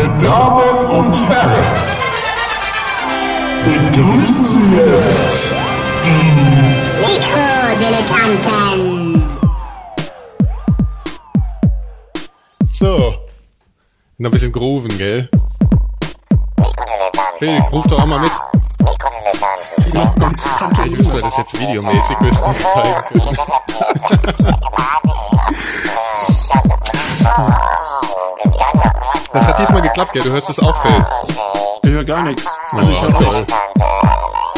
Meine Damen und Herren, begrüßen Sie jetzt die Mikrodilettanten. So. Noch ein bisschen grooven, gell? Phil, ruf doch auch mal mit. Ich wüsste, das jetzt videomäßig müsste ich zeigen können. Das hat diesmal geklappt, gell? Du hörst es auch, Phil. Ich höre gar nichts. Also ich Oh, höre toll.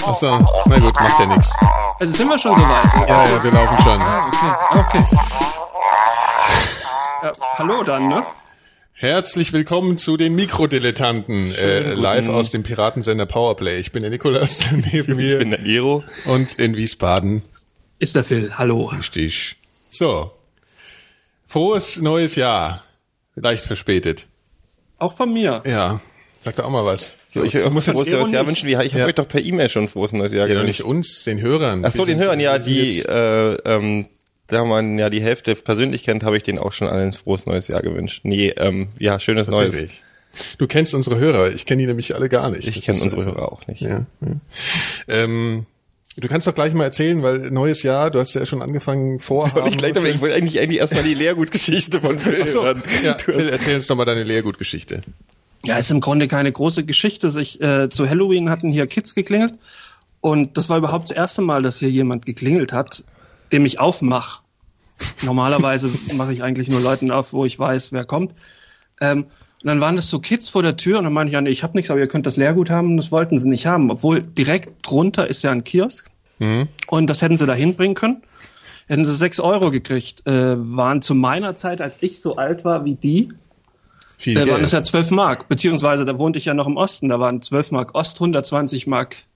Achso, na gut, macht ja nichts. Also sind wir schon soweit. Ja, ja, wir laufen schon. Okay, okay. Ja, hallo dann, ne? Herzlich willkommen zu den Mikrodilettanten, äh, live aus dem Piratensender Powerplay. Ich bin der Nikolas, neben Ich bin mir der Gero. und in Wiesbaden Ist der Phil. Hallo. Stich. So. Frohes neues Jahr. Leicht verspätet. Auch von mir. Ja. Sag doch auch mal was. So, ich muss muss jetzt frohes neues Jahr wünschen. Wie, ich habe Ja. euch doch per E-Mail schon frohes neues Jahr ja, doch nicht uns, den Hörern. Ach so, den Hörern, ja, die, äh, ähm, da man ja die Hälfte persönlich kennt, habe ich denen auch schon allen ein frohes neues Jahr gewünscht. Nee, ähm, ja, schönes Neues. Du kennst unsere Hörer. Ich kenne die nämlich alle gar nicht. Ich kenne unsere also- Hörer auch nicht. Ja, ja. Ähm, du kannst doch gleich mal erzählen, weil neues Jahr, du hast ja schon angefangen vorhaben. Soll ich gleich damit, ich wollte eigentlich, eigentlich erstmal die Lehrgutgeschichte von Phil Ach so, hören. ja, Phil, erzähl uns doch mal deine Lehrgutgeschichte. Ja, ist im Grunde keine große Geschichte. Sich, äh, zu Halloween hatten hier Kids geklingelt. Und das war überhaupt das erste Mal, dass hier jemand geklingelt hat, dem ich aufmach. Normalerweise mache ich eigentlich nur Leuten auf, wo ich weiß, wer kommt. Ähm, und dann waren das so Kids vor der Tür und dann meinte ich, ja, nee, ich habe nichts, aber ihr könnt das Leergut haben. Und das wollten sie nicht haben. Obwohl direkt drunter ist ja ein Kiosk. Und das hätten sie da hinbringen können. Hätten sie sechs Euro gekriegt. Äh, waren zu meiner Zeit, als ich so alt war wie die, Viel da waren es ja 12 Mark, beziehungsweise da wohnte ich ja noch im Osten, da waren 12 Mark Ost, 120 Mark 12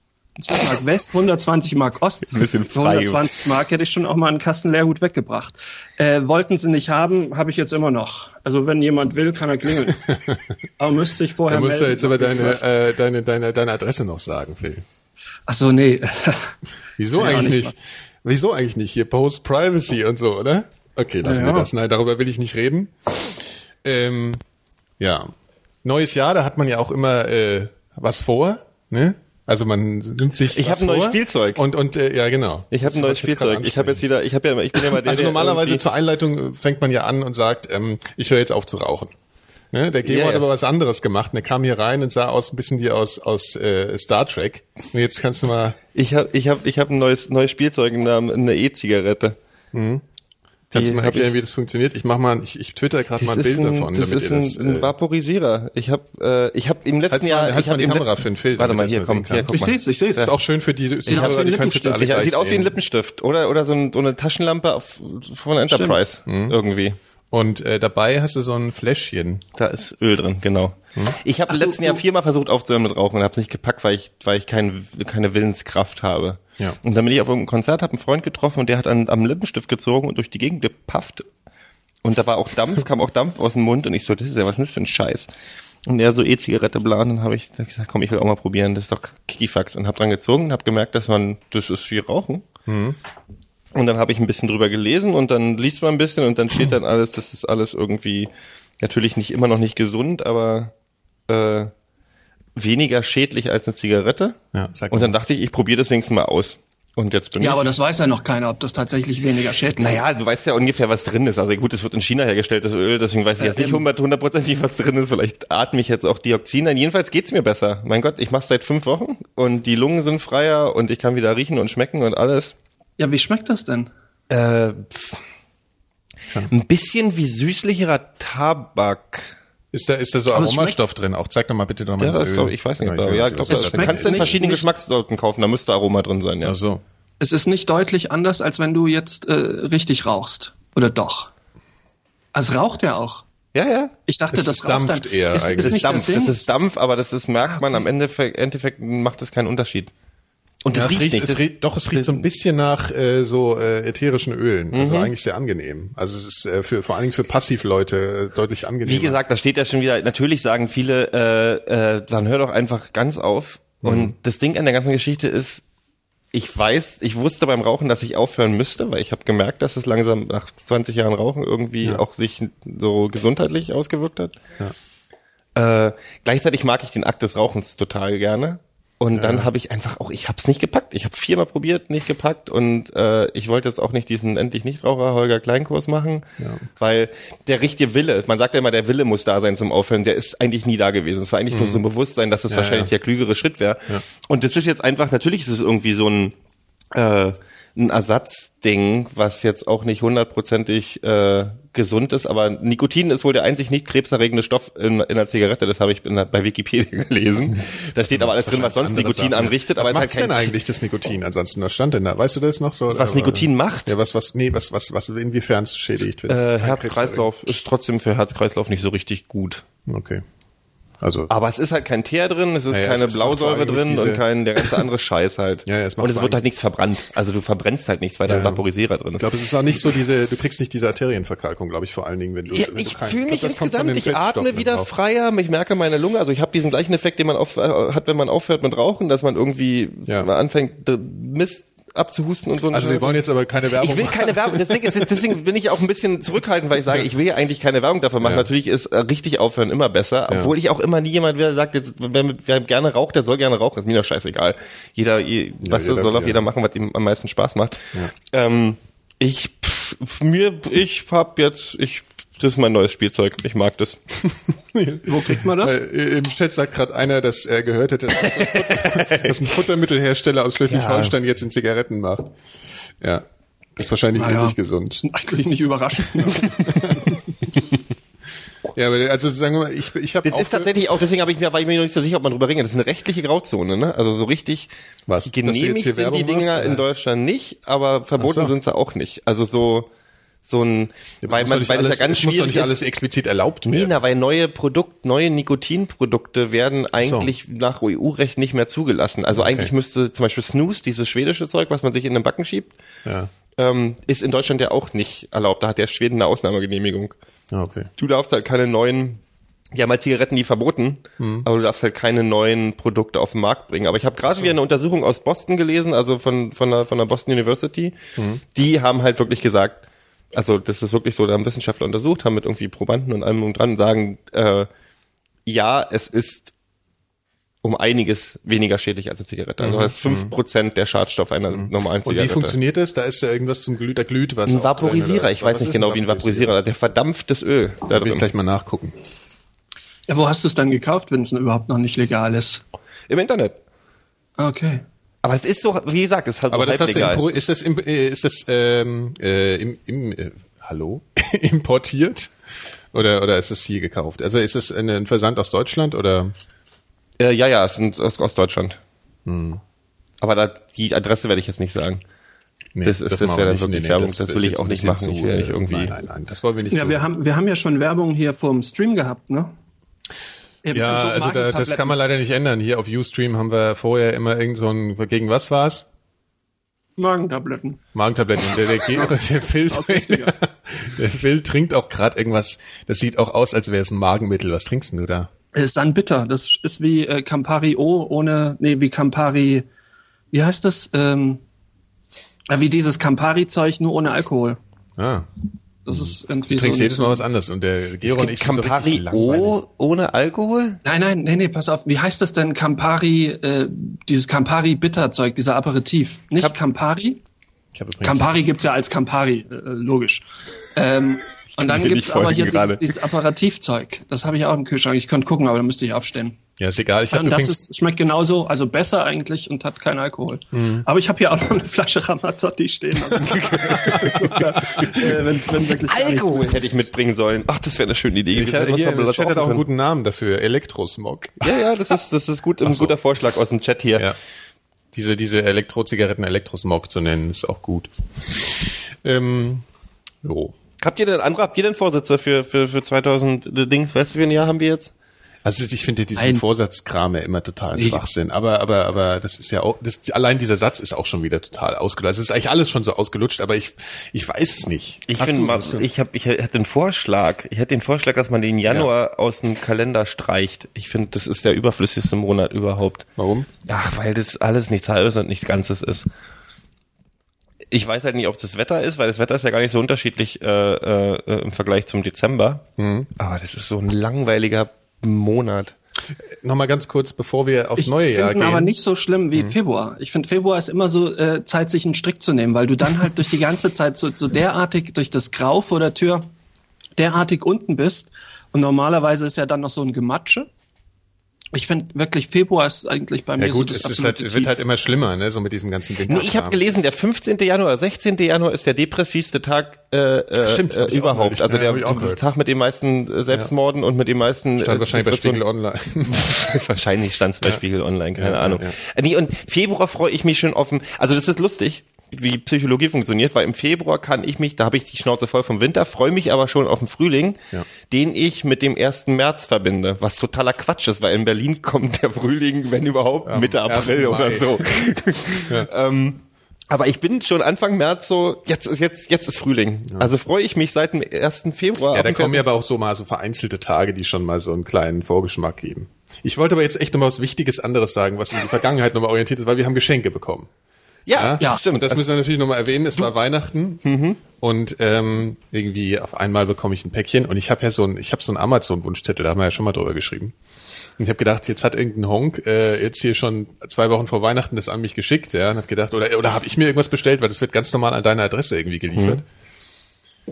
Mark West, 120 Mark Ost. Ein bisschen frei. 120 Mark hätte ich schon auch mal einen Kasten Leergut weggebracht. Äh, wollten sie nicht haben, habe ich jetzt immer noch. Also wenn jemand will, kann er klingeln. aber müsste ich vorher Da musst du melden. jetzt aber deine, äh, deine, deine, deine Adresse noch sagen, Phil. Ach so, nee. Wieso Ja, eigentlich nicht? Wieso eigentlich nicht? Hier Post Privacy und so, oder? Okay, lassen Ja, wir das. Nein, darüber will ich nicht reden. Ähm, ja. Neues Jahr, da hat man ja auch immer äh, was vor, ne? Also man nimmt sich Ich was hab ein neues Spielzeug. Und und äh, ja, genau. Ich habe ein neues Spielzeug. Ich habe jetzt wieder, ich habe ja, ich bin ja mal der, Also normalerweise irgendwie- zur Einleitung fängt man ja an und sagt, ähm, ich höre jetzt auf zu rauchen. Ne? Der Gero Ja, hat ja. aber was anderes gemacht. Der kam hier rein und sah aus ein bisschen wie aus aus äh, Star Trek. Und jetzt kannst du mal Ich habe ich hab, ich hab ein neues, neues Spielzeug im Namen, eine E-Zigarette. Kannst du mal erklären, ich- wie das funktioniert? Ich mach mal, ich, ich twitter gerade mal ein Bild davon, das damit ist ihr ein, das. ein Äh, Vaporisierer. Ich habe äh, ich habe im letzten Halt's mal- Jahr halt's ich hab mal die Kamera letzten- für ein Film, Warte mal hier, mal komm, hier, guck Ich mal. seh's, ich seh's. das ist auch schön für die aus Zuhörer, wie die ein Lippenstift. Sieht aus wie ein. Lippenstift oder oder so, ein, so eine Taschenlampe auf, von Enterprise Mhm. irgendwie. Und äh, dabei hast du so ein Fläschchen. Da ist Öl drin, genau. Ich habe im letzten Jahr viermal versucht aufzuhören mit Rauchen und habe es nicht gepackt, weil ich weil ich kein, keine Willenskraft habe. Ja. Und dann bin ich auf einem Konzert, habe einen Freund getroffen und der hat an, am Lippenstift gezogen und durch die Gegend gepafft. Und da war auch Dampf, kam auch Dampf aus dem Mund und ich so, das ist ja was ist das für ein Scheiß? Und er so E-Zigarette blan, dann habe ich, hab ich gesagt, komm, ich will auch mal probieren, das ist doch Kikifax und habe dran gezogen und habe gemerkt, dass man, das ist wie Rauchen. Und dann habe ich ein bisschen drüber gelesen und dann liest man ein bisschen und dann steht dann alles, das ist alles irgendwie natürlich nicht immer noch nicht gesund, aber äh, weniger schädlich als eine Zigarette. Ja, sag und dann dachte ich, ich probiere das wenigstens mal aus. Und jetzt bin Ja, ich. aber das weiß ja noch keiner, ob das tatsächlich weniger schädlich ist. Naja, du weißt ja ungefähr, was drin ist. Also gut, es wird in China hergestellt, das Öl, deswegen weiß ich jetzt nicht hundertprozentig, was drin ist. Vielleicht atme ich jetzt auch Dioxin ein. Jedenfalls geht's mir besser. Mein Gott, ich mache seit fünf Wochen und die Lungen sind freier und ich kann wieder riechen und schmecken und alles. Ja, wie schmeckt das denn? Äh, pff. ein bisschen wie süßlicherer Tabak. Ist da, ist da so Aber es Aromastoff drin? Auch zeig doch mal bitte doch mal Ja, das das Öl. glaub, ich weiß nicht, aber ja, ich glaube, es was du kannst in verschiedenen Geschmackssorten kaufen, da müsste Aroma drin sein, ja. Ach so. Es ist nicht deutlich anders, als wenn du jetzt äh, richtig rauchst. Oder doch? Also es raucht ja auch. Ja, ja. Ich dachte, Es das ist dampft dann. eher ist, eigentlich. Ist Das nicht ist Dampf, der das Sinn? ist Dampf, aber das ist, merkt man am Endeffekt, Endeffekt macht das keinen Unterschied. Und Ja, es riecht riecht, nicht. es riecht, doch, es riecht so ein bisschen nach äh, so äh, ätherischen Ölen. Also Mhm. eigentlich sehr angenehm. Also es ist äh, für vor allen Dingen für Passivleute äh, deutlich angenehmer. wie gesagt, da steht ja schon wieder, natürlich sagen viele, äh, äh, dann hör doch einfach ganz auf. Und das Ding an der ganzen Geschichte ist, ich weiß, ich wusste beim Rauchen, dass ich aufhören müsste, weil ich habe gemerkt, dass es langsam nach 20 Jahren Rauchen irgendwie auch sich so gesundheitlich ausgewirkt hat. Äh, gleichzeitig mag ich den Akt des Rauchens total gerne. Und dann habe ich einfach auch, ich habe es nicht gepackt. Ich habe viermal probiert, nicht gepackt. Und äh, ich wollte jetzt auch nicht diesen endlich Nichtraucher Holger Kleinkurs machen, weil der richtige Wille, man sagt ja immer, der Wille muss da sein zum Aufhören, der ist eigentlich nie da gewesen. Es war eigentlich bloß so ein Bewusstsein, dass es wahrscheinlich der klügere Schritt wäre. Und das ist jetzt einfach, natürlich ist es irgendwie so ein äh, ein Ersatzding, was jetzt auch nicht hundertprozentig äh, gesund ist, aber Nikotin ist wohl der einzig nicht krebserregende Stoff in, in der Zigarette, das habe ich der, bei Wikipedia gelesen. Da steht aber alles drin, was sonst Nikotin Sachen. anrichtet, was aber es ist halt denn eigentlich das Nikotin ansonsten? Was stand denn da? Weißt du das noch so? Was Oder- Nikotin macht? Ja, was, was, nee, was, was, was, inwiefern es schädigt? äh, Herz-Kreislauf ist trotzdem für Herz-Kreislauf nicht so richtig gut. Okay. Also, Aber es ist halt kein Teer drin, es ist Ja, ja, keine es ist Blausäure drin und kein der ganze andere Scheiß halt. Ja, ja, es und es wird halt nichts verbrannt. Also du verbrennst halt nichts, weil da ein Ja. Vaporisierer drin ist. ich glaube, es ist auch nicht so diese, du kriegst nicht diese Arterienverkalkung, glaube ich, vor allen Dingen, wenn du, Ja, wenn ich fühle mich insgesamt, ich atme wieder drauf. freier, ich merke meine Lunge, also ich habe diesen gleichen Effekt, den man auf, äh, hat, wenn man aufhört mit Rauchen, dass man irgendwie Ja. anfängt, Mist abzuhusten und so. Also wir wollen jetzt aber keine Werbung ich will machen. keine Werbung, deswegen, deswegen bin ich auch ein bisschen zurückhaltend, weil ich sage, ich will ja eigentlich keine Werbung dafür machen. Ja. Natürlich ist äh, richtig aufhören immer besser, Ja. obwohl ich auch immer nie jemand wieder sagt, jetzt, wer, wer gerne raucht, der soll gerne rauchen, ist mir doch scheißegal. Jeder, je, was jeder- soll auch jeder machen, was ihm am meisten Spaß macht. Ähm, ich, pff, mir, ich hab jetzt, ich, das ist mein neues Spielzeug, ich mag das. Wo kriegt man das? Äh, Im Chat sagt gerade einer, dass er gehört hätte, dass, ein Futtermittelhersteller aus Schleswig-Holstein jetzt in Zigaretten macht. Ja. Das ist wahrscheinlich Naja. ähnlich gesund. Eigentlich nicht überraschend. Ja, aber also sagen wir mal, ich, ich habe Das ist tatsächlich auch, deswegen habe ich mir, war ich mir noch nicht so sicher, ob man drüber reden kann. Das ist eine rechtliche Grauzone, ne? Also so richtig Was? Genehmigt sind Werbung die Dinger machst, in Deutschland nicht, aber verboten so. sind sie auch nicht. Also so so ein, weil Muss doch man, weil alles, es ja ganz es muss doch schwierig nicht alles explizit erlaubt Nee, werden. na, weil neue Produkt, neue Nikotinprodukte werden eigentlich nach EU-Recht nicht mehr zugelassen. Also eigentlich müsste zum Beispiel Snooze, dieses schwedische Zeug, was man sich in den Backen schiebt, Ja. ähm, ist in Deutschland ja auch nicht erlaubt. Da hat der Schweden eine Ausnahmegenehmigung. Ja, okay. Du darfst halt keine neuen, die haben halt Zigaretten nie verboten, aber du darfst halt keine neuen Produkte auf den Markt bringen. Aber ich habe gerade wieder eine Untersuchung aus Boston gelesen, also von, von, der, von der Boston University. Die haben halt wirklich gesagt, also das ist wirklich so, da haben Wissenschaftler untersucht, haben mit irgendwie Probanden und allem und dran sagen, äh, ja, es ist um einiges weniger schädlich als eine Zigarette. Also das ist fünf Prozent der Schadstoff einer normalen Und wie Zigarette. funktioniert das? Da ist ja irgendwas zum Glüh, da glüht was. Ein drin, Vaporisierer, oder? ich weiß nicht genau wie ein Vaporisierer, der verdampftes Öl da will ich drin. gleich mal nachgucken. ja, wo hast du es dann gekauft, wenn es überhaupt noch nicht legal ist? Im Internet. Okay. Aber es ist so, wie gesagt, es ist halt Aber so das hast du ist das im, äh, ist das ähm, äh, im, im äh, Hallo importiert oder oder ist es hier gekauft? Also ist es ein, ein Versand aus Deutschland oder Äh, ja, ja, es sind aus, aus Deutschland. Hm. Aber da, die Adresse werde ich jetzt nicht sagen. Nee, Das ist- das wir wäre dann wirklich Werbung, das will ist ich auch nicht machen. Ich will äh, irgendwie- Nein, nein, nein, das wollen wir nicht Ja, tun. wir haben, wir haben ja schon Werbung hier vom Stream gehabt, ne? Ja, so also da, das kann man leider nicht ändern. Hier auf Ustream haben wir vorher immer irgend so ein, gegen was war's? Magentabletten. Magentabletten. Der, der, Gero, der Phil, der Phil trinkt auch gerade irgendwas, das sieht auch aus, als wäre es ein Magenmittel. Was trinkst denn du da? Äh, San Bitter, das ist wie äh, Campari O ohne, nee, wie Campari, wie heißt das? Ähm, ja, wie dieses Campari-Zeug, nur ohne Alkohol. Ah, Das ist irgendwie du trinkst so ein- jedes Mal was anderes und der Es Gero und ich sind so Campari richtig langweilig. O ohne Alkohol? Nein, nein, nee, nee, pass auf. Wie heißt das denn Campari, äh, dieses Campari-Bitterzeug, dieser Aperitif? Nicht Campari? Ich habe übrigens Campari gibt's ja als Campari, äh, logisch. Ähm, und dann gibt's aber hier dieses, dieses Aperitivzeug. Das habe ich auch im Kühlschrank. Ich könnte gucken, aber da müsste ich aufstehen. Ja, ist egal. Ich habe Und das ist, schmeckt genauso, also besser eigentlich und hat keinen Alkohol. Mhm. Aber ich habe hier auch noch eine Flasche Ramazzotti stehen. Also, insofern, äh, wenn, wenn wirklich Alkohol hätte ich mitbringen sollen. Ach, das wäre eine schöne Idee. ich hatte wenn hier, hat machen auch einen guten Namen dafür. Elektrosmog. Ja, ja, das ist, das ist gut, ein so. guter Vorschlag aus dem Chat hier. Ja. Diese, diese Elektrozigaretten Elektrosmog zu nennen, ist auch gut. Ähm, jo. Habt ihr denn andere, habt ihr denn Vorsätze für, für, für 2000 Dings? Weißt du, wie ein Jahr haben wir jetzt? Also ich finde diesen. Vorsatzkram ja immer total Nee. Schwachsinn. Aber, aber, aber das ist ja auch, das, allein dieser Satz ist auch schon wieder total ausgelutscht. Es ist eigentlich alles schon so ausgelutscht, aber ich, ich weiß es nicht. Ich Hast finde, du- ich habe, ich hätte einen Vorschlag. Ich hätte den Vorschlag, dass man den Januar aus dem Kalender streicht. Ich finde, das ist der überflüssigste Monat überhaupt. Warum? Ach, weil das alles nichts halbes und nichts Ganzes ist. Ich weiß halt nicht, ob es das Wetter ist, weil das Wetter ist ja gar nicht so unterschiedlich äh, äh, im Vergleich zum Dezember. Aber das ist so ein langweiliger Monat. Nochmal ganz kurz, bevor wir aufs Ich neue Jahr finde gehen. aber nicht so schlimm wie Februar. Ich finde, Februar ist immer so äh, Zeit, sich einen Strick zu nehmen, weil du dann halt durch die ganze Zeit so, so derartig durch das Grau vor der Tür derartig unten bist. Und normalerweise ist ja dann noch so ein Gematsche. Ich finde wirklich, Februar ist eigentlich bei mir ja gut, so das es ist halt, wird halt immer schlimmer, ne, so mit diesem ganzen Winter. Nee, ich habe gelesen, der 15. Januar, oder 16. Januar ist der depressivste Tag äh, äh, Stimmt, äh, überhaupt. also ja, der gehört. Tag mit den meisten äh, Selbstmorden und mit den meisten Stand äh, wahrscheinlich bei Spiegel. Online. Wahrscheinlich stand es bei Spiegel Online, keine Ja, ja, Ahnung. ja. Äh, Nee, und Februar freue ich mich schon offen. Also das ist lustig, wie Psychologie funktioniert, weil im Februar kann ich mich, da habe ich die Schnauze voll vom Winter, freue mich aber schon auf den Frühling, Ja. den ich mit dem 1. März verbinde, was totaler Quatsch ist, weil in Berlin kommt der Frühling, wenn überhaupt, Mitte 1. April oder so. ähm, aber ich bin schon Anfang März so, jetzt ist jetzt jetzt ist Frühling. Also freue ich mich seit dem 1. Februar. Ja, da kommen ja aber auch so mal so vereinzelte Tage, die schon mal so einen kleinen Vorgeschmack geben. Ich wollte aber jetzt echt nochmal was Wichtiges anderes sagen, was in die Vergangenheit nochmal orientiert ist, weil wir haben Geschenke bekommen. Ja, Ja. stimmt. Und das müssen wir natürlich nochmal erwähnen. Es war Weihnachten und ähm, irgendwie auf einmal bekomme ich ein Päckchen und ich habe ja so ein, ich habe so einen Amazon-Wunschzettel, da haben wir ja schon mal drüber geschrieben. Und ich habe gedacht, jetzt hat irgendein Honk äh, jetzt hier schon zwei Wochen vor Weihnachten das an mich geschickt, ja, und habe gedacht, oder oder habe ich mir irgendwas bestellt, weil das wird ganz normal an deine Adresse irgendwie geliefert.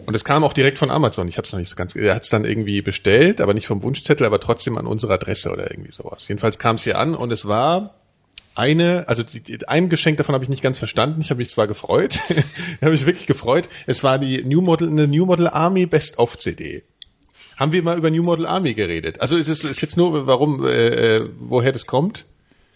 Und es kam auch direkt von Amazon. Ich habe es noch nicht so ganz. Er hat es dann irgendwie bestellt, aber nicht vom Wunschzettel, aber trotzdem an unsere Adresse oder irgendwie sowas. Jedenfalls kam es hier an und es war eine, also die, die, ein Geschenk davon habe ich nicht ganz verstanden. Ich habe mich zwar gefreut, habe mich wirklich gefreut. Es war die New Model, eine New Model Army Best of CD. Haben wir mal über New Model Army geredet? Also ist es ist jetzt nur, warum, äh, äh, woher das kommt?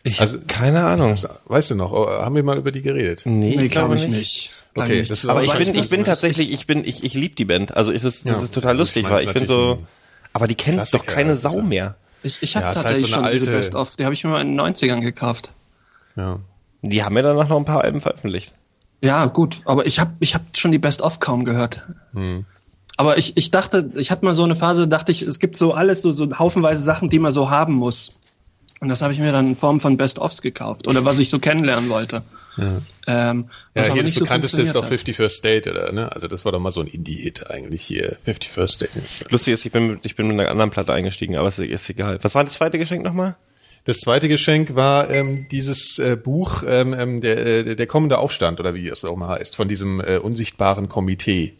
Ich Also- keine Ahnung. Weißt du noch? Oh, Haben wir mal über die geredet? Nee, Nee, ich glaube ich nicht. nicht. Okay, das nicht. war- Aber ich bin, ich bin tatsächlich, ich bin, ich, ich liebe die Band. Also es ist, das Ja. ist total lustig, Ich weil ich bin so, aber die kennt doch keine Sau mehr. Ich, ich habe Ja, ist halt tatsächlich so eine schon alte- Best of. Die habe ich mir mal in den 90ern gekauft. Ja. Die haben ja danach noch ein paar Alben veröffentlicht. Ja, gut, aber ich habe ich hab schon die Best of kaum gehört. Aber ich, ich dachte, ich hatte mal so eine Phase, dachte ich, es gibt so alles, so, so haufenweise Sachen, die man so haben muss. Und das habe ich mir dann in Form von Best ofs gekauft oder was ich so kennenlernen wollte. Ähm, was Ja, aber hier das so bekannteste ist doch funktioniert 51st State, oder, ne? Also das war doch mal so ein Indie-Hit eigentlich hier. 51st State. Lustig ist, ich bin, mit- ich bin mit einer anderen Platte eingestiegen, aber ist, ist egal. Was war das zweite Geschenk nochmal? Das zweite Geschenk war ähm, dieses äh, Buch, ähm, ähm, der, äh, der kommende Aufstand, oder wie es auch mal heißt, von diesem äh, unsichtbaren Komitee.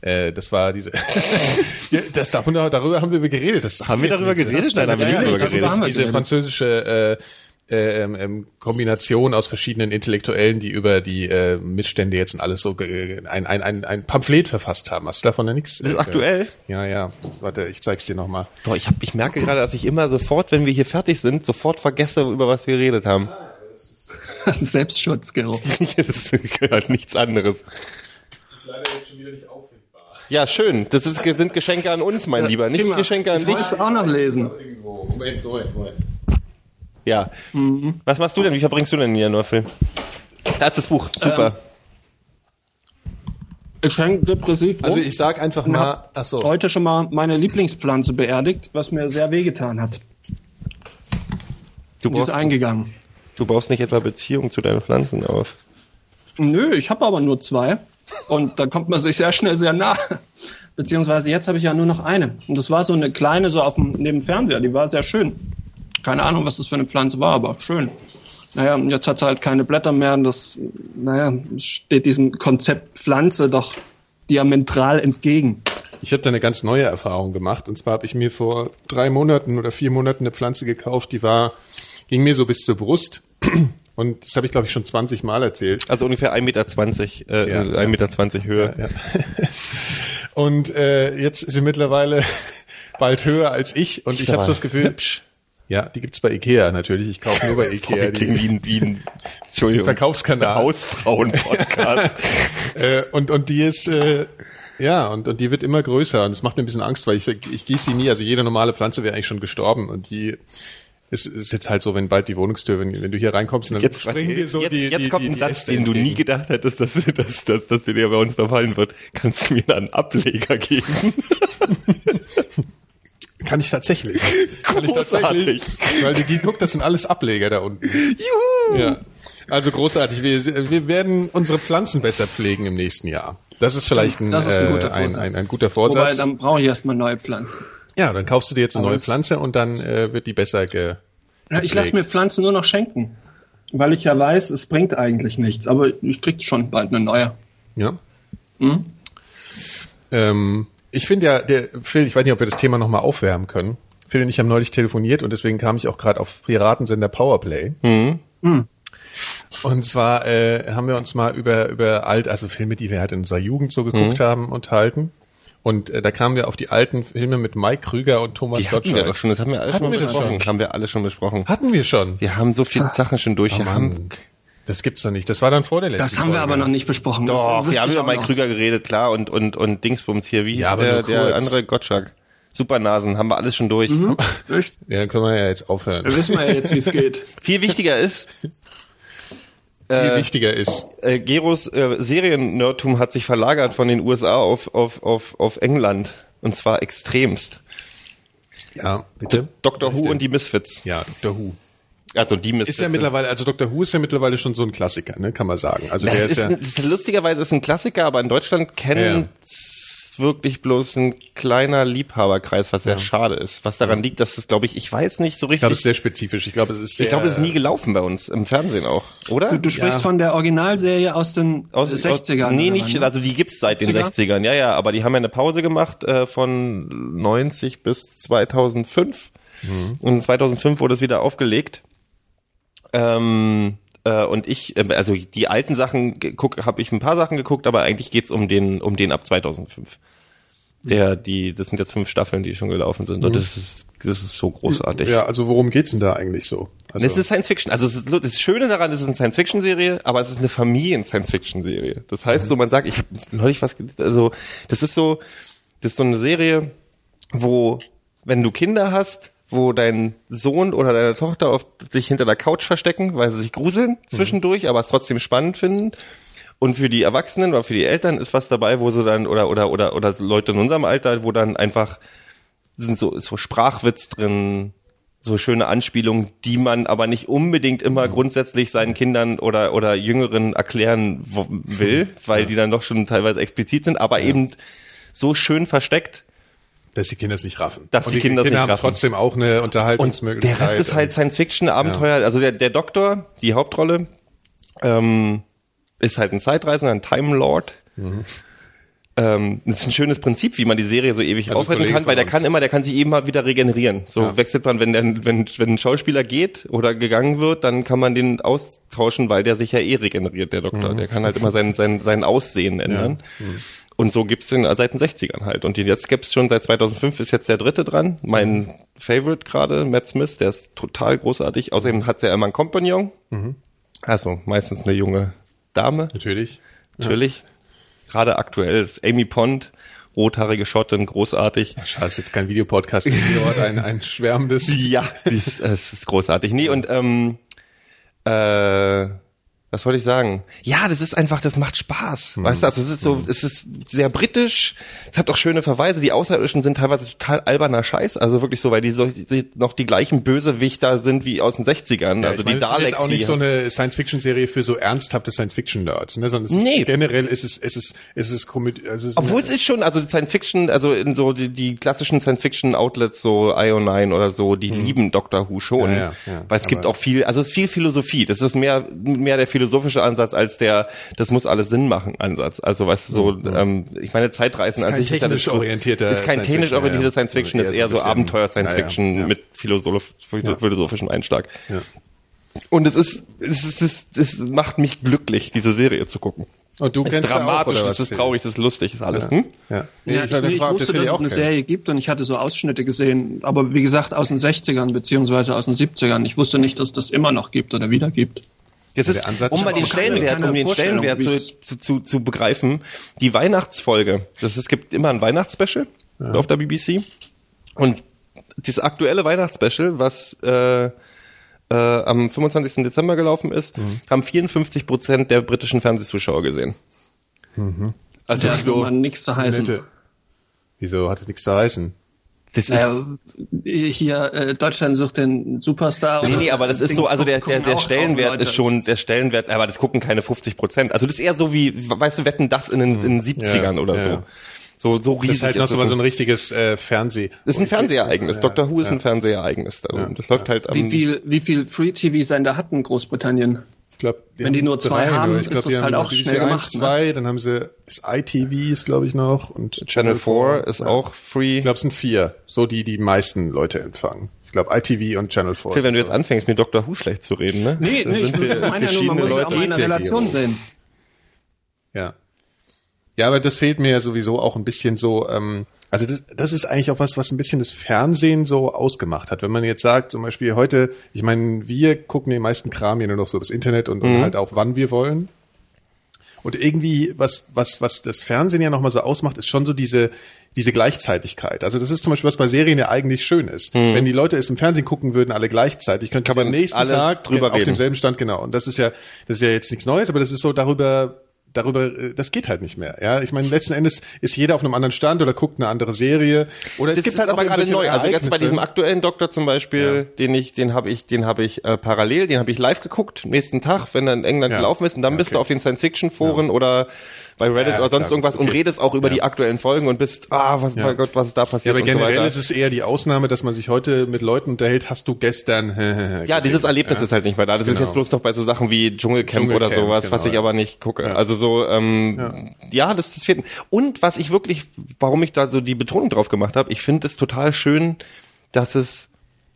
Äh, das war diese. das davon, darüber haben wir geredet. Das Haben wir darüber geredet? Nein, haben wir nicht darüber das geredet. ist haben wir diese französische äh, ähm, ähm, Kombination aus verschiedenen Intellektuellen, die über die äh, Missstände jetzt und alles so ge- ein, ein, ein, ein Pamphlet verfasst haben. Hast du davon ja nichts? Das ist äh, aktuell? Ja, ja. Warte, ich zeig's dir nochmal. Boah, ich, hab, ich merke gerade, dass ich immer sofort, wenn wir hier fertig sind, sofort vergesse, über was wir geredet haben. Selbstschutz, Gero. das halt nichts anderes. Das ist leider jetzt schon wieder nicht auffindbar. Ja, schön. Das ist, sind Geschenke an uns, mein Lieber, nicht. Geschenke an ich dich. wollte es auch noch lesen. Moment, Moment, Moment. Ja. Was machst du denn? Wie verbringst du denn den Januar, Phil? Da ist das Buch. Super. Ich hänge depressiv rum. Also ich sag einfach mal, ach so. heute schon mal meine Lieblingspflanze beerdigt, was mir sehr wehgetan hat. du, Die ist eingegangen. du baust nicht etwa Beziehung zu deinen Pflanzen auf. Nö, ich habe aber nur zwei. Und da kommt man sich sehr schnell sehr nah. Beziehungsweise jetzt habe ich ja nur noch eine. Und das war so eine kleine, so auf dem neben dem Fernseher. Die war sehr schön. Keine Ahnung, was das für eine Pflanze war, aber schön. Naja, und jetzt hat sie halt keine Blätter mehr. Und das, naja, steht diesem Konzept Pflanze doch diametral entgegen. Ich habe da eine ganz neue Erfahrung gemacht. Und zwar habe ich mir vor drei Monaten oder vier Monaten eine Pflanze gekauft, die war, ging mir so bis zur Brust. Und das habe ich, glaube ich, schon 20 Mal erzählt. Also ungefähr 1,20 Meter, äh, Ja. 1,20 Meter Höhe. Ja. Und äh, jetzt ist sie mittlerweile bald höher als ich. Und ich, Ist habe so das Gefühl, hübsch. Ja, die gibt's bei Ikea natürlich. Ich kaufe nur bei Ikea. Die, wie ein, wie ein Entschuldigung, Verkaufskanal. Hausfrauen-Podcast. äh, und, und die ist, äh, ja, und, und die wird immer größer. Und es macht mir ein bisschen Angst, weil ich, ich gieße sie nie. Also jede normale Pflanze wäre eigentlich schon gestorben. Und die ist, ist jetzt halt so, wenn bald die Wohnungstür, wenn, wenn du hier reinkommst, dann Jetzt, springen dir so jetzt, die, jetzt die, kommt die, ein die Satz, Äste den du nie entgegen. gedacht hättest, dass, dass, dass, dass dir bei uns verfallen wird. Kannst du mir da einen Ableger geben? Kann ich tatsächlich. Kann ich tatsächlich. Weil die, die, guck, das sind alles Ableger da unten. Juhu! Ja. Also großartig. Wir, wir werden unsere Pflanzen besser pflegen im nächsten Jahr. Das ist vielleicht ein, Das ist ein guter äh, ein, Vorsatz. ein, ein guter Wobei, Vorsatz. dann brauche ich erstmal neue Pflanzen. Ja, dann kaufst du dir jetzt eine neue Pflanze und dann äh, wird die besser ge. Ja, ich lasse mir. Pflanzen nur noch schenken. Weil ich ja weiß, es bringt eigentlich nichts. Aber ich krieg schon bald eine neue. Ja. Ähm, ich finde ja, der Phil, ich weiß nicht, ob wir das Thema nochmal aufwärmen können. Phil und ich haben neulich telefoniert und deswegen kam ich auch gerade auf Piratensender Powerplay. Und zwar äh, haben wir uns mal über über alt, also Filme, die wir halt in unserer Jugend so geguckt haben, unterhalten. Und äh, da kamen wir auf die alten Filme mit Mike Krüger und Thomas Die hatten wir Gottschalk. doch schon, das haben wir alles Hatten schon besprochen. schon. Haben wir alle schon besprochen. Hatten wir schon. Wir haben so viele Sachen schon durch. Oh das gibt's doch nicht. Das war dann vor der letzten Das haben wir Folge. aber noch nicht besprochen. Das doch, wir haben über Mike noch. Krüger geredet, klar, und, und, und Dingsbums hier. Wie hieß Ja, aber der, der andere Gottschalk? Supernasen, haben wir alles schon durch. Echt? Ja, dann können wir ja jetzt aufhören. Wir wissen ja jetzt, wie es geht. Viel wichtiger ist, Viel wichtiger ist. äh, Geros äh, Serien-Nerdtum hat sich verlagert von den USA auf, auf, auf, auf England. Und zwar extremst. Ja, bitte. Dr. Who und die Misfits. Ja, Dr. Who. Also die. Ist ja mittlerweile, also Dr. Who ist ja mittlerweile schon so ein Klassiker, ne, kann man sagen. Also der Das ist, ist, ja, ist lustigerweise ist ein Klassiker, aber in Deutschland kennt wirklich bloß ein kleiner Liebhaberkreis, was sehr schade ist. Was daran liegt, dass es, glaube ich, ich weiß nicht so ich glaube, es richtig. ist sehr spezifisch. Ich glaube, es ist sehr, Ich glaube, es ist nie gelaufen bei uns im Fernsehen auch, oder? Du, du sprichst Ja. von der Originalserie aus den aus, 60ern. Aus, nee, nicht, wann, ne? also die gibt's seit den 70er? 60ern, ja, ja, aber die haben ja eine Pause gemacht äh, von 90 bis 2005 Mhm. und 2005 wurde es wieder aufgelegt. Ähm, äh, und ich, äh, also die alten Sachen guck, habe ich ein paar Sachen geguckt, aber eigentlich geht's um den, um den ab 2005. Der, die, das sind jetzt fünf Staffeln, die schon gelaufen sind und das ist, das ist so großartig. Ja, also worum geht's denn da eigentlich so? Also, Es ist Science Fiction. Also es ist, das Schöne daran ist, es ist eine Science Fiction Serie, aber es ist eine Familien-Science Fiction Serie. Das heißt, so man sagt, ich habe neulich was, also das ist so, das ist so eine Serie, wo wenn du Kinder hast, wo dein Sohn oder deine Tochter auf sich hinter der Couch verstecken, weil sie sich gruseln zwischendurch, aber es trotzdem spannend finden. Und für die Erwachsenen oder für die Eltern ist was dabei, wo sie dann oder oder oder oder Leute in unserem Alter, wo dann einfach sind so so Sprachwitz drin, so schöne Anspielungen, die man aber nicht unbedingt immer grundsätzlich seinen Kindern oder oder Jüngeren erklären will, weil die dann doch schon teilweise explizit sind, aber eben so schön versteckt. Dass die Kinder es nicht raffen. Dass und die Kinder es nicht haben raffen. trotzdem auch eine Und Unterhaltungsmöglichkeit. der Rest ist halt Science Fiction, Abenteuer. Also der, der Doktor, die Hauptrolle, ähm, ist halt ein Zeitreisender, ein Time Lord. Ähm, das ist ein schönes Prinzip, wie man die Serie so ewig Also aufretten kann, weil der kann immer, der kann sich eben mal wieder regenerieren. So Ja. wechselt man, wenn, der, wenn, wenn ein Schauspieler geht oder gegangen wird, dann kann man den austauschen, weil der sich ja eh regeneriert, der Doktor. Der kann halt immer sein, sein, sein Aussehen ändern. Und so gibt's den seit den 60ern halt. Und den jetzt gibt's schon seit 2005 ist jetzt der dritte dran. Mein Favorite gerade, Matt Smith, der ist total großartig. Außerdem hat's ja immer einen Kompagnon. Also meistens eine junge Dame, Natürlich. natürlich. Gerade aktuell ist Amy Pond, rothaarige Schottin, großartig. Scheiße, jetzt kein Videopodcast, ist hier heute ein, ein schwärmendes. Ja, die ist, es ist großartig. Nee, und ähm, äh, was wollte ich sagen? Ja, das ist einfach, das macht Spaß. Weißt du, also es ist so, es ist sehr britisch, es hat auch schöne Verweise. Die Außerirdischen sind teilweise total alberner Scheiß, also wirklich so, weil die, so, die noch die gleichen Bösewichter sind wie aus den 60ern. Ja, also ich meine, die das ist Daleks. jetzt auch nicht so eine Science-Fiction-Serie für so ernsthafte Science-Fiction-Nerds, ne? sondern es ist Nee. generell ist es, es ist, es ist Komödie, also es ist Obwohl es ist schon, also Science Fiction, also in so die, die klassischen Science Fiction Outlets, so IO9 oder so, die lieben Doctor Who schon. Ja, ja, weil es gibt auch viel, also es ist viel Philosophie. Das ist mehr, mehr der philosophische Ansatz als der, das muss alles Sinn machen Ansatz. Also weißt du, so, ähm, ich meine, Zeitreisen Ist an kein sich ist ja das technisch orientierter ist kein technisch orientierter ja, ja. Science Fiction, ist eher so bisschen- Abenteuer Science ja, ja, Fiction ja. mit philosoph philosophischen Einschlag. Ja. Und es ist, es ist, es, es macht mich glücklich, diese Serie zu gucken. Und du Es ist kennst ja auch, dramatisch, es was, ist traurig, das ist lustig, das ist alles. Hm? Ja. Nee, Ja, ich, ich frag, ob wusste, dass es auch eine kennt. Serie gibt und ich hatte so Ausschnitte gesehen, aber wie gesagt aus den 60ern beziehungsweise aus den 70ern. Ich wusste nicht, dass das immer noch gibt oder wieder gibt. Das der ist, Ansatz um mal den Stellenwert, um den Stellenwert zu, zu, zu, zu begreifen. Die Weihnachtsfolge, das es gibt immer ein Weihnachtsspecial auf der BBC. Und das aktuelle Weihnachtsspecial, was äh, äh, am 25. Dezember gelaufen ist, haben 54 Prozent der britischen Fernsehzuschauer gesehen. Also Der hat so, mal nichts zu heißen. Nette. Wieso hat es nichts zu heißen? Das ist, Naja, hier äh, Deutschland sucht den Superstar. Nee, nee, aber das ist so, also der, der, der Stellenwert ist schon, der Stellenwert, aber das gucken keine 50 Prozent. Also das ist eher so wie, weißt du, wetten das in den, in den 70ern Ja, oder ja, so. ja. So, so riesig Das ist halt noch ist so mal so ein- ein richtiges äh, Fernseh. Das ist ein Fernsehereignis. Ja, Doctor Who ist ja. ein Fernsehereignis. Also, Das läuft halt am, Wie viel, wie viel Free-TV-Sender hat denn Großbritannien? Ich glaub, Wenn die nur zwei haben, ist das halt auch schnell gemacht, 1, 2, dann haben sie das ITV ist glaube ich noch und Channel 4 ist ja. auch free. Ich glaube, es sind vier, so die die meisten Leute empfangen. Ich glaube ITV und Channel 4. Phil, wenn du jetzt anfängst, mit Doctor Who schlecht zu reden, ne? Nee, nee, ich meine ja nur, man verschiedene muss ja auch Leute. mal eine Relation sehen. Ja. Aber das fehlt mir ja sowieso auch ein bisschen so, ähm, also das, das ist eigentlich auch was, was ein bisschen das Fernsehen so ausgemacht hat. Wenn man jetzt sagt, zum Beispiel heute, ich meine, wir gucken den meisten Kram ja nur noch so das Internet und, und halt auch wann wir wollen. Und irgendwie, was, was, was das Fernsehen ja nochmal so ausmacht, ist schon so diese, diese Gleichzeitigkeit. Also das ist zum Beispiel, was bei Serien ja eigentlich schön ist. Wenn die Leute es im Fernsehen gucken würden, alle gleichzeitig, könnte Kann man am nächsten alle Tag drüber auf reden. demselben Stand, genau. Und das ist ja, das ist ja jetzt nichts Neues, aber das ist so darüber, darüber, äh, das geht halt nicht mehr. Ja, ich meine, letzten Endes ist jeder auf einem anderen Stand oder guckt eine andere Serie. Oder es Das gibt halt aber gerade neu. Also jetzt bei diesem aktuellen Doktor zum Beispiel, den ich, den habe ich, den habe ich äh, parallel, den habe ich live geguckt, nächsten Tag, wenn er in England Ja. gelaufen ist, und dann Ja, bist okay. du auf den Science-Fiction-Foren oder bei Reddit Ja, oder sonst klar, irgendwas und okay. redest auch über die aktuellen Folgen und bist, ah, was, Ja. mein Gott, was ist da Ja, passiert aber und so generell weiter. ist es eher die Ausnahme, dass man sich heute mit Leuten unterhält, hast du gestern ja, dieses Erlebnis ist halt nicht mehr da. Das ist Genau. jetzt bloß noch bei so Sachen wie Dschungelcamp, oder Dschungelcamp, sowas, was genau, ich ja. aber nicht gucke. Also so, ähm, ja, das, das fehlt. Und was ich wirklich, warum ich da so die Betonung drauf gemacht habe, ich finde es total schön, dass es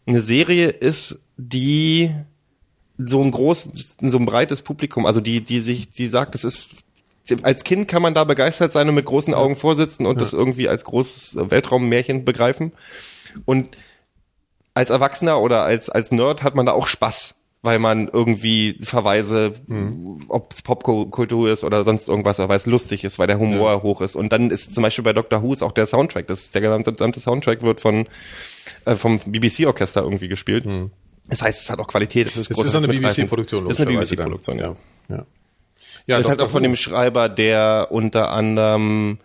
eine Serie ist, die so ein großes, so ein breites Publikum, also die, die sich, die sagt, das ist als Kind kann man da begeistert sein und mit großen Augen vorsitzen und das irgendwie als großes Weltraummärchen begreifen. Und als Erwachsener oder als, als Nerd hat man da auch Spaß, weil man irgendwie Verweise, ob es Popkultur ist oder sonst irgendwas, weil es lustig ist, weil der Humor hoch ist. Und dann ist zum Beispiel bei Doctor Who ist auch der Soundtrack, das ist der gesamte, gesamte Soundtrack wird von äh, vom BBC-Orchester irgendwie gespielt. Das heißt, es hat auch Qualität. Es ist, eine es ist mitreißend. BBC-Produktion. Das ist eine. BBC-Produktion, ja. Ja. Ja, Das ist halt auch von dem Schreiber, der unter anderem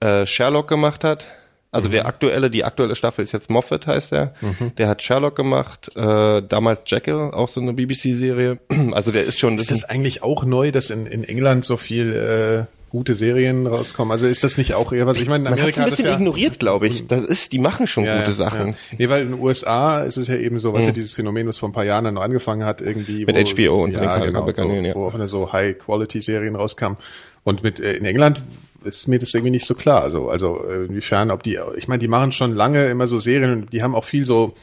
äh, Sherlock gemacht hat. Also der aktuelle, die aktuelle Staffel ist jetzt Moffat, heißt er. Der hat Sherlock gemacht, äh, damals Jekyll, auch so eine BBC-Serie. Also der ist schon, das Ist das eigentlich auch neu, dass in, in England so viel äh, gute Serien rauskommen? Also ist das nicht auch eher was? Ich meine, in man hat Amerika ein hat das bisschen ja, ignoriert, glaube ich. Das ist, die machen schon ja, gute ja, Sachen. Ja. Nee, weil in den USA ist es ja eben so, was ja dieses Phänomen, was vor ein paar Jahren dann noch angefangen hat, irgendwie. Mit wo, HBO und so den ja, genau, Kanälen, so, ja. wo auch eine so High-Quality-Serien rauskamen. Und mit äh, in England ist mir das irgendwie nicht so klar. Also, also äh, inwiefern, ob die, ich meine, die machen schon lange immer so Serien und die haben auch viel so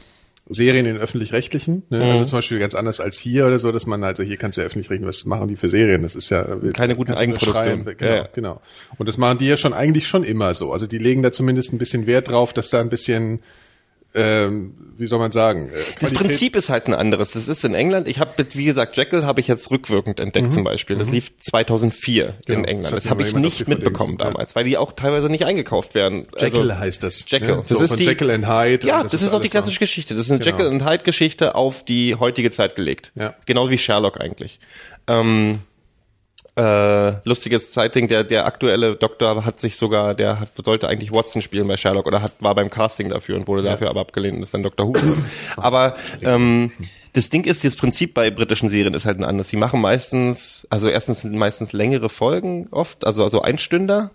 Serien in öffentlich-rechtlichen, ne? Mhm. also zum Beispiel ganz anders als hier oder so, dass man also hier kannst du ja öffentlich-rechtlich, was machen die für Serien? Das ist ja Keine guten Eigenproduktionen. Genau, Ja, ja. genau. Und das machen die ja schon eigentlich schon immer so. Also die legen da zumindest ein bisschen Wert drauf, dass da ein bisschen, ähm, wie soll man sagen, äh, Das Prinzip ist halt ein anderes. Das ist in England. Ich habe, wie gesagt, Jekyll habe ich jetzt rückwirkend entdeckt zum Beispiel. Das lief 2004 Mhm. Genau, in das England. Das mir habe ich nicht mitbekommen ja. damals, weil die auch teilweise nicht eingekauft werden. Jekyll also, heißt das. Jekyll. Ne? Das So ist von die, Jekyll and Hyde. Ja, und das, ist auch die klassische so. Geschichte. Das ist eine Genau. Jekyll and Hyde Geschichte auf die heutige Zeit gelegt. Ja. Genau wie Sherlock eigentlich. Ähm, äh, lustiges Zeiting, der, der aktuelle Doktor hat sich sogar, der hat, sollte eigentlich Watson spielen bei Sherlock oder hat, war beim Casting dafür und wurde dafür aber abgelehnt und ist dann Dr. Who. aber ähm, das Ding ist, das Prinzip bei britischen Serien ist halt ein anderes. Die machen meistens, also erstens sind meistens längere Folgen oft, also, also Einstünder.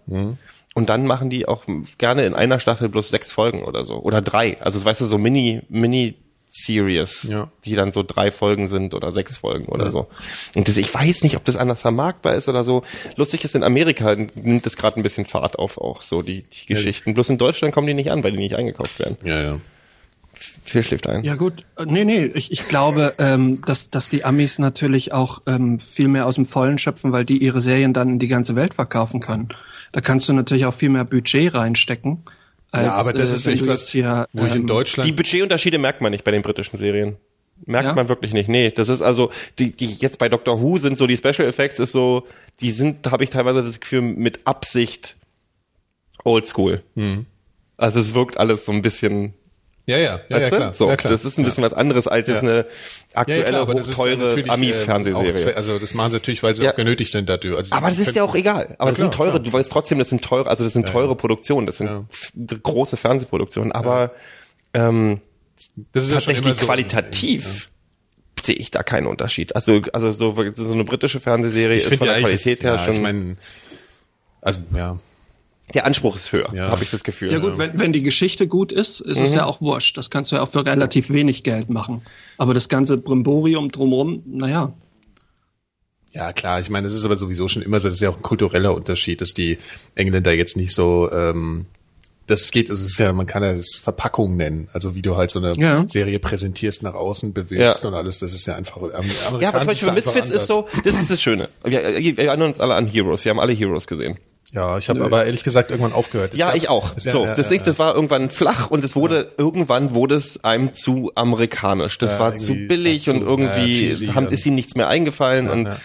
Und dann machen die auch gerne in einer Staffel bloß sechs Folgen oder so. Oder drei. Also weißt du, so Mini, Mini Series, Ja. die dann so drei Folgen sind oder sechs Folgen oder so. Und das, ich weiß nicht, ob das anders vermarktbar ist oder so. Lustig ist, in Amerika nimmt das gerade ein bisschen Fahrt auf, auch so die, die Geschichten. Bloß in Deutschland kommen die nicht an, weil die nicht eingekauft werden. Ja, ja. Viel schläft ein. Ja gut, nee, nee, ich, ich glaube, ähm, dass, dass die Amis natürlich auch ähm, viel mehr aus dem Vollen schöpfen, weil die ihre Serien dann in die ganze Welt verkaufen können. Da kannst du natürlich auch viel mehr Budget reinstecken. Als, Ja, aber das äh, ist echt was, hier, wo ich in ähm, Deutschland Die Budgetunterschiede merkt man nicht bei den britischen Serien. Merkt Ja? man wirklich nicht. Nee, das ist also, die, die jetzt bei Doctor Who sind so die Special Effects ist so, die sind, da habe ich teilweise das Gefühl, mit Absicht oldschool. Also es wirkt alles so ein bisschen Ja, ja, ja, ja klar. So, ja, klar. das ist ein bisschen was anderes als jetzt eine aktuelle, ja, ist hochteure auch Ami-Fernsehserie. Also das machen sie natürlich, weil sie auch genötigt sind dadurch. Also aber das ist ja auch egal. Aber das klar, sind teure, klar. du weißt trotzdem, das sind teure, also das sind teure Produktionen, das sind große Fernsehproduktionen, aber ähm, ist tatsächlich qualitativ sehe ich da keinen Unterschied. Also, also so, so eine britische Fernsehserie Ich ist von der Qualität das, her ja, schon. Ich mein, also ja. Der Anspruch ist höher, Ja. habe ich das Gefühl. Ja gut, wenn, wenn die Geschichte gut ist, ist es ja auch wurscht. Das kannst du ja auch für relativ wenig Geld machen. Aber das ganze Brimborium drumherum, naja. Ja, klar, ich meine, es ist aber sowieso schon immer so, das ist ja auch ein kultureller Unterschied, dass die Engländer jetzt nicht so, ähm, das geht, also es ist ja, man kann ja das Verpackung nennen, also wie du halt so eine Ja. Serie präsentierst, nach außen bewirbst Ja. und alles, das ist ja einfach, Ja, aber zum Beispiel Misfits ist so, das ist das Schöne. Wir, wir erinnern uns alle an Heroes. Wir haben alle Heroes gesehen. Ja, ich habe aber ehrlich gesagt irgendwann aufgehört. Es Ja, ich auch. es- ja, so, ja, das, ja, das war irgendwann flach und es wurde, irgendwann wurde es einem zu amerikanisch. Das Ja, war zu billig es und zu, irgendwie ja, cheesy haben, ist ihnen nichts mehr eingefallen und, ja.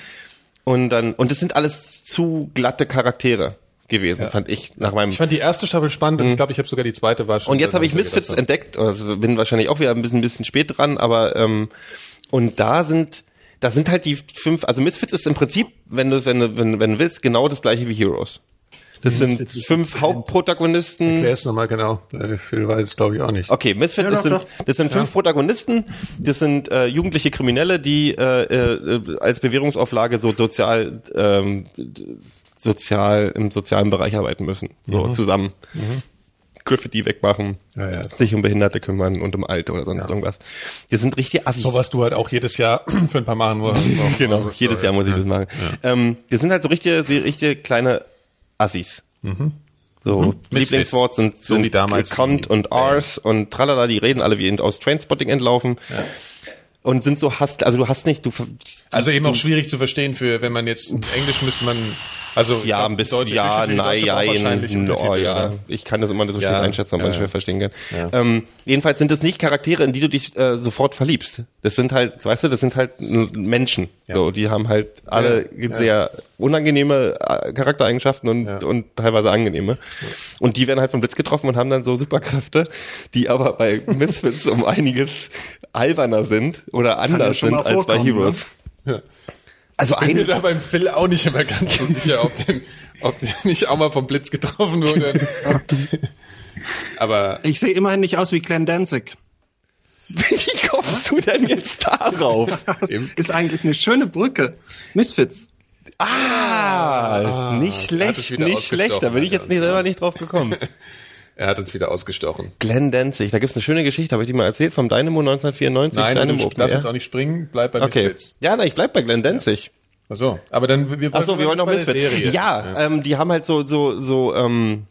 und dann, und das sind alles zu glatte Charaktere gewesen, fand ich, nach meinem, Ich fand die erste Staffel spannend und ich glaube, ich habe sogar die zweite war schon. Mhm. und jetzt habe ich Misfits gedacht, entdeckt, also bin wahrscheinlich auch wieder ein bisschen, ein bisschen spät dran, aber ähm, und da sind da sind halt die fünf, also Misfits ist im Prinzip, wenn du wenn du wenn, wenn du willst, genau das gleiche wie Heroes. Das sind Misfits ist fünf Hauptprotagonisten. Erklär es nochmal genau. Äh, Phil weiß es glaube ich auch nicht. Okay, Misfits, Ja, das, doch, sind, doch. das sind fünf Protagonisten, das sind äh, jugendliche Kriminelle, die äh, äh, als Bewährungsauflage so sozial ähm, sozial im sozialen Bereich arbeiten müssen, so zusammen. Graffiti wegmachen, Ja, ja. sich um Behinderte kümmern und um Alte oder sonst irgendwas. Die sind richtig Assis. So was du halt auch jedes Jahr für ein paar Mal nur. genau, jedes Jahr muss ich das machen. Ähm, die sind halt so richtige, so richtige kleine Assis. So, Lieblingswort sind, So sind wie damals die und Ars und tralala, die reden alle wie aus Trainspotting entlaufen. Und sind so hast, also du hast nicht, du, ver- Also eben auch schwierig zu verstehen für, wenn man jetzt Englisch müsste man, also ja, glaub, ein bisschen, Deutsche- ja, nein, ja, wahrscheinlich oh, Untertitel, ja. Ich kann das immer so schlecht Ja, einschätzen, aber ja, schwer ja. verstehen kann. Ja. Ähm, jedenfalls sind das nicht Charaktere, in die du dich äh, sofort verliebst. Das sind halt, weißt du, das sind halt n- So, die haben halt alle Ja, sehr unangenehme äh, Charaktereigenschaften und, Ja. und teilweise angenehme. Und die werden halt vom Blitz getroffen und haben dann so Superkräfte, die aber bei Misfits um einiges alberner sind oder ja anders sind als bei vorkommen, Heroes. Ja. Also Bin mir da beim Phil auch nicht immer ganz so sicher, ob der, ob der nicht auch mal vom Blitz getroffen wurde. Aber Ich sehe immerhin nicht aus wie Glenn Danzig. Wie kommst du denn jetzt darauf? Das ist eigentlich eine schöne Brücke. Misfits. Ah, nicht hat es schlecht, nicht schlecht. Da bin ich jetzt nicht selber nicht drauf gekommen. er hat uns wieder ausgestochen. Glenn Danzig, da gibt's eine schöne Geschichte, habe ich die mal erzählt, vom Dynamo 1994. Nein, Dynamo du darfst jetzt auch nicht springen, bleib bei Okay. Misfits. Ja, na, ich bleib bei Glenn Danzig. Ach so, aber dann wir Ach so, wir wollen noch Misfits. Serie. Ja, Ähm, die haben halt so so so ähm,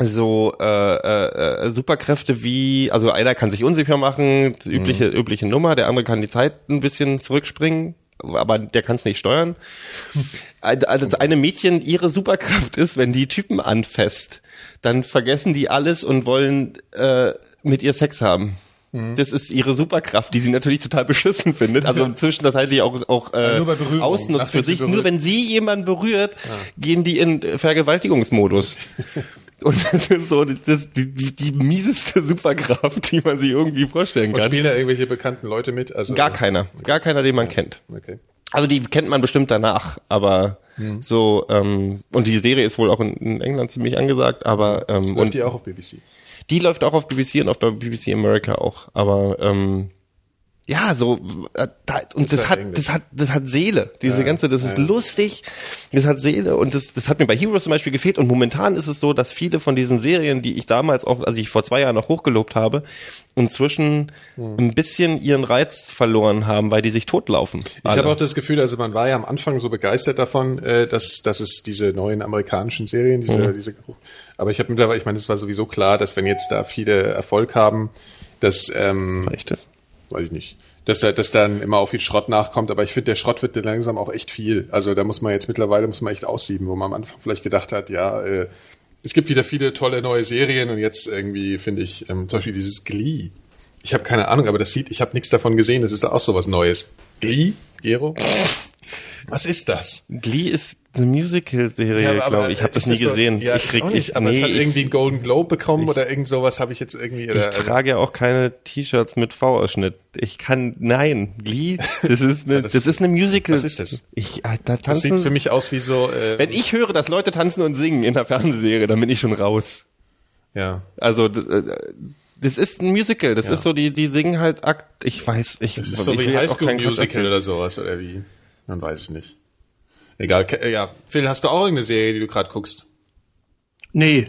so äh, äh, äh, Superkräfte wie, also einer kann sich unsicher machen, die übliche übliche Nummer, der andere kann die Zeit ein bisschen zurückspringen, aber der kann es nicht steuern. Also das eine Mädchen ihre Superkraft ist, wenn die Typen anfasst, dann vergessen die alles und wollen äh, mit ihr Sex haben. Das ist ihre Superkraft, die sie natürlich total beschissen findet. Also inzwischen das heißt sie auch, auch äh, ausnutzt für sich. Nur wenn sie jemanden berührt, gehen die in Vergewaltigungsmodus. Und das ist so das, die, die, mieseste Superkraft, die man sich irgendwie vorstellen Und kann. spielen da irgendwelche bekannten Leute mit? Also Gar keiner. Gar keiner, den man kennt. Okay. Also die kennt man bestimmt danach, aber Hm. so, ähm, und die Serie ist wohl auch in, in England ziemlich angesagt, aber ähm, Läuft und die auch auf BBC? die läuft auch auf BBC und auf BBC America auch. Aber ähm, ja, so äh, da, und das halt hat Englisch. das hat das hat Seele. Diese ganze, das ist lustig, das hat Seele und das das hat mir bei Heroes zum Beispiel gefehlt. Und momentan ist es so, dass viele von diesen Serien, die ich damals auch, also ich vor zwei Jahren noch hochgelobt habe, inzwischen Hm. ein bisschen ihren Reiz verloren haben, weil die sich totlaufen. Ich habe auch das Gefühl, also man war ja am Anfang so begeistert davon, äh, dass, dass es diese neuen amerikanischen Serien, diese, Mhm. diese, aber ich habe mittlerweile, ich meine, es war sowieso klar, dass wenn jetzt da viele Erfolg haben, dass, ähm, Reicht das? Weiß ich nicht, dass, da- dass dann immer auch viel Schrott nachkommt, aber ich finde, der Schrott wird langsam auch echt viel. Also da muss man jetzt mittlerweile, muss man echt aussieben, wo man am Anfang vielleicht gedacht hat, ja, äh, es gibt wieder viele tolle neue Serien und jetzt irgendwie finde ich, ähm, zum Beispiel dieses Glee. Ich habe keine Ahnung, aber das sieht, ich habe nichts davon gesehen, das ist doch auch sowas Neues. Glee, Gero? Was ist das? Glee ist eine Musical-Serie, glaube ich. Ich habe das nie so- gesehen. ja, ich krieg, auch nicht, ich, aber nee, es hat ich, irgendwie einen Golden Globe bekommen oder irgend sowas habe ich jetzt irgendwie. Oder, Ich trage ja auch keine T-Shirts mit V-Ausschnitt. Ich kann, nein, Glee, das ist eine, das- das ist eine Musical. was ist das? Ich, äh, da das sieht tanzen. für mich aus wie so. Äh, wenn ich höre, dass Leute tanzen und singen in der Fernsehserie, dann bin ich schon raus. ja. Also, äh, das ist ein Musical. Das Ja. ist so, die, die singen halt Akt, ich weiß, ich, Das ist so ich wie will jetzt High auch School keinen Quatsch Musical oder sowas oder wie. Man weiß es nicht. Egal. Ja, Phil, hast du auch irgendeine Serie, die du gerade guckst? Nee,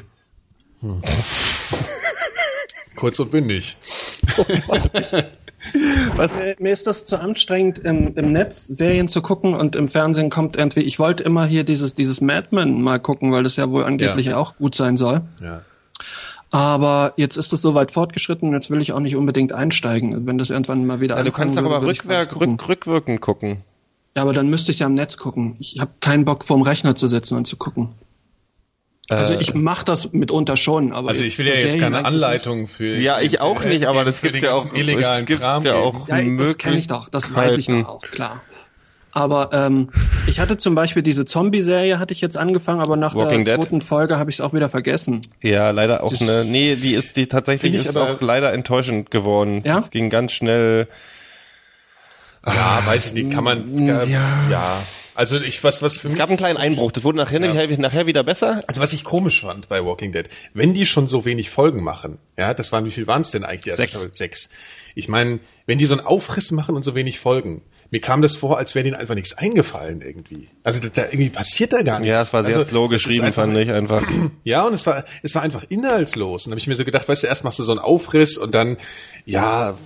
Kurz und bündig. Was? Mir, mir ist das zu anstrengend, im, im Netz Serien zu gucken und im Fernsehen kommt irgendwie, ich wollte immer hier dieses, dieses Mad Men mal gucken, weil das ja wohl angeblich Ja. auch gut sein soll. Ja. Aber jetzt ist es so weit fortgeschritten, jetzt will ich auch nicht unbedingt einsteigen, wenn das irgendwann mal wieder Ja, du kannst doch aber rückwirk, rück, rückwirkend gucken. Ja, aber dann müsste ich ja am Netz gucken. Ich habe keinen Bock vorm Rechner zu sitzen und zu gucken. Also Äh, ich mache das mitunter schon, aber Also ich will ja jetzt keine Anleitung für Ja, ich auch nicht, aber das gibt ja auch illegalen es gibt Kram. ja auch Ja, das kenne ich doch, das weiß ich doch auch, klar. Aber ähm, ich hatte zum Beispiel diese Zombie-Serie, hatte ich jetzt angefangen, aber nach Walking der Dead. zweiten Folge habe ich es auch wieder vergessen. Ja, leider auch Das- eine. Nee, die ist die tatsächlich ist aber- auch leider enttäuschend geworden. Ja? Das ging ganz schnell. Ja, weiß ich nicht, kann man Ja. ja. Also ich was was für Es mich gab einen kleinen Einbruch. Das wurde nachher, nachher, nachher wieder besser. Also was ich komisch fand bei Walking Dead, wenn die schon so wenig Folgen machen, ja, das waren, wie viel waren es denn eigentlich? die erste Sechs. Sechs. Ich meine, wenn die so einen Aufriss machen und so wenig Folgen, mir kam das vor, als wäre denen einfach nichts eingefallen irgendwie. Also da, da irgendwie passiert da gar nichts. Ja, es war sehr also, slow geschrieben, einfach- fand ich einfach. Ja, und es war, es war einfach inhaltslos. Und da habe ich mir so gedacht, weißt du, erst machst du so einen Aufriss und dann, ja,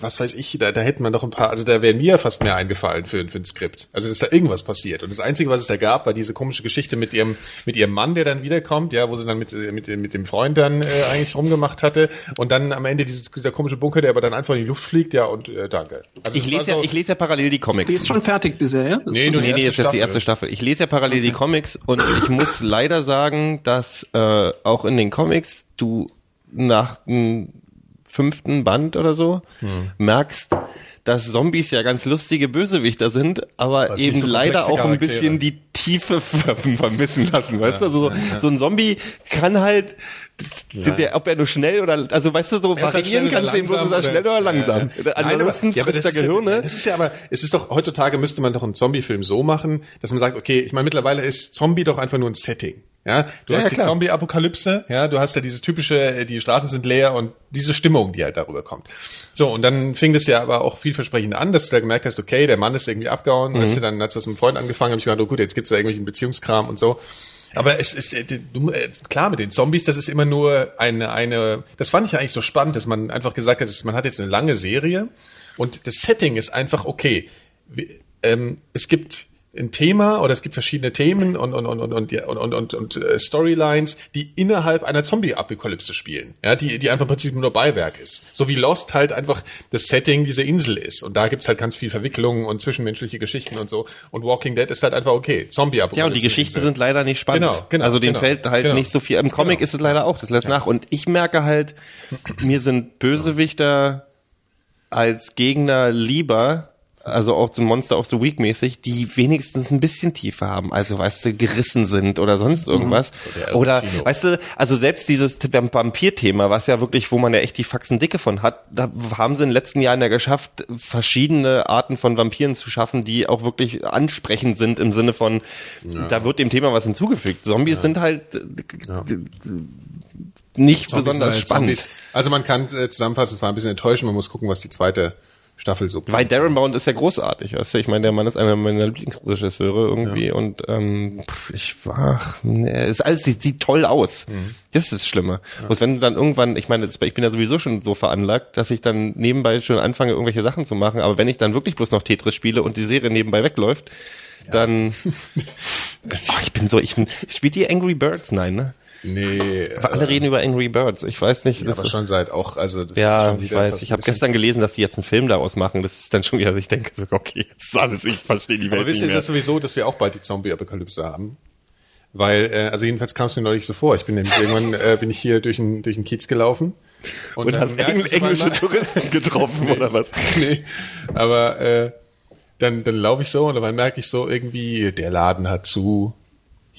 was weiß ich, da, da hätten man doch ein paar, also da wäre mir fast mehr eingefallen für, für ein Skript. Also dass da irgendwas passiert. Und das Einzige, was es da gab, war diese komische Geschichte mit ihrem, mit ihrem Mann, der dann wiederkommt, ja, wo sie dann mit, äh, mit, mit dem Freund dann äh, eigentlich rumgemacht hatte. Und dann am Ende dieses, dieser komische Bunker, der aber dann einfach in die Luft fliegt, ja, und äh, danke. Also Ich lese ja, so- ich lese ja parallel die Comics. Die ist schon fertig, die Serie? Das Nee, Nee, nee, erste ist jetzt die erste Staffel. Ich lese ja parallel die Comics und ich muss leider sagen, dass äh, auch in den Comics du nach dem fünften Band oder so Hm. merkst, dass Zombies ja ganz lustige Bösewichter sind, aber nicht eben so leider auch ein bisschen die Tiefe ver- vermissen lassen, weißt du? Also, so ein Zombie kann halt, der, ob er nur schnell oder, also weißt du, so Er halt variieren kannst du eben bloß, ist er schnell oder langsam. Ja, ja. Ansonsten Nein, aber- ja, frisst er ja- Gehirne. Das ist ja aber, es ist doch, heutzutage müsste man doch einen Zombie-Film so machen, dass man sagt, okay, ich meine, mittlerweile ist Zombie doch einfach nur ein Setting. Ja, du Ja, hast ja, die. Zombie-Apokalypse, ja, du hast ja dieses typische, äh, die Straßen sind leer und diese Stimmung, die halt darüber kommt. So, und dann fing das ja aber auch vielversprechend an, dass du da gemerkt hast, okay, der Mann ist irgendwie abgehauen, weißt du, dann hat das mit einem Freund angefangen, habe ich gedacht, oh gut, jetzt gibt's da irgendwelchen Beziehungskram und so. Aber es ist äh, du, äh, klar mit den Zombies, das ist immer nur eine eine. Das fand ich ja eigentlich so spannend, dass man einfach gesagt hat, man hat jetzt eine lange Serie und das Setting ist einfach okay. Ähm, es gibt ein Thema oder es gibt verschiedene Themen und und und und und ja, und, und, und, und äh, Storylines, die innerhalb einer Zombie-Apokalypse spielen, ja, die die einfach im Prinzip nur Beiwerk ist. So wie Lost halt einfach das Setting dieser Insel ist und da gibt's halt ganz viel Verwicklungen und zwischenmenschliche Geschichten und so. Und Walking Dead ist halt einfach okay, Zombie-Apokalypse. Ja, und die Geschichten sind leider nicht spannend. Genau, genau, also denen genau, fällt halt genau. nicht so viel. Im Comic Genau. ist es leider auch, das lässt nach. Und ich merke halt, mir sind Bösewichter als Gegner lieber, also auch zum Monster of the Week mäßig, die wenigstens ein bisschen Tiefe haben. Also, weißt du, gerissen sind oder sonst irgendwas. der Al Oder, weißt du, also selbst dieses Vampir-Thema, was ja wirklich, wo man ja echt die Faxen dicke von hat, da haben sie in den letzten Jahren ja geschafft, verschiedene Arten von Vampiren zu schaffen, die auch wirklich ansprechend sind im Sinne von, da wird dem Thema was hinzugefügt. Zombies sind halt äh, nicht Zombies besonders halt spannend. Zombies. Also man kann äh, zusammenfassen, es war ein bisschen enttäuschend, man muss gucken, was die zweite Staffel so Weil Darren Bound ist ja großartig, weißt du? Ich meine, der Mann ist einer meiner Lieblingsregisseure irgendwie und ähm, ich war, nee, ist alles sieht, sieht toll aus. Mhm. Das ist das Schlimme. Bloß wenn du dann irgendwann, ich meine, ich bin ja sowieso schon so veranlagt, dass ich dann nebenbei schon anfange, irgendwelche Sachen zu machen, aber wenn ich dann wirklich bloß noch Tetris spiele und die Serie nebenbei wegläuft, dann oh, ich bin so, ich bin, spielt die Angry Birds? Nein, ne? Nee, Aber alle reden über Angry Birds. Ich weiß nicht. ja, das aber ist- schon seit auch, also das ist ja, schon ich weiß. Ich habe gestern gelesen, dass sie jetzt einen Film daraus machen. Das ist dann schon wieder, ich denke so, okay, jetzt ist alles, ich verstehe die Welt Aber wisst ihr, es ist sowieso, dass wir auch bald die Zombie-Apokalypse haben? Weil, äh, also jedenfalls kam es mir neulich so vor. Ich bin nämlich irgendwann äh, bin ich hier durch den durch den Kiez gelaufen Und dann hast Engl englische Touristen getroffen oder was? nee, aber äh, dann dann laufe ich so und dabei merke ich so irgendwie, der Laden hat zu.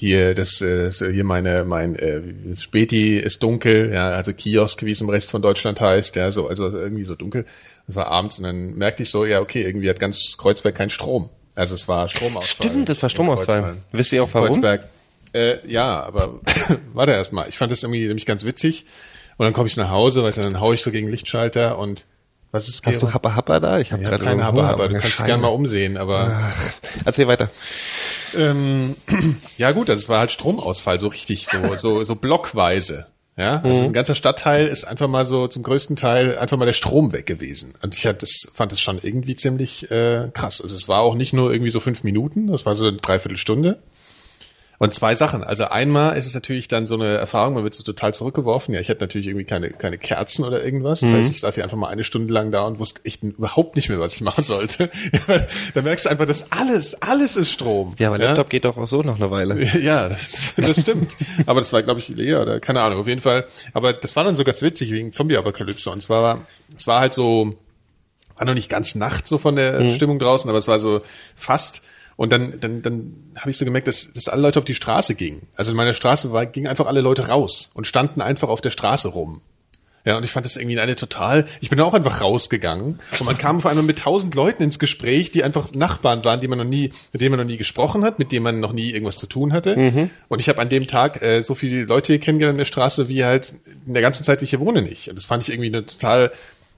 Hier, das, äh, das, hier meine, mein äh, Späti ist dunkel, ja, also Kiosk, wie es im Rest von Deutschland heißt, ja, so, also irgendwie so dunkel. Das war abends und dann merkte ich so, ja, okay, irgendwie hat ganz Kreuzberg keinen Strom. Also es war Stromausfall. Stimmt, das war Stromausfall. Wisst ihr auch warum? Kreuzberg. Äh, ja, aber warte erst mal. Ich fand das irgendwie nämlich ganz witzig. Und dann komme ich nach Hause, weißt du, dann hau ich so gegen Lichtschalter und was ist Hast du? Happa Happa da? Ich habe ja, gerade keine aber aber du kannst Scheibe. gerne mal umsehen, aber Erzähl weiter. Ähm, ja gut, es war halt Stromausfall, so richtig, so, so, so blockweise. Ja, also ein ganzer Stadtteil ist einfach mal so zum größten Teil einfach mal der Strom weg gewesen. Und ich hatte das, fand das schon irgendwie ziemlich äh, krass. Also es war auch nicht nur irgendwie so fünf Minuten, das war so eine Dreiviertelstunde. Und zwei Sachen. Also einmal ist es natürlich dann so eine Erfahrung, man wird so total zurückgeworfen. Ja, ich hatte natürlich irgendwie keine, keine Kerzen oder irgendwas. Das heißt, ich saß hier einfach mal eine Stunde lang da und wusste echt überhaupt nicht mehr, was ich machen sollte. da merkst du einfach, dass alles, alles ist Strom. Ja, aber Laptop geht doch auch so noch eine Weile. Ja, das, das stimmt. aber das war, glaube ich, leer oder keine Ahnung, auf jeden Fall. Aber das war dann so ganz witzig wegen Zombie-Apokalypse. Und zwar, es war halt so, war noch nicht ganz Nacht so von der Stimmung draußen, aber es war so fast. Und dann, dann, dann habe ich so gemerkt, dass, dass alle Leute auf die Straße gingen. Also in meiner Straße war, gingen einfach alle Leute raus und standen einfach auf der Straße rum. Ja, und ich fand das irgendwie eine total, ich bin auch einfach rausgegangen und man kam auf einmal mit tausend Leuten ins Gespräch, die einfach Nachbarn waren, die man noch nie, mit denen man noch nie gesprochen hat, mit denen man noch nie irgendwas zu tun hatte. Und ich habe an dem Tag äh, so viele Leute hier kennengelernt in der Straße, wie halt in der ganzen Zeit, wie ich hier wohne, nicht. Und das fand ich irgendwie eine total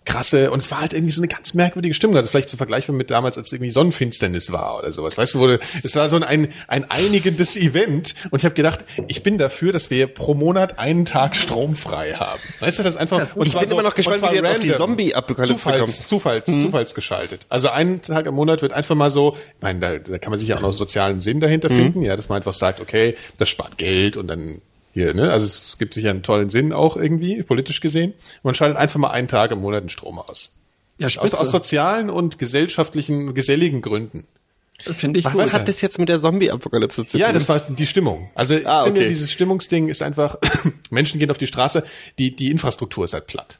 krasse und es war halt irgendwie so eine ganz merkwürdige Stimmung, also vielleicht so vergleichbar mit damals, als irgendwie Sonnenfinsternis war oder sowas, weißt du, wurde, es war so ein, ein einigendes Event und ich habe gedacht, ich bin dafür, dass wir pro Monat einen Tag stromfrei haben. Weißt du, das einfach, und Ich bin immer noch gespannt, wie jetzt auf die. Zombie-Apokalypse Zufalls. Zufalls, Zufalls geschaltet. Also einen Tag im Monat wird einfach mal so, ich meine, da, da kann man sich ja auch noch sozialen Sinn dahinter finden, ja, dass man einfach sagt, okay, das spart Geld und dann hier, ne? Also es gibt sicher einen tollen Sinn auch irgendwie, politisch gesehen. Man schaltet einfach mal einen Tag im Monat den Strom aus. Ja, Aus, aus sozialen und gesellschaftlichen, geselligen Gründen. Finde ich Was gut. hat das jetzt mit der Zombie-Apokalypse zu tun? Ja, das war die Stimmung. Also ich Ah, finde, okay. dieses Stimmungsding ist einfach, Menschen gehen auf die Straße, die, die Infrastruktur ist halt platt.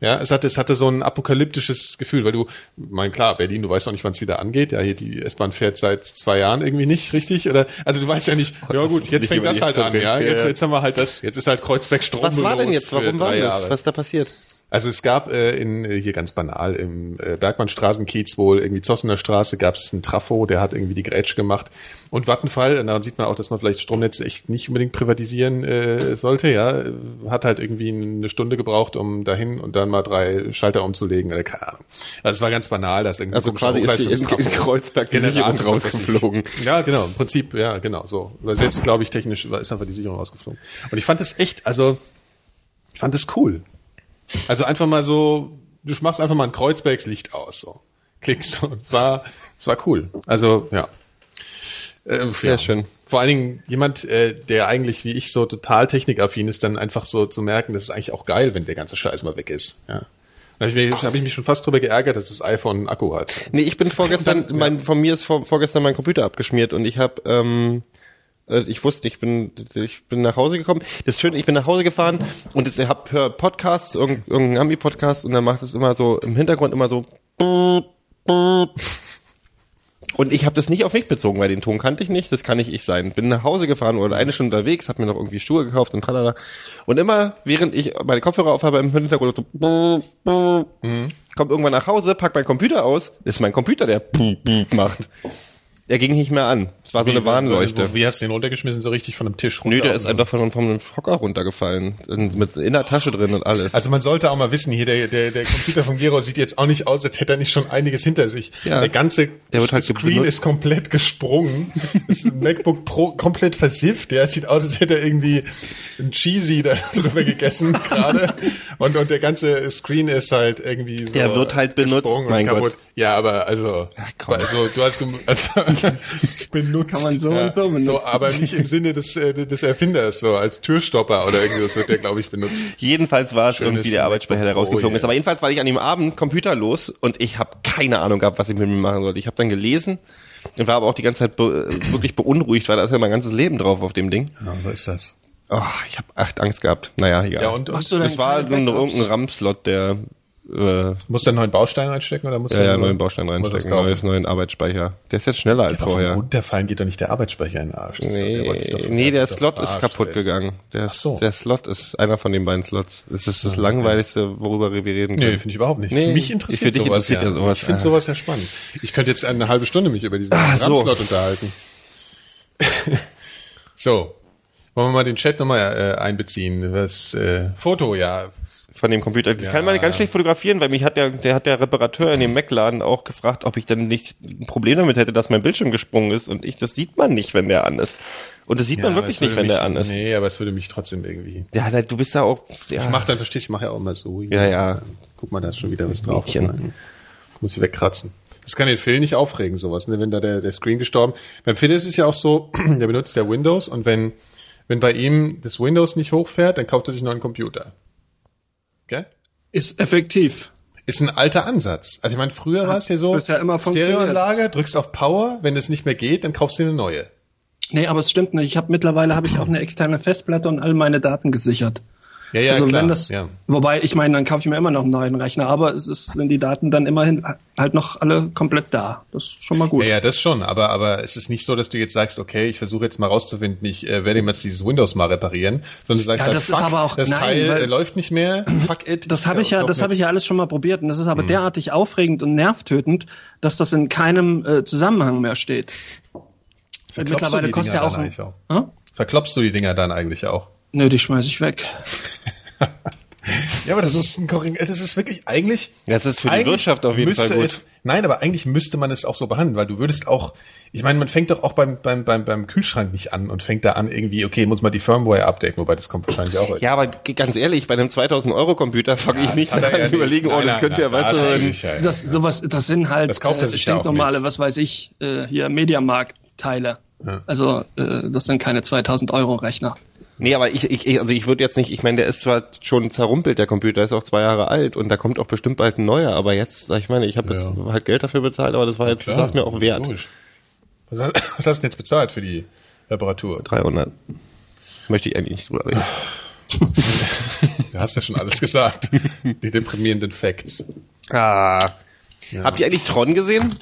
Ja, es hatte, es hatte so ein apokalyptisches Gefühl, weil du, mein klar, Berlin, du weißt auch nicht, wann es wieder angeht. Ja, hier die S-Bahn fährt seit zwei Jahren irgendwie nicht richtig, oder? Also du weißt ja nicht. Ja gut, jetzt fängt das halt an. Ja, jetzt, jetzt haben wir halt das. Jetzt ist halt Kreuzberg stromlos. Was war denn jetzt? Warum war das? Was ist da passiert? Also es gab äh, in äh, hier ganz banal im äh, Bergmannstraßenkiez wohl irgendwie Zossener Straße gab es einen Trafo, der hat irgendwie die Grätsch gemacht und Vattenfall, und daran sieht man auch, dass man vielleicht Stromnetze echt nicht unbedingt privatisieren äh, sollte, ja, hat halt irgendwie eine Stunde gebraucht, um dahin und dann mal drei Schalter umzulegen oder keine Ahnung. Also es war ganz banal, dass irgendwie Also quasi ist die in, in Kreuzberg die Sicherung rausgeflogen. Ja, genau, im Prinzip, ja, genau, so. Übersetzt, glaube ich, technisch ist einfach die Sicherung rausgeflogen. Und ich fand es echt, also, ich fand es cool. Also einfach mal so, du machst einfach mal ein Kreuzbergs Licht aus, so. Klickst so. Es war, es war cool. Also, ja. Äh, Sehr ja. schön. Vor allen Dingen jemand, äh, der eigentlich wie ich so total technikaffin ist, dann einfach so zu merken, das ist eigentlich auch geil, wenn der ganze Scheiß mal weg ist. Ja. Da habe ich, mich- hab ich mich schon fast drüber geärgert, dass das iPhone einen Akku hat. Nee, ich bin vorgestern, dann- mein, von mir ist vor, vorgestern mein Computer abgeschmiert und ich habe, ähm, äh, ich wusste, ich bin, ich bin nach Hause gekommen. Das ist schön, ich bin nach Hause gefahren und ich hab hör Podcasts, irgendein, irgendein Ami-Podcast und dann macht es immer so im Hintergrund immer so. Und ich habe das nicht auf mich bezogen, weil den Ton kannte ich nicht, das kann nicht ich sein. Bin nach Hause gefahren oder eine Stunde unterwegs, hab mir noch irgendwie Schuhe gekauft und tralala. Und immer, während ich meine Kopfhörer aufhabe, im Hintergrund so komm irgendwann nach Hause, pack meinen Computer aus, ist mein Computer, der macht. Er ging nicht mehr an. Es war so eine Warnleuchte. Wie, wie hast du den runtergeschmissen, so richtig von einem Tisch runter? Nö, der ist einfach von, von einem Hocker runtergefallen. In, mit in der Tasche drin und alles. Also man sollte auch mal wissen, hier der, der, der Computer von Gero sieht jetzt auch nicht aus, als hätte er nicht schon einiges hinter sich. Ja. Der ganze Der wird halt Screen benutzt. ist komplett gesprungen. Das MacBook Pro komplett versifft. Der sieht aus, als hätte er irgendwie ein Cheesy da drüber gegessen gerade. Und, und der ganze Screen ist halt irgendwie so Der wird halt benutzt, mein. Gott. Ja, aber also, komm. also du hast du, also, benutzt. Kann man so ja, und so benutzen. So, aber nicht im Sinne des, äh, des Erfinders, so als Türstopper oder irgendwas wird der, glaube ich, benutzt. jedenfalls war es Schönes irgendwie der Arbeitsspeicher, der Pro, rausgeflogen yeah. ist. Aber jedenfalls war ich an dem Abend computerlos und ich habe keine Ahnung gehabt, was ich mit mir machen sollte. Ich habe dann gelesen und war aber auch die ganze Zeit be wirklich beunruhigt, weil da ist ja mein ganzes Leben drauf auf dem Ding. Ja, so ist das. Oh, ich habe echt Angst gehabt. Naja, egal. Ja, und, Hast und du das war irgendein RAM-Slot, der äh, Muss du einen neuen Baustein reinstecken oder muss ja, du ja, nur- neuen Baustein das reinstecken, neues, neuen Arbeitsspeicher. Der ist jetzt schneller als Aber vom vorher. Runterfallen geht doch nicht der Arbeitsspeicher in den Arsch. Das ist doch- der Nee, nee, der Slot ist kaputt ey. gegangen. Der, so. der Slot ist einer von den beiden Slots. Es ist das langweiligste, worüber wir reden können. Nee, finde ich überhaupt nicht. Nee, für mich für interessiert dich sowas interessiert ja. ja sowas. Ich finde Ah. sowas ja spannend. Ich könnte jetzt eine halbe Stunde mich über diesen Ah, so. RAM-Slot unterhalten. so. Wollen wir mal den Chat nochmal äh, einbeziehen? Was, äh, Foto, ja. von dem Computer. Das kann man ganz schlecht fotografieren, weil mich hat der, der hat der Reparateur in dem Mac-Laden auch gefragt, ob ich dann nicht ein Problem damit hätte, dass mein Bildschirm gesprungen ist und ich, das sieht man nicht, wenn der an ist. Und das sieht man aber wirklich nicht, wenn mich, der an ist. Nee, aber es würde mich trotzdem irgendwie. Ja, du bist da auch, ja. Ich mach dann, verstehst ich mache ja auch immer so. Ja, ja. Guck mal, da ist schon wieder was drauf. Muss ich wegkratzen. Das kann den Phil nicht aufregen, sowas, ne? wenn da der, der Screen gestorben. Beim Phil ist es ja auch so, der benutzt ja Windows und wenn, wenn bei ihm das Windows nicht hochfährt, dann kauft er sich einen neuen Computer. Gell? Ist effektiv. Ist ein alter Ansatz. Also ich meine, früher war es ja so, ja. Stereoanlage, drückst auf Power, wenn es nicht mehr geht, dann kaufst du dir eine neue. Nee, aber es stimmt nicht. Ich habe mittlerweile habe ich auch eine externe Festplatte und all meine Daten gesichert. Ja, ja, also klar. wenn das, ja. wobei ich meine, dann kaufe ich mir immer noch einen neuen Rechner, aber es ist, sind die Daten dann immerhin halt noch alle komplett da. Das ist schon mal gut. Ja, ja, das schon, aber, aber es ist nicht so, dass du jetzt sagst, okay, ich versuche jetzt mal rauszufinden, ich äh, werde jetzt dieses Windows mal reparieren, sondern du sagst Ja, halt, das ist fuck, aber auch- das nein, Teil weil- äh, läuft nicht mehr, fuck it. Das habe ich ja, das habe ich ja alles schon mal probiert und das ist aber derartig aufregend und nervtötend, dass das in keinem äh, Zusammenhang mehr steht. Verklopfst du mittlerweile die kostet Dinger ja auch dann ein- eigentlich auch. Hm? Verklopst du die Dinger dann eigentlich auch? Nö, die schmeiß ich weg. Ja, aber das ist ein Korring, das ist wirklich eigentlich. Das ist für die Wirtschaft auf jeden müsste Fall gut. Es, nein, aber eigentlich müsste man es auch so behandeln, weil du würdest auch, ich meine, man fängt doch auch beim, beim, beim, beim Kühlschrank nicht an und fängt da an irgendwie, okay, muss mal die Firmware updaten, wobei das kommt wahrscheinlich auch. Ja, aber ganz ehrlich, bei einem 2000 Euro Computer fange ich das nicht an ja zu überlegen, nicht. oh, Nein, das nein, könnte ja, weißt das du, ja, ja. Das sowas, das sind halt Das kauft er sich ja auch stinknormale, was weiß ich, äh, hier Mediamarkt-Teile. Also äh, das sind keine 2000 Euro Rechner. Nee, aber ich, ich, also ich würde jetzt nicht, ich meine, der ist zwar schon zerrumpelt, der Computer ist auch zwei Jahre alt und da kommt auch bestimmt bald ein neuer, aber jetzt, sag ich meine, ich habe jetzt Ja. halt Geld dafür bezahlt, aber das war jetzt, das war mir auch wert. Logisch. Was, hast- was hast du denn jetzt bezahlt für die Reparatur? 300. Möchte ich eigentlich nicht drüber reden. Du hast ja schon alles gesagt. Die deprimierenden Facts. Ah. Habt ihr eigentlich Tron gesehen?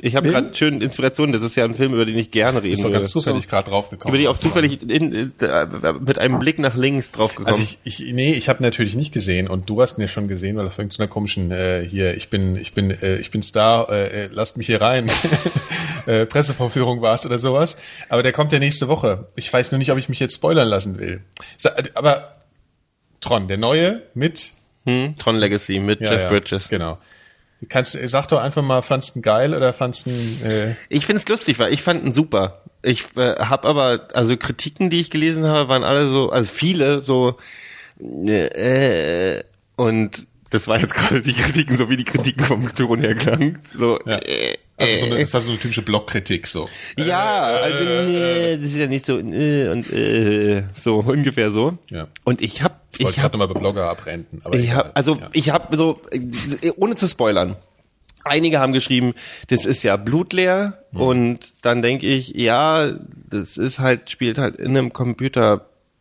Ich habe gerade schön Inspiration, das ist ja ein Film, über den ich gerne reden würde. ganz zufällig gerade drauf gekommen. Über die auch zufällig in, äh, mit einem Blick nach links drauf gekommen. Also ich, ich nee, ich habe natürlich nicht gesehen und du hast ihn ja schon gesehen, weil auf irgendeiner komischen äh, hier, ich bin, ich bin, äh, ich bin Star, äh, äh, lasst mich hier rein. äh, Pressevorführung war es oder sowas. Aber der kommt ja nächste Woche. Ich weiß nur nicht, ob ich mich jetzt spoilern lassen will. Aber Tron, der neue mit hm? Tron Legacy mit ja, Jeff ja, Bridges. Genau. Kannst, sag doch einfach mal, fandst du geil oder fandst du äh, Ich find's lustig, weil ich fand ihn super. Ich äh, habe aber, also Kritiken, die ich gelesen habe, waren alle so, also viele so, äh, und das war jetzt gerade die Kritiken, so wie die Kritiken vom Ton her klang. So, Ja. äh, also so äh, eine, das war so eine typische Blogkritik so. Ja, also nee, das ist ja nicht so äh, und äh, so ungefähr so. Ja. Und ich habe Ich wollte ich habe gerade nochmal bei Blogger abrenten. Aber ich hab, also ja. ich habe so äh, ohne zu spoilern. Einige haben geschrieben, das ist ja blutleer Mhm. und dann denke ich, ja, das ist halt spielt halt in einem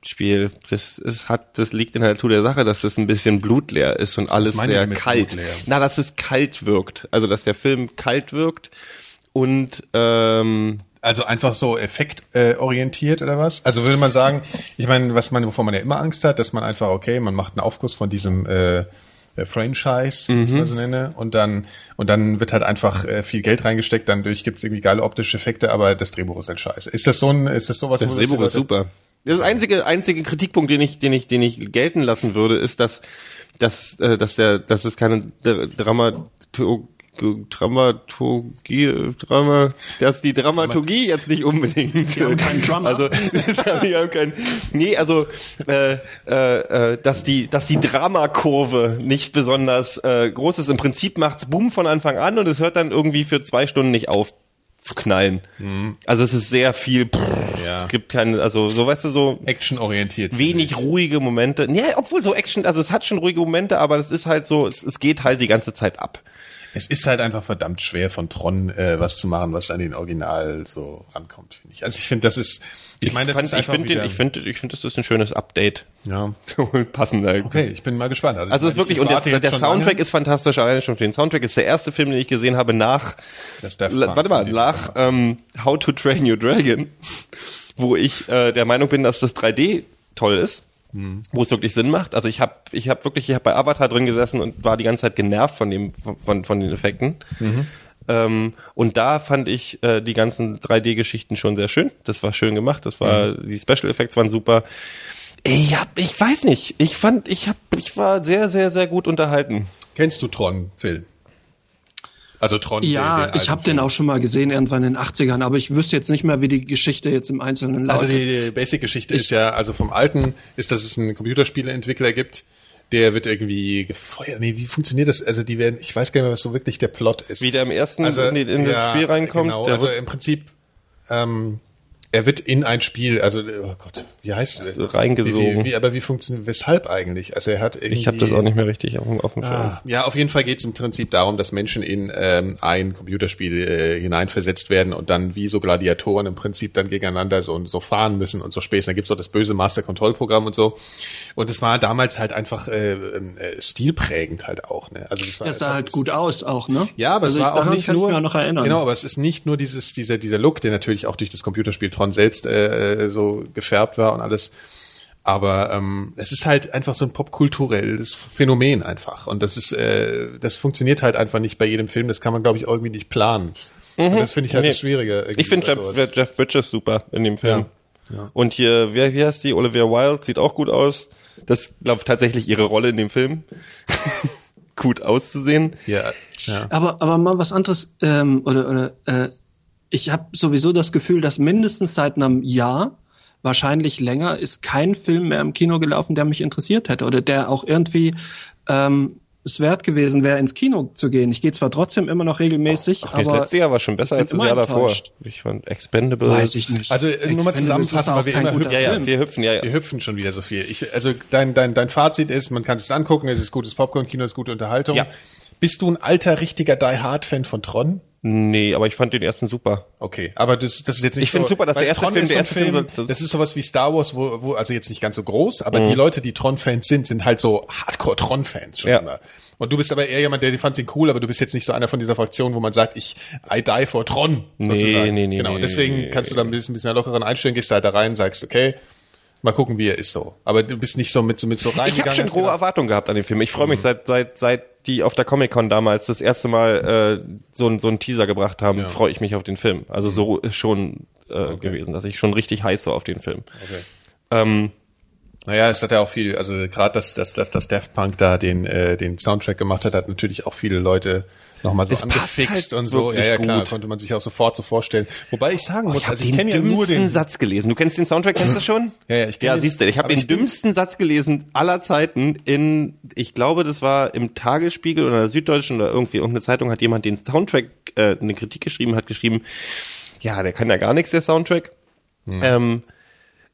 Computerspiel. Das ist hat das liegt in der Natur der Sache, dass das ein bisschen blutleer ist und alles sehr kalt. blutleer? Na, dass es kalt wirkt, also dass der Film kalt wirkt und ähm, Also einfach so effektorientiert äh, oder was? Also würde man sagen, ich meine, was man, wovon man ja immer Angst hat, dass man einfach, okay, man macht einen Aufguss von diesem äh, äh, Franchise, wie ich es mal so nenne, und dann und dann wird halt einfach äh, viel Geld reingesteckt, dann durch gibt's irgendwie geile optische Effekte, aber das Drehbuch ist halt scheiße. Ist das so ein, ist das sowas? Das Drehbuch ist super. Das einzige einzige Kritikpunkt, den ich den ich den ich gelten lassen würde, ist, dass dass äh, dass der dass es keine Dr- Dramaturg Dramaturgie, Drama, dass die Dramaturgie jetzt nicht unbedingt. Die haben keinen Drummer. Also, die haben keinen, nee, also, äh, äh, äh, dass die, dass die Dramakurve nicht besonders äh, groß ist. Im Prinzip macht's Boom von Anfang an und es hört dann irgendwie für zwei Stunden nicht auf zu knallen. Also es ist sehr viel, pff, Ja. es gibt keine, also so weißt du so Action-orientiert. wenig ruhige Momente. Nee, obwohl so Action, also es hat schon ruhige Momente, aber es ist halt so, es, es geht halt die ganze Zeit ab. Es ist halt einfach verdammt schwer von Tron äh, was zu machen, was an den Original so rankommt, finde ich. Also ich finde, das ist, ich meine, das fand, ist ich finde, ich finde, ich finde, das ist ein schönes Update. ja. So passender. Okay, ich bin mal gespannt. Also ich es ist wirklich, ich und jetzt der Soundtrack lange. ist fantastisch, alleine schon für den Soundtrack ist der erste Film, den ich gesehen habe nach, warte mal, nach ähm, How to Train Your Dragon, wo ich äh, der Meinung bin, dass das 3D toll ist, Mhm. wo es wirklich Sinn macht. Also ich habe ich hab wirklich, ich habe bei Avatar drin gesessen und war die ganze Zeit genervt von dem von, von den Effekten. Mhm. Ähm, und da fand ich äh, die ganzen 3D-Geschichten schon sehr schön. Das war schön gemacht. Das war Mhm. die Special Effects waren super. Ich hab, ich weiß nicht. Ich fand, ich hab, ich war sehr, sehr, sehr gut unterhalten. Kennst du Tron, Phil? Also Tron. Ja, den- den ich habe den auch schon mal gesehen, irgendwann in den 80ern, aber ich wüsste jetzt nicht mehr, wie die Geschichte jetzt im Einzelnen Also lautet. die, die Basic-Geschichte ist ja, also vom alten ist, dass es einen Computerspieleentwickler gibt, der wird irgendwie gefeuert. Nee, wie funktioniert das? Also die werden, ich weiß gar nicht mehr, was so wirklich der Plot ist. Wie der im ersten in, die, in das Spiel reinkommt. Genau, der also im Prinzip, ähm, er wird in ein Spiel, also oh Gott, wie heißt es? So reingesogen. Wie, wie, aber wie funktioniert, weshalb eigentlich? Also er hat irgendwie. ich habe das auch nicht mehr richtig auf, dem- auf dem Schirm. Ah, ja, auf jeden Fall geht es im Prinzip darum, dass Menschen in ähm, ein Computerspiel äh, hineinversetzt werden und dann wie so Gladiatoren im Prinzip dann gegeneinander so, so fahren müssen und so Späße. Dann gibt's auch das böse Master-Control-Programm und so. Und es war damals halt einfach äh, äh, stilprägend halt auch. Ne? Also das war Das es sah halt es- gut aus auch, ne? ja, aber Also es ich- war auch nicht kann ich nur, mich auch noch erinnern. genau, aber es ist nicht nur dieses, dieser, dieser Look, der natürlich auch durch das Computerspiel Tron selbst äh, so gefärbt war und alles. Aber ähm, es ist halt einfach so ein popkulturelles Phänomen einfach. Und das ist, äh, das funktioniert halt einfach nicht bei jedem Film. Das kann man, glaube ich, irgendwie nicht planen. Und das finde ich halt Nee. das Schwierige. Ich finde Jeff. Jeff Bridges super in dem Film. Ja. Und hier, wer, wie heißt die? Olivia Wilde sieht auch gut aus. Das glaube tatsächlich ihre Rolle in dem Film. gut auszusehen. Ja, ja. Aber, aber mal was anderes, ähm, oder, oder äh, ich habe sowieso das Gefühl, dass mindestens seit einem Jahr, wahrscheinlich länger, ist kein Film mehr im Kino gelaufen, der mich interessiert hätte oder der auch irgendwie ähm, es wert gewesen wäre, ins Kino zu gehen. Ich gehe zwar trotzdem immer noch regelmäßig, Das aber letzte Jahr war schon besser als das Jahr davor. Ich fand Expendables. weiß ich nicht. Also äh, nur mal zusammenfassen, weil wir immer hüpfen. Ja, ja, wir hüpfen, ja, ja. Wir hüpfen schon wieder so viel. Ich, also dein, dein, dein Fazit ist, man kann es angucken, es ist gutes Popcorn-Kino, es ist gute Unterhaltung. Ja. Bist du ein alter, richtiger Die Hard-Fan von Tron? Nee, aber ich fand den ersten super. Okay, aber das, das ist jetzt nicht Ich so, super, dass der erste Tron Film- der erste Film Film, so- das ist sowas wie Star Wars, wo, wo also jetzt nicht ganz so groß, aber Mhm. die Leute, die Tron-Fans sind, sind halt so Hardcore-Tron-Fans schon Ja. immer. Und du bist aber eher jemand, der die fand ihn cool, aber du bist jetzt nicht so einer von dieser Fraktion, wo man sagt, ich I die for Tron. Nee, sozusagen. nee, nee, Genau, nee, deswegen nee, kannst du da ein bisschen, ein bisschen lockeren einstellen, gehst halt da rein, sagst, okay, mal gucken, wie er ist so. Aber du bist nicht so mit, so mit so reingegangen. Ich habe schon große Erwartungen gehabt an den Film. Ich freue mich seit seit seit die auf der Comic Con damals das erste Mal äh, so ein so ein Teaser gebracht haben, Ja. freue ich mich auf den Film. Also so ist schon äh, gewesen, dass ich schon richtig heiß war auf den Film. Okay. Ähm, Naja, es hat ja auch viel, also gerade dass dass dass das Daft Punk da den äh, den Soundtrack gemacht hat, hat natürlich auch viele Leute nochmal so passt angefixt halt und so. Ja, ja, klar, gut. konnte man sich auch sofort so vorstellen. Wobei ich sagen muss, ich habe also ich den kenne ja nur dümmsten den. Satz gelesen. Du kennst den Soundtrack, kennst du schon? Ja, ja, ich kenn Ja, siehst du, ich habe den dümmsten Satz gelesen aller Zeiten in, ich glaube, das war im Tagesspiegel oder der Süddeutschen oder irgendwie irgendeine Zeitung hat jemand den Soundtrack äh, eine Kritik geschrieben, hat geschrieben, ja, der kann ja gar nichts, der Soundtrack. Ähm,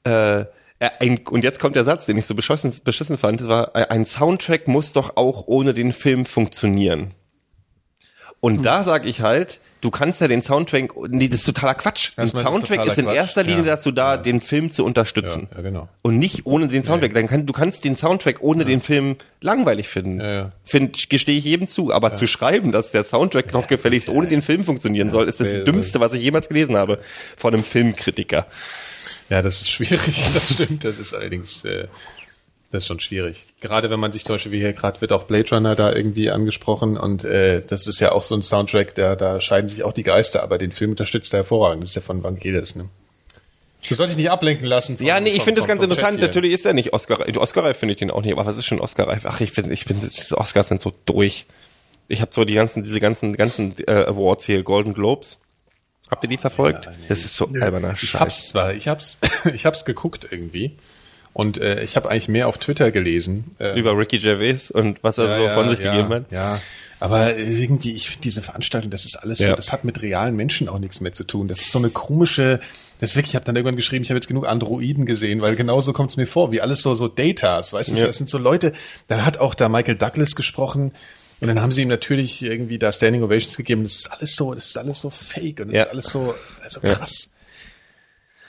äh, äh, ein, und jetzt kommt der Satz, den ich so beschissen, beschissen fand, das war, äh, ein Soundtrack muss doch auch ohne den Film funktionieren. Und Hm. da sage ich halt, du kannst ja den Soundtrack, nee, das ist totaler Quatsch. Ein Erstmal ist Soundtrack totaler ist in Quatsch. erster Linie Ja. dazu da, Ja, den Film zu unterstützen. Ja, ja, genau. Und nicht ohne den Soundtrack. Dann kann, du kannst den Soundtrack ohne den Film langweilig finden. Ja. Find, gestehe ich jedem zu. Aber zu schreiben, dass der Soundtrack doch gefälligst ohne den Film funktionieren soll, ist das Dümmste, was ich jemals gelesen habe. Von einem Filmkritiker. Ja, das ist schwierig, das stimmt. Das ist allerdings, äh, das ist schon schwierig. Gerade wenn man sich zum Beispiel, wie hier gerade wird auch Blade Runner da irgendwie angesprochen und äh, das ist ja auch so ein Soundtrack, da, da scheiden sich auch die Geister, aber den Film unterstützt er hervorragend. Das ist ja von Vangelis, ne? Du sollst dich nicht ablenken lassen. Von, Ja, nee, ich finde das ganz interessant. Natürlich ist er nicht Oscar. Oscar-reif finde ich den auch nicht. Aber was ist schon Oscar-reif? Ach, ich finde, ich finde, diese Oscars sind so durch. Ich habe so die ganzen, diese ganzen, ganzen äh, Awards hier, Golden Globes. Habt ihr die verfolgt? das ist so alberner Ich Scheiß. hab's zwar, ich hab's, ich hab's geguckt irgendwie und äh, ich habe eigentlich mehr auf Twitter gelesen. Äh, Über Ricky Gervais und was er so von sich ja, gegeben hat. Ja, aber irgendwie, ich finde diese Veranstaltung, das ist alles so, Ja. das hat mit realen Menschen auch nichts mehr zu tun. Das ist so eine komische, das ist wirklich, ich habe dann irgendwann geschrieben, ich habe jetzt genug Androiden gesehen, weil genauso kommt es mir vor, wie alles so so Datas, weißt du, Ja. das sind so Leute, dann hat auch da Michael Douglas gesprochen. Und dann haben sie ihm natürlich irgendwie da Standing Ovations gegeben. Das ist alles so, das ist alles so fake und das Ja. ist alles so, so krass.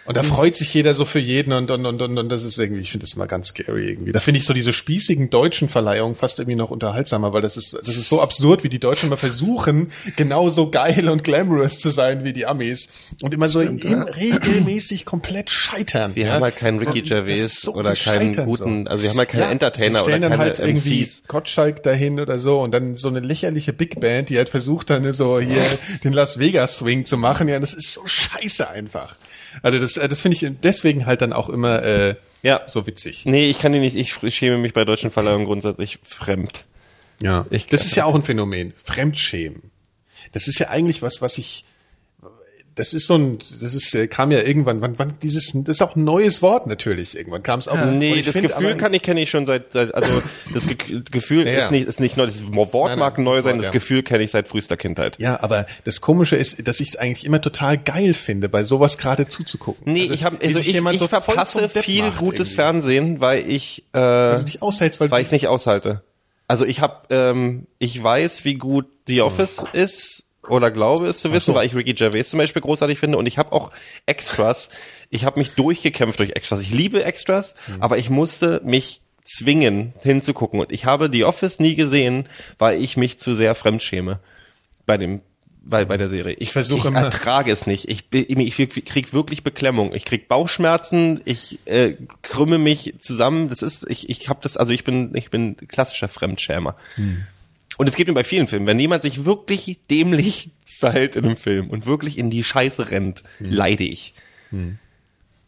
Und da freut sich jeder so für jeden und, und, und, und, und das ist irgendwie, ich finde das immer ganz scary irgendwie. Da finde ich so diese spießigen deutschen Verleihungen fast irgendwie noch unterhaltsamer, weil das ist, das ist so absurd, wie die Deutschen mal versuchen, genauso geil und glamorous zu sein wie die Amis und immer so im, regelmäßig komplett scheitern. Wir ja. haben halt keinen Ricky Gervais so oder ein keinen guten, so. also wir haben halt keine Ja, Entertainer sie oder stellen dann keine halt irgendwie MCs. Gottschalk dahin oder so und dann so eine lächerliche Big Band, die halt versucht dann so hier den Las Vegas Swing zu machen. Ja, das ist so scheiße einfach. Also das das, äh, das finde ich deswegen halt dann auch immer äh, Ja. so witzig. Nee, ich kann die nicht, ich schäme mich bei deutschen Verleihungen grundsätzlich fremd. Ja. Ich- das ist ja auch ein Phänomen. Fremdschämen. Das ist ja eigentlich was, was ich, das ist so ein, das ist, äh, kam ja irgendwann, wann, wann dieses, das ist auch ein neues Wort natürlich. Irgendwann kam es auch. Und Nee, ich das find Gefühl kann ich kenne ich schon seit, seit also das Ge Gefühl Ja, ja. ist nicht ist nicht neu, das Wort Nein, mag nein, neu das sein, Wort, das ja. Gefühl kenne ich seit frühester Kindheit. Ja, aber das Komische ist, dass ich es eigentlich immer total geil finde, bei sowas gerade zuzugucken. Nee, Also, ich habe also ich, ich so verpasse viel macht gutes irgendwie. Fernsehen, weil ich äh, Weil du dich aushältst, weil, weil ich es nicht aushalte. Also ich habe, ähm, ich weiß, wie gut The Office ist oder glaube es zu wissen, so. weil ich Ricky Gervais zum Beispiel großartig finde und ich habe auch Extras. Ich habe mich durchgekämpft durch Extras. Ich liebe Extras, Hm. aber ich musste mich zwingen hinzugucken und ich habe The Office nie gesehen, weil ich mich zu sehr fremdschäme bei dem bei, bei der Serie. Ich, versuche ich immer- ertrage es nicht. Ich, bin- ich krieg wirklich Beklemmung. Ich krieg Bauchschmerzen. Ich äh, krümme mich zusammen. Das ist, ich, ich habe das, also ich bin, ich bin klassischer Fremdschämer. Und es geht mir bei vielen Filmen. Wenn jemand sich wirklich dämlich verhält in einem Film und wirklich in die Scheiße rennt, leide ich.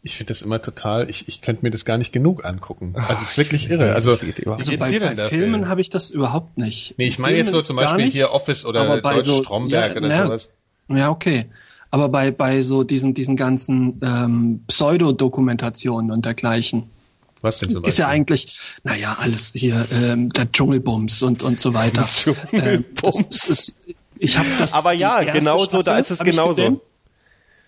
ich finde das immer total, ich, ich könnte mir das gar nicht genug angucken. Also es ist wirklich irre. Also, Also bei, bei Filmen habe ich das überhaupt nicht. Nee, ich meine jetzt so zum Beispiel gar hier Office oder aber bei Deutsch so- Stromberg ja, oder na, sowas. Ja, okay. Aber bei, bei so diesen, diesen ganzen ähm, Pseudodokumentationen und dergleichen Was denn zum Beispiel? ist ja eigentlich, naja, alles hier, ähm, der Dschungelbums und, und so weiter. Dschungelbums. Ähm, das ist, ich habe das. Aber ja, genau so, da ist es genauso.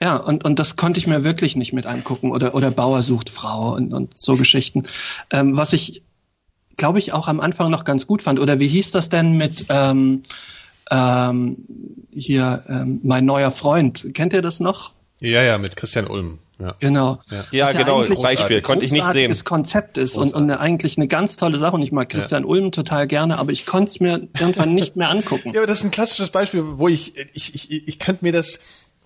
Ja, und, und das konnte ich mir wirklich nicht mit angucken. Oder, oder Bauer sucht Frau und, und so Geschichten. Ähm, was ich, glaube ich, auch am Anfang noch ganz gut fand. Oder wie hieß das denn mit ähm, ähm, hier, ähm, mein neuer Freund? Kennt ihr das noch? Ja, ja, mit Christian Ulm. Ja. Genau. Ja, Was genau, Beispiel, konnte ich nicht sehen. großartiges Konzept ist und, und eine, eigentlich eine ganz tolle Sache. Und ich mag Christian Ulm total gerne, aber ich konnte es mir irgendwann nicht mehr angucken. Ja, aber das ist ein klassisches Beispiel, wo ich, ich, ich, ich könnte mir das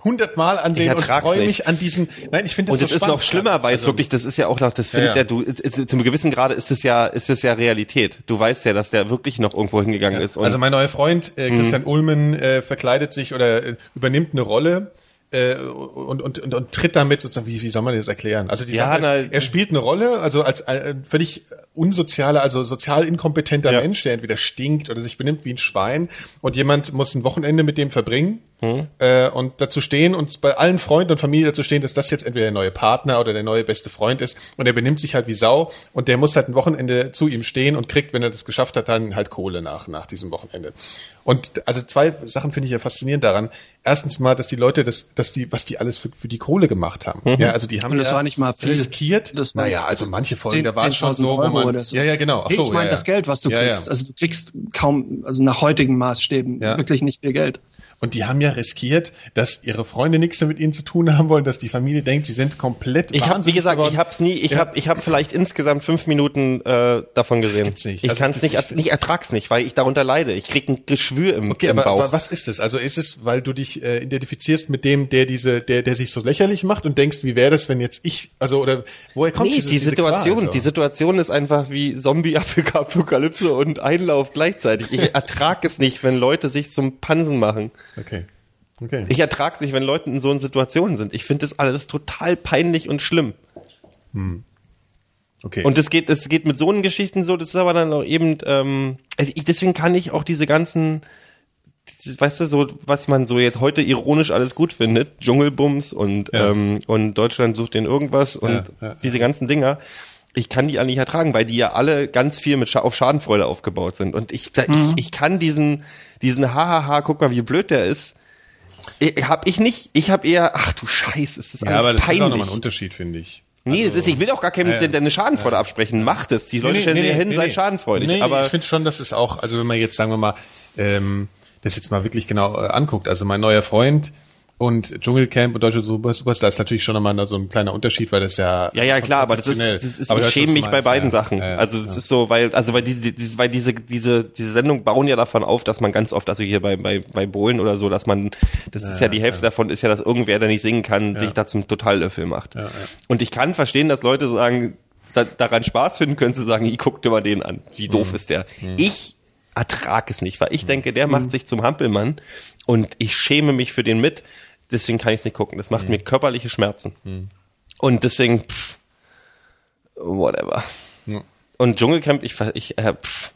hundertmal ansehen Ich und freue nicht. mich an diesen, nein, ich finde das Und so es ist spannend noch schlimmer, weil es Also, wirklich, das ist ja auch noch, das findet ja. der, du, zum gewissen Grade ist es ja, ist es ja Realität. Du weißt ja, dass der wirklich noch irgendwo hingegangen ist. Und Also mein neuer Freund äh, Mhm. Christian Ulmen äh, verkleidet sich oder äh, übernimmt eine Rolle äh, und, und, und, und tritt damit sozusagen, wie, wie soll man das erklären? Also die Ja, Sache na- er spielt eine Rolle, also als äh, völlig unsozialer, also sozial inkompetenter Ja. Mensch, der entweder stinkt oder sich benimmt wie ein Schwein und jemand muss ein Wochenende mit dem verbringen Hm. äh, und dazu stehen und bei allen Freunden und Familie dazu stehen, dass das jetzt entweder der neue Partner oder der neue beste Freund ist und er benimmt sich halt wie Sau und der muss halt ein Wochenende zu ihm stehen und kriegt, wenn er das geschafft hat, dann halt Kohle nach, nach diesem Wochenende. Und also zwei Sachen finde ich ja faszinierend daran. Erstens mal, dass die Leute das, dass die, was die alles für, für die Kohle gemacht haben. Ja, also die haben Und das ja war nicht mal viel. riskiert. Das war- naja, also manche Folgen, 10 da war es schon 10.000 so, wo Euro man, oder so. ja, ja, genau. Ach so, ich meine ja, das ja. Geld, was du kriegst. Also du kriegst kaum, also nach heutigen Maßstäben wirklich nicht viel Geld. Und die haben ja riskiert, dass ihre Freunde nichts mehr mit ihnen zu tun haben wollen, dass die Familie denkt, sie sind komplett ich habe, wie gesagt, geworden. ich habe es nie, ich Ja. habe, ich habe vielleicht insgesamt fünf Minuten äh, davon gesehen. gibt's nicht. Ich Also kann es das- nicht, ich- nicht ertrag's nicht, weil ich darunter leide. Ich krieg ein Geschwür im, Okay, im aber, Bauch. aber was ist es? Also ist es, weil du dich äh, identifizierst mit dem, der diese, der, der sich so lächerlich macht und denkst, wie wäre das, wenn jetzt ich, also oder woher kommt Nee, dieses, die diese Situation, Qual, so? die Situation ist einfach wie Zombie-Apokalypse und Einlauf gleichzeitig. Ich ertrag es nicht, wenn Leute sich zum Pansen machen. Okay. Okay. Ich ertrag es nicht, wenn Leute in so einer Situation sind. Ich finde das alles total peinlich und schlimm. okay. Und es geht, es geht mit so einen Geschichten so, das ist aber dann auch eben, ähm, also ich, deswegen kann ich auch diese ganzen, weißt du, so, was man so jetzt heute ironisch alles gut findet, Dschungelbums und, Ja. ähm, und Deutschland sucht den irgendwas und Ja, ja, diese ganzen Dinger, ich kann die alle nicht ertragen, weil die ja alle ganz viel mit Scha auf Schadenfreude aufgebaut sind. Und ich, da, ich, ich kann diesen, diesen Hahaha, guck mal, wie blöd der ist, ich, hab ich nicht. Ich habe eher, ach du Scheiße, ist das ja, alles aber das peinlich. ist auch nochmal ein Unterschied, finde ich. Nee, das ist, ich will auch gar keinem Ja, ja. deine Schadenfreude absprechen. Macht es. Die Leute stellen sich ja hin, seid schadenfreudig. Nee, aber ich finde schon, dass es auch, also wenn man jetzt, sagen wir mal, ähm, das jetzt mal wirklich genau äh, anguckt, also mein neuer Freund und Dschungelcamp und Deutsche Super- Superstar ist natürlich schon nochmal so ein kleiner Unterschied, weil das ja ja, ja, klar, aber das ist, das ist Aber ich schäme mich bei beiden ja. Sachen. Ja, ja, also es ist so, weil, also weil diese, diese, weil diese, diese, diese Sendung bauen ja davon auf, dass man ganz oft, also hier bei, bei, bei Bohlen oder so, dass man, das ist ja die Hälfte davon, ist ja, dass irgendwer, der nicht singen kann, sich da zum Totallöffel macht. Und ich kann verstehen, dass Leute sagen, da, daran Spaß finden können, zu sagen, ich guck dir mal den an. Wie doof Mhm. ist der? Ich ertrag es nicht, weil ich denke, der macht sich zum Hampelmann und ich schäme mich für den mit. Deswegen kann ich es nicht gucken. Das Mhm. macht mir körperliche Schmerzen. Und deswegen, pff, whatever. Ja. Und Dschungelcamp, ich, ich, äh, pff,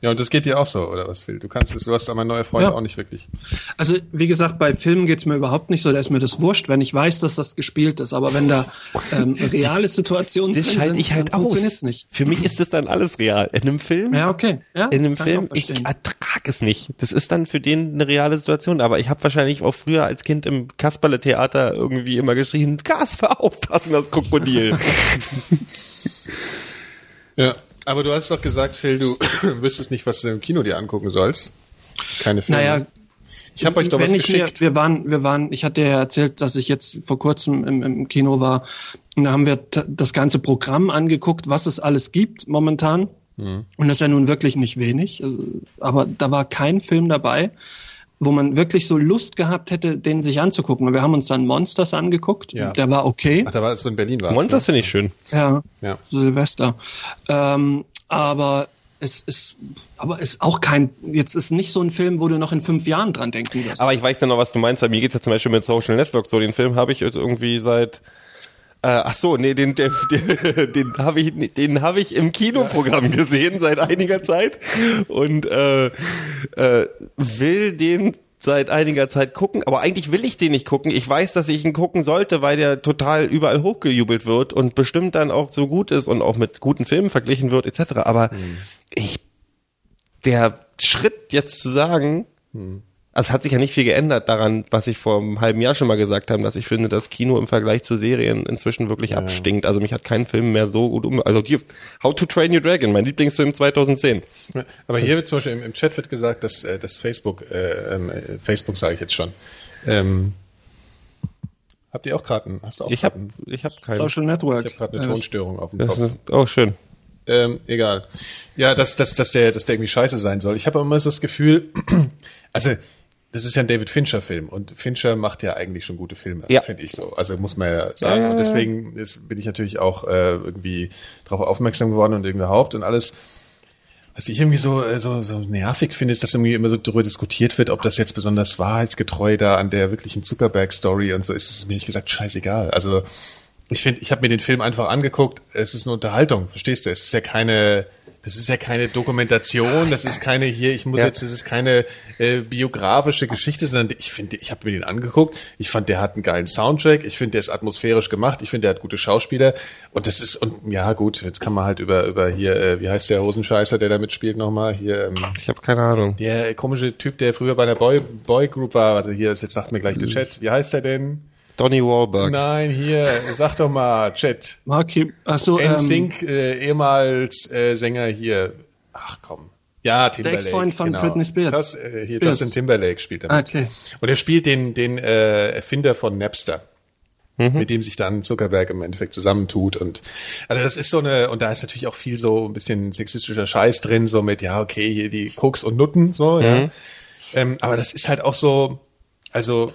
Ja, und das geht dir auch so, oder was, Phil? Du kannst es, du hast aber neue Freunde Ja. auch nicht wirklich. Also, wie gesagt, bei Filmen geht's mir überhaupt nicht so, da ist mir das wurscht, wenn ich weiß, dass das gespielt ist. Aber wenn da ähm, reale Situationen das drin schalte sind, ich halt dann aus. nicht. Für mich ist das dann alles real. In einem Film, Ja, okay. Ja, in einem Film, ich ertrag es nicht. Das ist dann für den eine reale Situation. Aber ich habe wahrscheinlich auch früher als Kind im Kasperle-Theater irgendwie immer geschrien, Gas, ver auf, das und das Krokodil. Ja. Aber du hast doch gesagt, Phil, du wüsstest nicht, was du im Kino dir angucken sollst. Keine Filme. Naja, ich habe euch doch was wenn ich mir, geschickt. wir waren, wir waren, ich hatte ja erzählt, dass ich jetzt vor kurzem im, im Kino war. Und da haben wir das ganze Programm angeguckt, was es alles gibt momentan. Mhm. Und das ist ja nun wirklich nicht wenig. äh, Aber da war kein Film dabei, wo man wirklich so Lust gehabt hätte, den sich anzugucken. Und wir haben uns dann Monsters angeguckt. Ja. Der war okay. Ach, da war es, in Berlin war. Monsters finde ich schön. Ja, Ja. Silvester. Ähm, aber es ist, aber es ist auch kein, jetzt ist nicht so ein Film, wo du noch in fünf Jahren dran denken wirst. Aber ich weiß ja noch, was du meinst. Bei mir geht's ja zum Beispiel mit Social Network so. Den Film habe ich jetzt irgendwie seit äh, ach so, nee, den, der, den habe ich, den habe ich im Kinoprogramm gesehen seit einiger Zeit und äh, äh, will den seit einiger Zeit gucken, aber eigentlich will ich den nicht gucken. Ich weiß, dass ich ihn gucken sollte, weil der total überall hochgejubelt wird und bestimmt dann auch so gut ist und auch mit guten Filmen verglichen wird etc. Aber ich der Schritt jetzt zu sagen, also es hat sich ja nicht viel geändert daran, was ich vor einem halben Jahr schon mal gesagt habe, dass ich finde, dass Kino im Vergleich zu Serien inzwischen wirklich abstinkt. Also mich hat kein Film mehr so gut um. Also die, How to Train Your Dragon, mein Lieblingsfilm 2010. Ja, Aber hier wird zum Beispiel im, im Chat wird gesagt, dass, äh, dass Facebook, äh, ähm, äh, Facebook sage ich jetzt schon. Ähm, habt ihr auch gerade einen? Hast du auch Ich habe einen? ich hab keinen. Social Ich Network. habe gerade eine Äh, Tonstörung auf dem Kopf. ist, oh, schön. Ähm, egal. Ja, dass, dass, dass, der, dass der irgendwie scheiße sein soll. Ich habe immer so das Gefühl, also das ist ja ein David Fincher-Film und Fincher macht ja eigentlich schon gute Filme, Ja. finde ich so. Also muss man ja sagen. Ja. Und deswegen ist, bin ich natürlich auch äh, irgendwie darauf aufmerksam geworden und irgendwie überhaupt und alles. Was ich irgendwie so, äh, so, so nervig finde, ist, dass irgendwie immer so darüber diskutiert wird, ob das jetzt besonders wahrheitsgetreu da an der wirklichen Zuckerberg-Story und so ist, ist mir nicht gesagt scheißegal. Also ich finde, ich habe mir den Film einfach angeguckt. Es ist eine Unterhaltung, verstehst du? Es ist ja keine, das ist ja keine Dokumentation, das ist keine hier. Ich muss Ja. jetzt, das ist keine äh, biografische Geschichte, sondern ich finde, ich habe mir den angeguckt. Ich fand, der hat einen geilen Soundtrack. Ich finde, der ist atmosphärisch gemacht. Ich finde, der hat gute Schauspieler. Und das ist und ja gut, jetzt kann man halt über über hier, äh, wie heißt der Hosenscheißer, der da mitspielt nochmal hier. Ähm, Ich habe keine Ahnung. der komische Typ, der früher bei einer Boy Boy Group war. Warte, hier, jetzt sagt mir gleich der Chat. Wie heißt der denn? Donny Wahlberg. Nein, hier, sag doch mal, Chat. Marky, achso, ähm, NSYNC, äh, ehemals äh, Sänger hier. Ach komm. Ja, Timberlake. Ex-Freund von genau. Britney Spears. Das, äh, hier Spears. Justin Timberlake spielt er mit. Okay. Und er spielt den, den äh, Erfinder von Napster. Mhm. Mit dem sich dann Zuckerberg im Endeffekt zusammentut und also das ist so eine und da ist natürlich auch viel so ein bisschen sexistischer Scheiß drin, so mit ja okay hier die Koks und Nutten so Mhm. ja, ähm, aber das ist halt auch so, also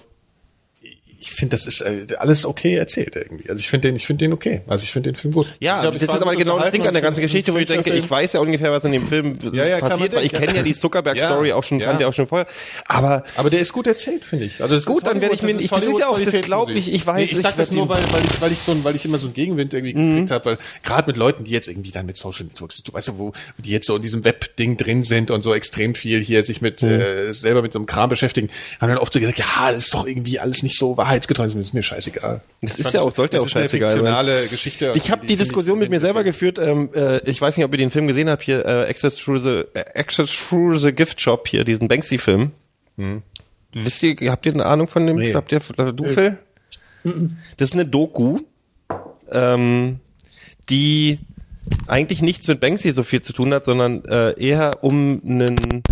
ich finde, das ist äh, alles okay erzählt irgendwie. Also ich finde den, ich finde den okay. Also ich finde den Film gut. Ja, ich glaub, das ist aber genau das Ding an der ganzen ich Geschichte, wo ich denke, ich weiß ja ungefähr, was in dem Film Ja, ja, passiert, weil ich kenne ja die Zuckerberg-Story Ja, auch schon, ja. kannte auch schon vorher. Aber Aber der ist gut erzählt, finde ich. Also Gut, dann werde ich mir- das ist ja auch- das Hollywood-Qualitätsmusik. glaub ich, ich weiß, ich ich sag das nur, weil, weil ich, weil ich so, weil ich immer so einen Gegenwind irgendwie gekriegt habe, weil gerade mit Leuten, die jetzt irgendwie dann mit Social Networks, du weißt ja, wo, die jetzt so in diesem Web-Ding drin sind und so extrem viel hier sich mit, äh, selber mit so einem Kram beschäftigen, haben dann oft so gesagt, ja, das ist doch irgendwie alles nicht so wahrheitsgetreu, das ist mir scheißegal. Das Ich ist ja auch- sollte das auch ist eine scheißegal sein. fiktionale Geschichte. Ich habe die finde Diskussion mit mir selber geführt. Ähm, äh, ich weiß nicht, ob ihr den Film gesehen habt hier, äh, Access Through the, äh, Access Through the Gift Shop hier, diesen Banksy-Film. Wisst ihr, habt ihr eine Ahnung von dem? Nee. Habt ihr, äh, du, Phil? Das ist eine Doku, ähm, die eigentlich nichts mit Banksy so viel zu tun hat, sondern äh, eher um einen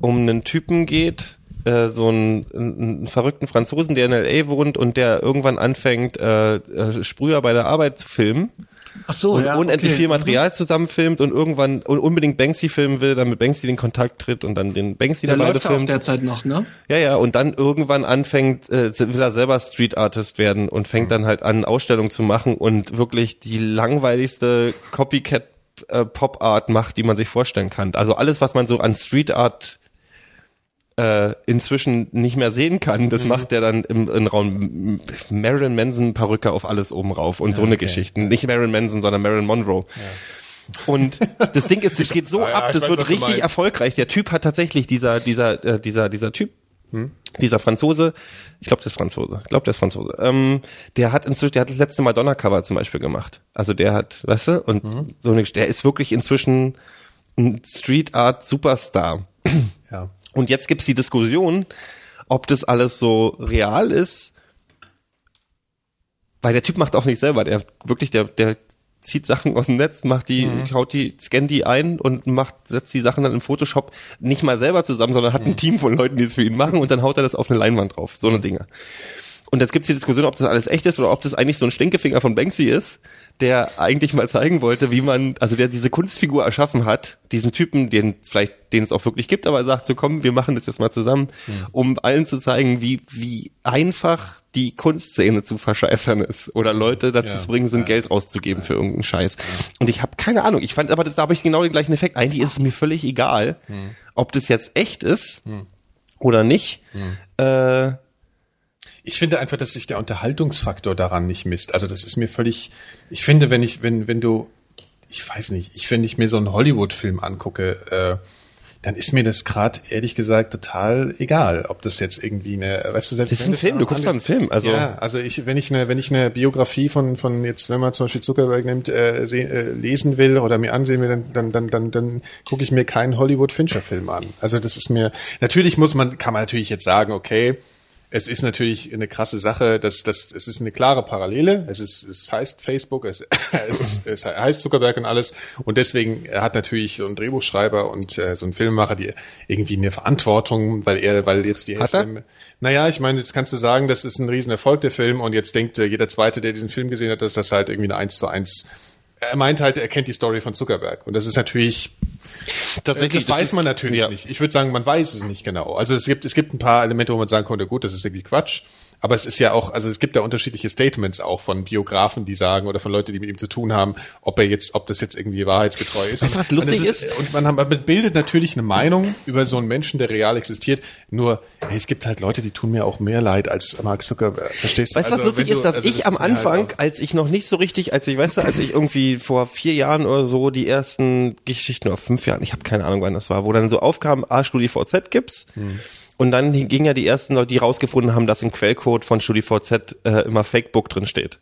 um einen Typen geht, äh, so einen, einen verrückten Franzosen, der in L.A. wohnt und der irgendwann anfängt, äh, äh, Sprüher bei der Arbeit zu filmen Ach so, und ja, unendlich okay. viel Material zusammenfilmt und irgendwann un unbedingt Banksy filmen will, dann mit Banksy den Kontakt tritt und dann den Banksy Der dabei läuft filmt. derzeit noch, ne? Ja, ja, und dann irgendwann anfängt, äh, will er selber Street Artist werden und fängt dann halt an, Ausstellungen zu machen und wirklich die langweiligste Copycat äh, Pop Art macht, die man sich vorstellen kann. Also alles, was man so an Street Art äh, inzwischen nicht mehr sehen kann, das macht er dann im, im Raum Marilyn Manson Perücke auf alles oben rauf und so eine Geschichten. Nicht Marilyn Manson, sondern Marilyn Monroe. Und das Ding ist, das geht so Ja, ja, ab, das weiß, wird richtig erfolgreich. Der Typ hat tatsächlich dieser dieser äh, dieser dieser Typ dieser Franzose, ich glaube, das ist Franzose, ich glaube, der ist Franzose, ähm, der hat inzwischen, der hat das letzte Madonna-Cover zum Beispiel gemacht. Also der hat, weißt du, und so eine, der ist wirklich inzwischen ein Street Art Superstar. Ja. Und jetzt gibt's die Diskussion, ob das alles so real ist, weil der Typ macht auch nicht selber, der wirklich, der, der zieht Sachen aus dem Netz, macht die, haut die, scannt die ein und macht, setzt die Sachen dann im Photoshop nicht mal selber zusammen, sondern hat ein Team von Leuten, die es für ihn machen und dann haut er das auf eine Leinwand drauf. So eine Dinge. Und jetzt gibt's die Diskussion, ob das alles echt ist oder ob das eigentlich so ein Stinkefinger von Banksy ist, der eigentlich mal zeigen wollte, wie man, also der diese Kunstfigur erschaffen hat, diesen Typen, den vielleicht, den es auch wirklich gibt, aber er sagt so, komm, wir machen das jetzt mal zusammen, um allen zu zeigen, wie, wie einfach die Kunstszene zu verscheißern ist oder Leute dazu Ja. zu bringen sind, Geld rauszugeben für irgendeinen Scheiß. Und ich habe keine Ahnung, ich fand aber, das, da habe ich genau den gleichen Effekt. Eigentlich ist es mir völlig egal, ob das jetzt echt ist oder nicht. Äh, Ich finde einfach, dass sich der Unterhaltungsfaktor daran nicht misst. Also das ist mir völlig, ich finde, wenn ich, wenn, wenn du, ich weiß nicht, ich, wenn ich mir so einen Hollywood-Film angucke, äh, dann ist mir das gerade ehrlich gesagt total egal, ob das jetzt irgendwie eine, weißt du, selbst Das ist ein Film, du guckst doch einen Film, also- ja, also ich, wenn ich eine, wenn ich eine Biografie von von jetzt, wenn man zum Beispiel Zuckerberg nimmt, äh, se, äh, lesen will oder mir ansehen will, dann dann dann dann, dann gucke ich mir keinen Hollywood Fincher Film an. Also das ist mir natürlich muss man kann man natürlich jetzt sagen, okay, es ist natürlich eine krasse Sache, dass das es ist eine klare Parallele. Es ist es heißt Facebook, es, es, ist, es heißt Zuckerberg und alles und deswegen er hat natürlich so ein Drehbuchschreiber und äh, so ein Filmemacher, die irgendwie eine Verantwortung, weil er weil jetzt die Hat er? Hälfte naja, ich meine, jetzt kannst du sagen, das ist ein Riesenerfolg, der Film, und jetzt denkt äh, jeder Zweite, der diesen Film gesehen hat, dass das halt irgendwie eine 1 zu 1 er meint halt, er kennt die Story von Zuckerberg. Und das ist natürlich, tatsächlich, das, weiß ist- man natürlich ja. nicht. Ich würde sagen, man weiß es nicht genau. Also es gibt, es gibt ein paar Elemente, wo man sagen konnte, gut, das ist irgendwie Quatsch. Aber es ist ja auch, also es gibt da unterschiedliche Statements auch von Biografen, die sagen oder von Leuten, die mit ihm zu tun haben, ob er jetzt, ob das jetzt irgendwie wahrheitsgetreu ist. Weißt du, was Und lustig es ist? Und man, hat- man bildet natürlich eine Meinung über so einen Menschen, der real existiert. Nur, hey, es gibt halt Leute, die tun mir auch mehr leid als Mark Zuckerberg. Verstehst du? Weißt du, was Also, lustig ist, dass also ich das am ist halt Anfang, auch- als ich noch nicht so richtig, als ich, weißt du, als ich irgendwie vor vier Jahren oder so die ersten Geschichten, oder fünf Jahren, ich habe keine Ahnung, wann das war, wo dann so aufkam, ah, StudiVZ gibt's. Hm. Und dann ging ja die ersten Leute, die rausgefunden haben, dass im Quellcode von StudiVZ äh, immer Fakebook drin steht.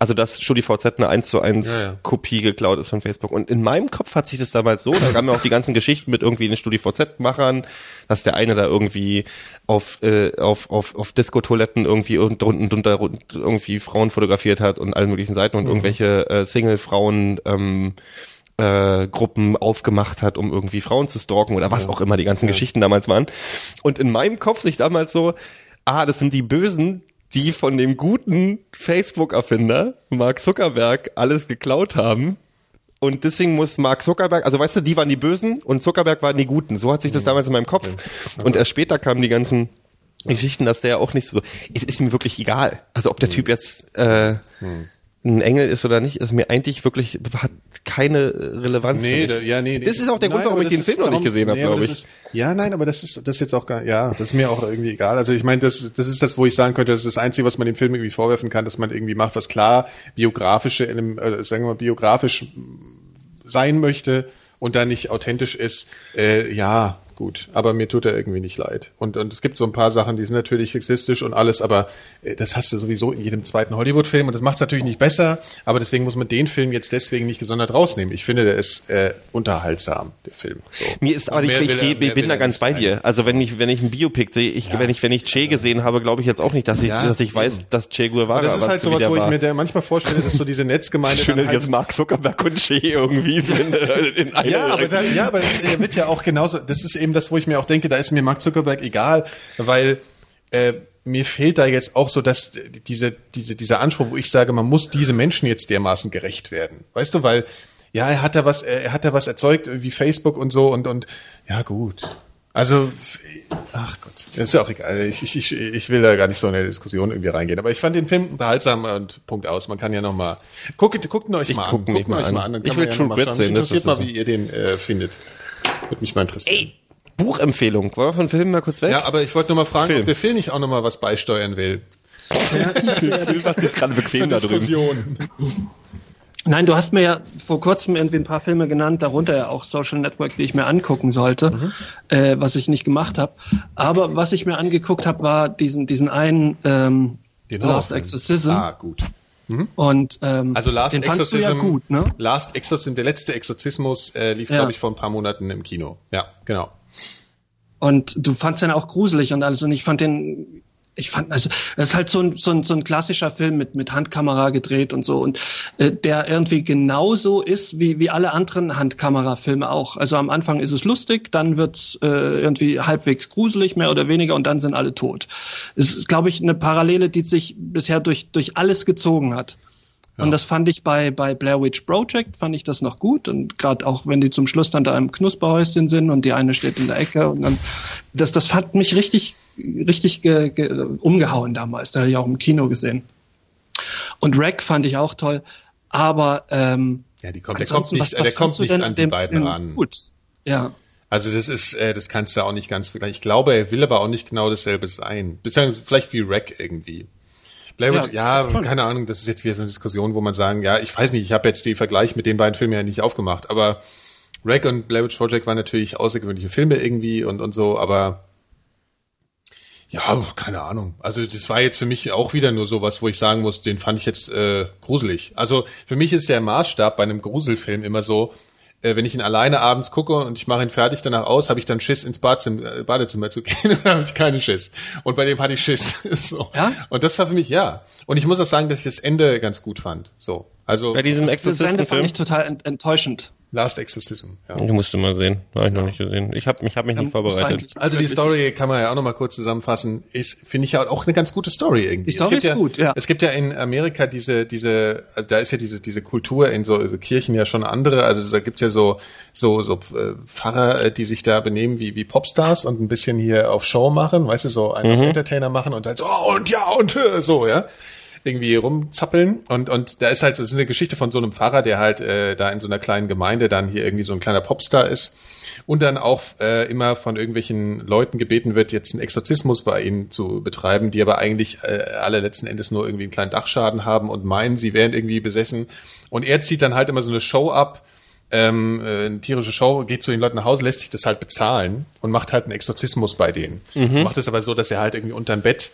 Also dass StudiVZ eine 1 zu 1 Mhm. Ja, ja. Kopie geklaut ist von Facebook. Und in meinem Kopf hat sich das damals so, da kamen ja auch die ganzen Geschichten mit irgendwie den StudiVZ-Machern, dass der eine da irgendwie auf, äh, auf, auf, auf Disco-Toiletten irgendwie und drunter irgendwie Frauen fotografiert hat und allen möglichen Seiten und Mhm. irgendwelche äh, Single-Frauen ähm, äh, Gruppen aufgemacht hat, um irgendwie Frauen zu stalken oder was auch immer die ganzen Geschichten damals waren. Und in meinem Kopf sich damals so, ah, das sind die Bösen, die von dem guten Facebook-Erfinder Mark Zuckerberg alles geklaut haben. Und deswegen muss Mark Zuckerberg, also weißt du, die waren die Bösen und Zuckerberg waren die Guten. So hat sich das damals in meinem Kopf. Und erst später kamen die ganzen Geschichten, dass der auch nicht so. Es ist mir wirklich egal. Also ob der Typ jetzt äh, ein Engel ist oder nicht, ist mir eigentlich wirklich hat keine Relevanz. Nee, da, ja, nee, nee. Das ist auch der Grund, warum ich den Film noch nicht gesehen habe, aber glaube ich. Ist, ja, nein, aber das ist das ist jetzt auch gar, ja, das ist mir auch irgendwie egal. Also ich meine, das, das ist das, wo ich sagen könnte, das ist das Einzige, was man dem Film irgendwie vorwerfen kann, dass man irgendwie macht, was klar biografische, Elim- äh, sagen wir mal, biografisch sein möchte und dann nicht authentisch ist. Äh, ja, gut, aber mir tut er irgendwie nicht leid. Und, und es gibt so ein paar Sachen, die sind natürlich sexistisch und alles, aber äh, das hast du sowieso in jedem zweiten Hollywood-Film und das macht es natürlich nicht besser, aber deswegen muss man den Film jetzt deswegen nicht gesondert rausnehmen. Ich finde, der ist äh, unterhaltsam, der Film. So. Mir ist aber ich, ich, mehr bin da ganz bei dir. Also wenn ich wenn ich ein Biopic sehe, ich wenn ich wenn ich Che gesehen habe, glaube ich jetzt auch nicht, dass ich Ja, dass ich weiß, dass Che Guevara Das ist was halt sowas, wo ich mir der manchmal vorstelle, dass so diese Netzgemeinde Schön, dass halt jetzt Mark Zuckerberg und Che irgendwie in, in einer Ja, aber, da, ja, aber das, er wird ja auch genauso, das ist eben das, wo ich mir auch denke, da ist mir Mark Zuckerberg egal, weil äh, mir fehlt da jetzt auch so, dass diese, diese, dieser Anspruch, wo ich sage, man muss diese Menschen jetzt dermaßen gerecht werden. Weißt du, weil, ja, er hat da was, er hat da was erzeugt, wie Facebook und so und, und, ja, gut. Also, ach Gott, ist ja auch egal. Ich, ich, ich, will da gar nicht so in eine Diskussion irgendwie reingehen. Aber ich fand den Film unterhaltsam und Punkt aus. Man kann ja noch mal, guckt, guckt ihn euch Ich mal an. Guckt mir ihn euch an. mal an. dann Ich will ja True Grit sehen, das interessiert ist mal, so. wie ihr den äh, findet. Würde mich mal interessieren. Buchempfehlung. Wollen wir von Filmen mal kurz weg? Ja, aber ich wollte nur mal fragen, Film. ob der Phil nicht auch noch mal was beisteuern will. Phil macht sich gerade bequem da drüben. Nein, du hast mir ja vor kurzem irgendwie ein paar Filme genannt, darunter ja auch Social Network, die ich mir angucken sollte, Mhm. äh, was ich nicht gemacht habe. Aber was ich mir angeguckt habe, war diesen diesen einen ähm, Den Last. Exorcism. Ah, gut. Und ähm, Also Last den Exorcism, du ja gut, ne? Last Exorcism, der letzte Exorzismus äh, lief, Ja. glaube ich, vor ein paar Monaten im Kino. Ja, genau. Und du fandst den auch gruselig und alles. Und ich fand den, ich fand, also, das ist halt so ein, so ein, so ein klassischer Film mit, mit Handkamera gedreht und so. Und äh, der irgendwie genauso ist wie, wie alle anderen Handkamerafilme auch. Also am Anfang ist es lustig, dann wird's äh, irgendwie halbwegs gruselig, mehr oder weniger, und dann sind alle tot. Es ist, glaube ich, eine Parallele, die sich bisher durch, durch alles gezogen hat. Und das fand ich bei, bei Blair Witch Project, fand ich das noch gut. Und gerade auch, wenn die zum Schluss dann da im Knusperhäuschen sind und die eine steht in der Ecke und dann, das, das fand mich richtig, richtig ge, ge, umgehauen damals. Da habe ich auch im Kino gesehen. Und Rack fand ich auch toll. Aber, ähm, Ja, die kommt, der kommt nicht, was- äh, der was kommt nicht an die dem beiden ran. Gut. Ja. Also das ist, äh, das kannst du auch nicht ganz vergleichen. Ich glaube, er will aber auch nicht genau dasselbe sein. Beziehungsweise vielleicht wie Rack irgendwie. Witch, ja, Ja, keine Ahnung, das ist jetzt wieder so eine Diskussion, wo man sagen, ja, ich weiß nicht, ich habe jetzt den Vergleich mit den beiden Filmen ja nicht aufgemacht, aber Rack und Blair Witch Project waren natürlich außergewöhnliche Filme irgendwie und, und so, aber ja, keine Ahnung. Also das war jetzt für mich auch wieder nur sowas, wo ich sagen muss, den fand ich jetzt äh, gruselig. Also für mich ist der Maßstab bei einem Gruselfilm immer so, äh, wenn ich ihn alleine abends gucke und ich mache ihn fertig danach aus, habe ich dann Schiss ins Badzimmer, äh, Badezimmer zu gehen oder habe ich keine Schiss. Und bei dem hatte ich Schiss. so. Ja? Und das war für mich ja. Und ich muss auch sagen, dass ich das Ende ganz gut fand. So. Also Bei diesem Das Ende fand Exorzistenfilm. ich total ent enttäuschend. Last Exorcism. Ja. Du musst du mal sehen. Habe ich noch nicht gesehen. Ich habe ich hab mich nicht Ähm, vorbereitet. Also die Story kann man ja auch noch mal kurz zusammenfassen. Ist finde ich ja auch eine ganz gute Story irgendwie. Die Story es gibt ist ja, gut, ja. Es gibt ja in Amerika diese diese also da ist ja diese diese Kultur in so, so Kirchen ja schon andere. Also da gibt's ja so so so äh, Pfarrer, äh, die sich da benehmen wie wie Popstars und ein bisschen hier auf Show machen, weißt du, so einen Entertainer machen und halt so oh, und ja und äh, so ja irgendwie rumzappeln. Und und da ist halt so es ist eine Geschichte von so einem Pfarrer, der halt äh, da in so einer kleinen Gemeinde dann hier irgendwie so ein kleiner Popstar ist und dann auch äh, immer von irgendwelchen Leuten gebeten wird, jetzt einen Exorzismus bei ihnen zu betreiben, die aber eigentlich äh, alle letzten Endes nur irgendwie einen kleinen Dachschaden haben und meinen, sie wären irgendwie besessen. Und er zieht dann halt immer so eine Show ab ähm, äh, eine tierische Show, geht zu den Leuten nach Hause, lässt sich das halt bezahlen und macht halt einen Exorzismus bei denen. Macht es aber so, dass er halt irgendwie unterm Bett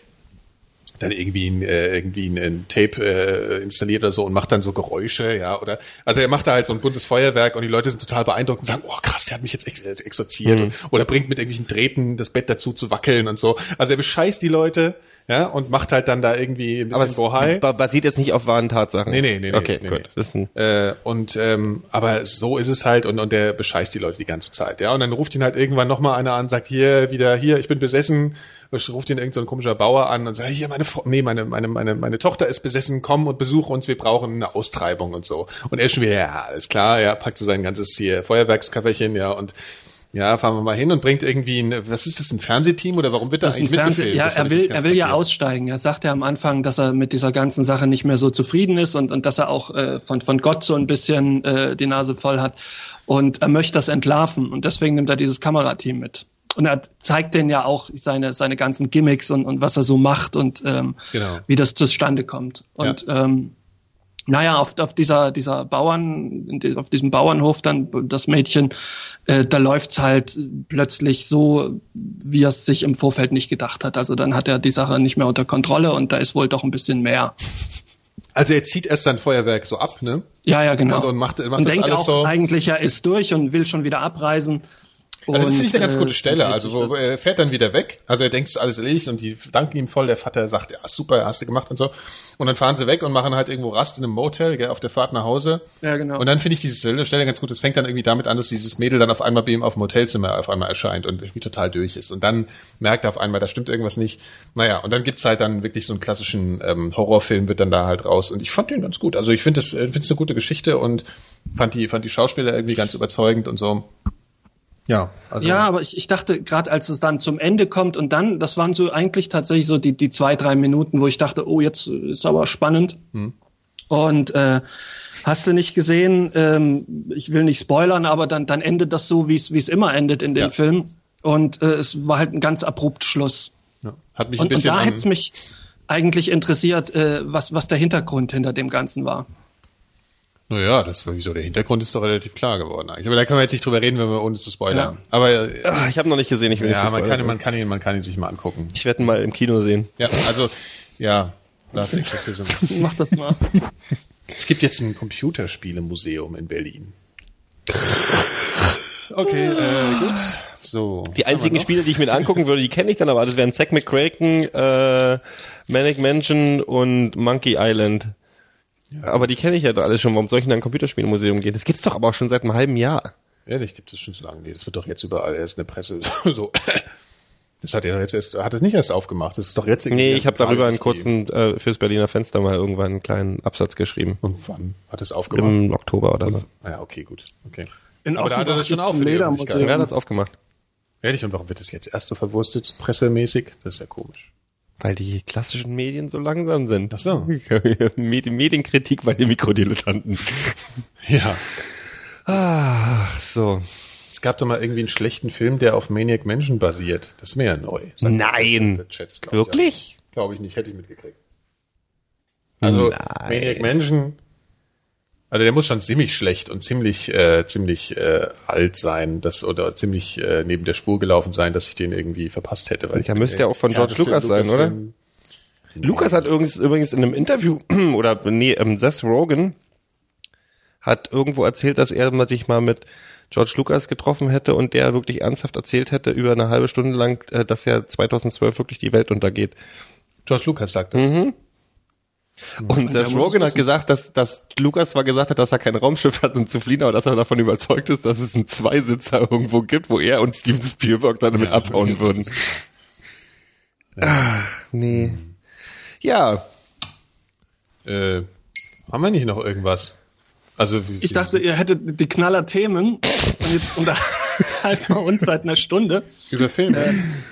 dann irgendwie ein, äh, irgendwie ein, ein Tape äh, installiert oder so und macht dann so Geräusche, ja, oder also er macht da halt so ein buntes Feuerwerk und die Leute sind total beeindruckt und sagen, oh krass, der hat mich jetzt ex äh, exorziert oder bringt mit irgendwelchen Drähten das Bett dazu zu wackeln und so. Also er bescheißt die Leute, ja, und macht halt dann da irgendwie ein Aber bisschen Bohai. ba- basiert jetzt nicht auf wahren Tatsachen. Nee, nee, nee, nee. Okay, nee, gut. Nee. Äh, und ähm, aber so ist es halt und, und der bescheißt die Leute die ganze Zeit, ja. Und dann ruft ihn halt irgendwann nochmal einer an, sagt hier wieder, hier, ich bin besessen, ruft ihn irgend so ein komischer Bauer an und sagt, hier, meine Frau, nee, meine, meine, meine, meine Tochter ist besessen, komm und besuch uns, wir brauchen eine Austreibung und so. Und er ist schon wieder, ja, alles klar, ja, packt so sein ganzes hier Feuerwerksköfferchen, ja, und ja, fahren wir mal hin und bringt irgendwie ein, was ist das, ein Fernsehteam oder warum wird da eigentlich mitgefilmt? ja, er will, er will ja aussteigen. Er sagt ja am Anfang, dass er mit dieser ganzen Sache nicht mehr so zufrieden ist und, und dass er auch äh, von, von Gott so ein bisschen äh, die Nase voll hat. Und er möchte das entlarven und deswegen nimmt er dieses Kamerateam mit. Und er zeigt denen ja auch seine, seine ganzen Gimmicks und, und was er so macht und ähm, Genau. wie das zustande kommt. Und ähm, naja, auf, auf dieser, dieser Bauern, auf diesem Bauernhof dann das Mädchen, äh, da läuft's halt plötzlich so, wie er es sich im Vorfeld nicht gedacht hat. Also dann hat er die Sache nicht mehr unter Kontrolle und da ist wohl doch ein bisschen mehr. Also er zieht erst sein Feuerwerk so ab, ne? Ja, ja, genau. Und- und macht- macht und das denkt alles auch so- eigentlich, er ist durch und will schon wieder abreisen. Also das finde ich eine ganz gute äh, Stelle. Also wo, er fährt dann wieder weg. Also er denkt, es ist alles erledigt und die danken ihm voll. Der Vater sagt, ja super, hast du gemacht und so. Und dann fahren sie weg und machen halt irgendwo Rast in einem Motel, gell, auf der Fahrt nach Hause. Ja, genau. Und dann finde ich diese Stelle ganz gut. Es fängt dann irgendwie damit an, dass dieses Mädel dann auf einmal bei ihm auf dem Hotelzimmer auf einmal erscheint und irgendwie total durch ist. Und dann merkt er auf einmal, da stimmt irgendwas nicht. Naja, und dann gibt's halt dann wirklich so einen klassischen ähm, Horrorfilm wird dann da halt raus. Und ich fand den ganz gut. Also ich finde das, äh, finde es eine gute Geschichte und fand die, fand die Schauspieler irgendwie ganz überzeugend und so. Ja, also. Ja, aber ich, ich dachte, gerade als es dann zum Ende kommt und dann, das waren so eigentlich tatsächlich so die, die zwei, drei Minuten, wo ich dachte, oh, jetzt ist aber spannend. Hm. Und äh, hast du nicht gesehen, ähm, ich will nicht spoilern, aber dann, dann endet das so, wie es wie es immer endet in dem Ja. Film. Und äh, es war halt ein ganz abrupt Schluss. Ja. Hat mich ein Und, und bisschen da an, hätte es mich eigentlich interessiert, äh, was, was der Hintergrund hinter dem Ganzen war. Naja, das war wieso. Der Hintergrund ist doch relativ klar geworden eigentlich. Aber da können wir jetzt nicht drüber reden, wenn wir ohne zu spoilern. Aber äh, Ah, ich habe noch nicht gesehen, ich will ja, nicht man kann, man kann ihn, man kann ihn sich mal angucken. Ich werde ihn mal im Kino sehen. Ja, also ja, Last Exorcism. Mach das mal. Es gibt jetzt ein Computerspielemuseum in Berlin. Okay, äh, gut. So. Die einzigen? Spiele, die ich mir angucken würde, die kenne ich dann, aber das wären Zack McCracken, äh, Manic Mansion und Monkey Island. Aber die kenne ich ja da alle schon. Warum soll ich in ein Computerspielmuseum gehen? Das gibt's doch aber auch schon seit einem halben Jahr. Ehrlich, gibt es schon so lange. Nee, das wird doch jetzt überall erst in der Presse so. Das hat er jetzt erst, hat es nicht erst aufgemacht. Das ist doch jetzt irgendwie Nee, ich habe darüber einen kurzen äh, fürs Berliner Fenster mal irgendwann einen kleinen Absatz geschrieben. Und wann hat es aufgemacht? Im Oktober oder so. Ah Ja, okay, gut. Okay. In Aber da hat er das schon auf Ledermuseum. Öffentlichkeit. Wer hat's aufgemacht? Ehrlich, und warum wird das jetzt erst so verwurstet, pressemäßig? Das ist ja komisch. Weil die klassischen Medien so langsam sind. Ach so. Medien, Medienkritik bei den Mikrodilettanten. Ja. Ach, so. Es gab doch mal irgendwie einen schlechten Film, der auf Maniac Mansion basiert. Das ist mir ja neu. Nein. Chat Wirklich? Ich, Glaube ich nicht, hätte ich mitgekriegt. Also Nein. Maniac Mansion, also der muss schon ziemlich schlecht und ziemlich äh, ziemlich äh, alt sein, das oder ziemlich äh, neben der Spur gelaufen sein, dass ich den irgendwie verpasst hätte. Weil ich Der müsste ja auch von George der Lucas sein, oder? Lukas hat übrigens, übrigens in einem Interview, oder nee, ähm, Seth Rogen hat irgendwo erzählt, dass er mal sich mal mit George Lucas getroffen hätte und der wirklich ernsthaft erzählt hätte über eine halbe Stunde lang, äh, dass ja 2012 wirklich die Welt untergeht. George Lucas sagt das. Mhm. Und der Seth muss Rogen es hat gesagt, dass, dass Lucas zwar gesagt hat, dass er kein Raumschiff hat, um zu fliehen, aber dass er davon überzeugt ist, dass es einen Zweisitzer irgendwo gibt, wo er und Steven Spielberg dann damit abhauen würden. Ah, nee. Ja, Äh, haben wir nicht noch irgendwas? Also wie, Ich dachte, ihr hättet die knaller Themen und jetzt unterhalten wir uns seit einer Stunde über Filme.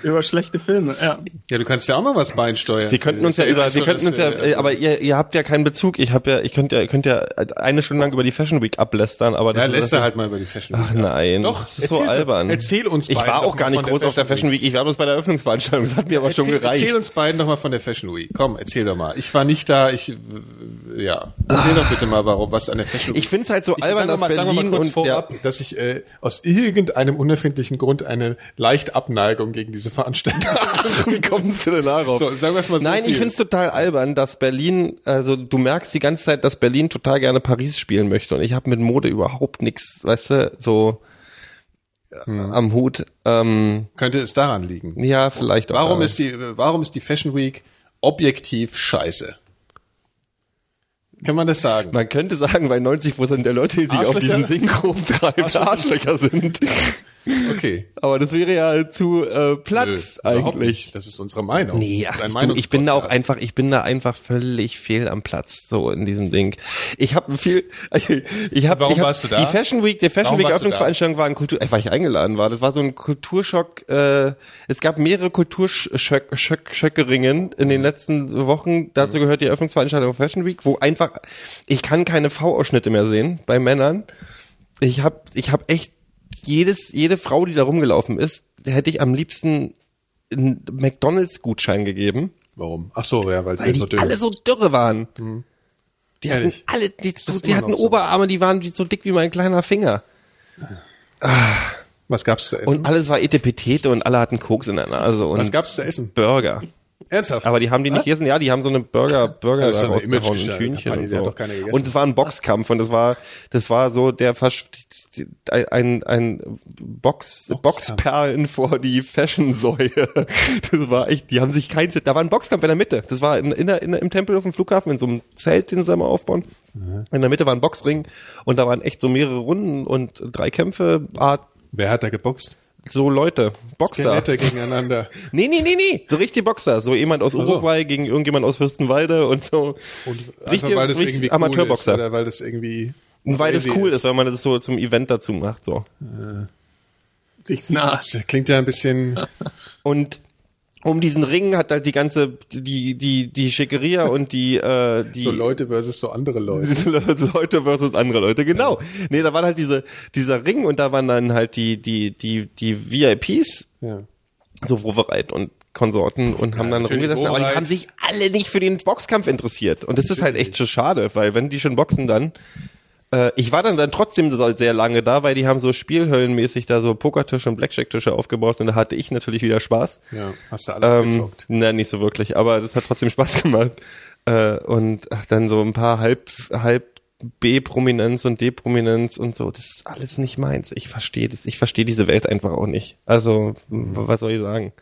über schlechte Filme. Ja. Ja, du kannst ja auch mal was beisteuern. Wir könnten uns ja über, wir könnten uns ja, äh, aber ihr, ihr habt ja keinen Bezug. Ich habe ja, ich könnte ja, ihr könnt ja eine Stunde lang über die Fashion Week ablästern, aber ja, das lässt er halt mal über die Fashion Ach Week ab. nein, Doch, das ist so erzähl- albern. Erzähl uns Ich beiden war auch gar nicht von groß der auf der Fashion Week. Ich war bloß bei der Eröffnungsveranstaltung. Das hat mir aber schon Erzähl, gereicht. erzähl uns beiden doch mal von der Fashion Week. Komm, erzähl doch mal. Ich war nicht da. Ich, äh, ja, erzähl doch bitte mal, warum was an der Fashion Week. Ich find's halt so Ich albern, sag dass mal, sag mal Berlin kurz und vorab, dass ich äh, aus irgendeinem unerfindlichen Grund eine leichte Abneigung gegen diese Veranstaltung. wie kommst du denn darauf? so, sagen wir es mal so. Nein, ich viel. find's total albern, dass Berlin, also du merkst die ganze Zeit, dass Berlin total gerne Paris spielen möchte und ich habe mit Mode überhaupt nichts, weißt du, so äh, am Hut. Ähm, könnte es daran liegen. ja, vielleicht auch. Warum ist die, warum ist die Fashion Week objektiv scheiße? Kann man das sagen? Man könnte sagen, weil 90 Prozent der Leute, die sich auf Arschlöcher? diesen Ding rumtreibt, Arschlöcher sind. Okay. Aber das wäre ja zu äh, platt Nö, eigentlich. Das ist unsere Meinung. Nee, ach, du, ich bin da auch einfach, ich bin da einfach völlig fehl am Platz, so in diesem Ding. Ich habe viel, ich habe, Warum ich hab, warst du da? Die Fashion Week, die Fashion Warum Week? Eröffnungsveranstaltung war ein Kultur, äh, weil ich eingeladen war. Das war so ein Kulturschock. Äh, es gab mehrere Kulturschöckeringen in den letzten Wochen. Dazu gehört die Eröffnungsveranstaltung der Fashion Week, wo einfach, ich kann keine V-Ausschnitte mehr sehen bei Männern. Ich habe, ich habe echt jedes, jede Frau, die da rumgelaufen ist, hätte ich am liebsten einen McDonalds-Gutschein gegeben, Warum? Ach so, ja, weil weil sie die so dünn alle so dürre waren. Die hatten Ehrlich? alle, die, so, die hatten noch so. Oberarme, die waren so dick wie mein kleiner Finger. Was gab's zu essen? Und alles war Etepetete und alle hatten Koks in der Nase und Was gab's zu essen? Burger. Ernsthaft? Aber die haben die nicht gegessen. Ja, die haben so eine Burger, Burger Das ist da so eine rausgehauen, ein Hühnchen und die so. Und es war ein Boxkampf und das war, das war so der Versch ein, ein Box, Boxperlen vor die Fashion-Säue. Das war echt, die haben sich kein, da war ein Boxkampf in der Mitte. Das war in, in der, in im Tempel auf dem Flughafen, in so einem Zelt, den sie mal aufbauen. In der Mitte war ein Boxring und da waren echt so mehrere Runden und drei Kämpfe, Art, Wer hat da geboxt? so Leute, Boxer. Skelette gegeneinander. Nee, nee, nee, nee. So richtig Boxer. So jemand aus. Uruguay gegen irgendjemand aus Fürstenwalde und so. Und Richtig- einfach, weil das richtig irgendwie Amateurboxer. cool ist, oder weil das irgendwie weil das cool ist, weil man das so zum Event dazu macht, so. Riecht nach. Das klingt ja ein bisschen Und um diesen Ring hat halt die ganze, die, die, die Schickeria und die, äh, die So Leute versus so andere Leute. Leute versus andere Leute, genau. Nee, da war halt diese, dieser Ring und da waren dann halt die, die, die, die VIPs, Ja. so Wovereit und Konsorten und haben dann natürlich rumgesessen, aber die haben sich alle nicht für den Boxkampf interessiert. Und das ist halt echt so schade, weil wenn die schon boxen, dann äh, ich war dann dann trotzdem sehr lange da, weil die haben so Spielhöllenmäßig da so Pokertische und Blackjack-Tische aufgebaut und da hatte ich natürlich wieder Spaß. Ja. Hast du alle Ähm, gezockt. nein, nicht so wirklich, aber das hat trotzdem Spaß gemacht. Äh, und ach, dann so ein paar halb, halb B-Prominenz und D-Prominenz und so, das ist alles nicht meins. Ich verstehe das, ich verstehe diese Welt einfach auch nicht. Also, w- was soll ich sagen?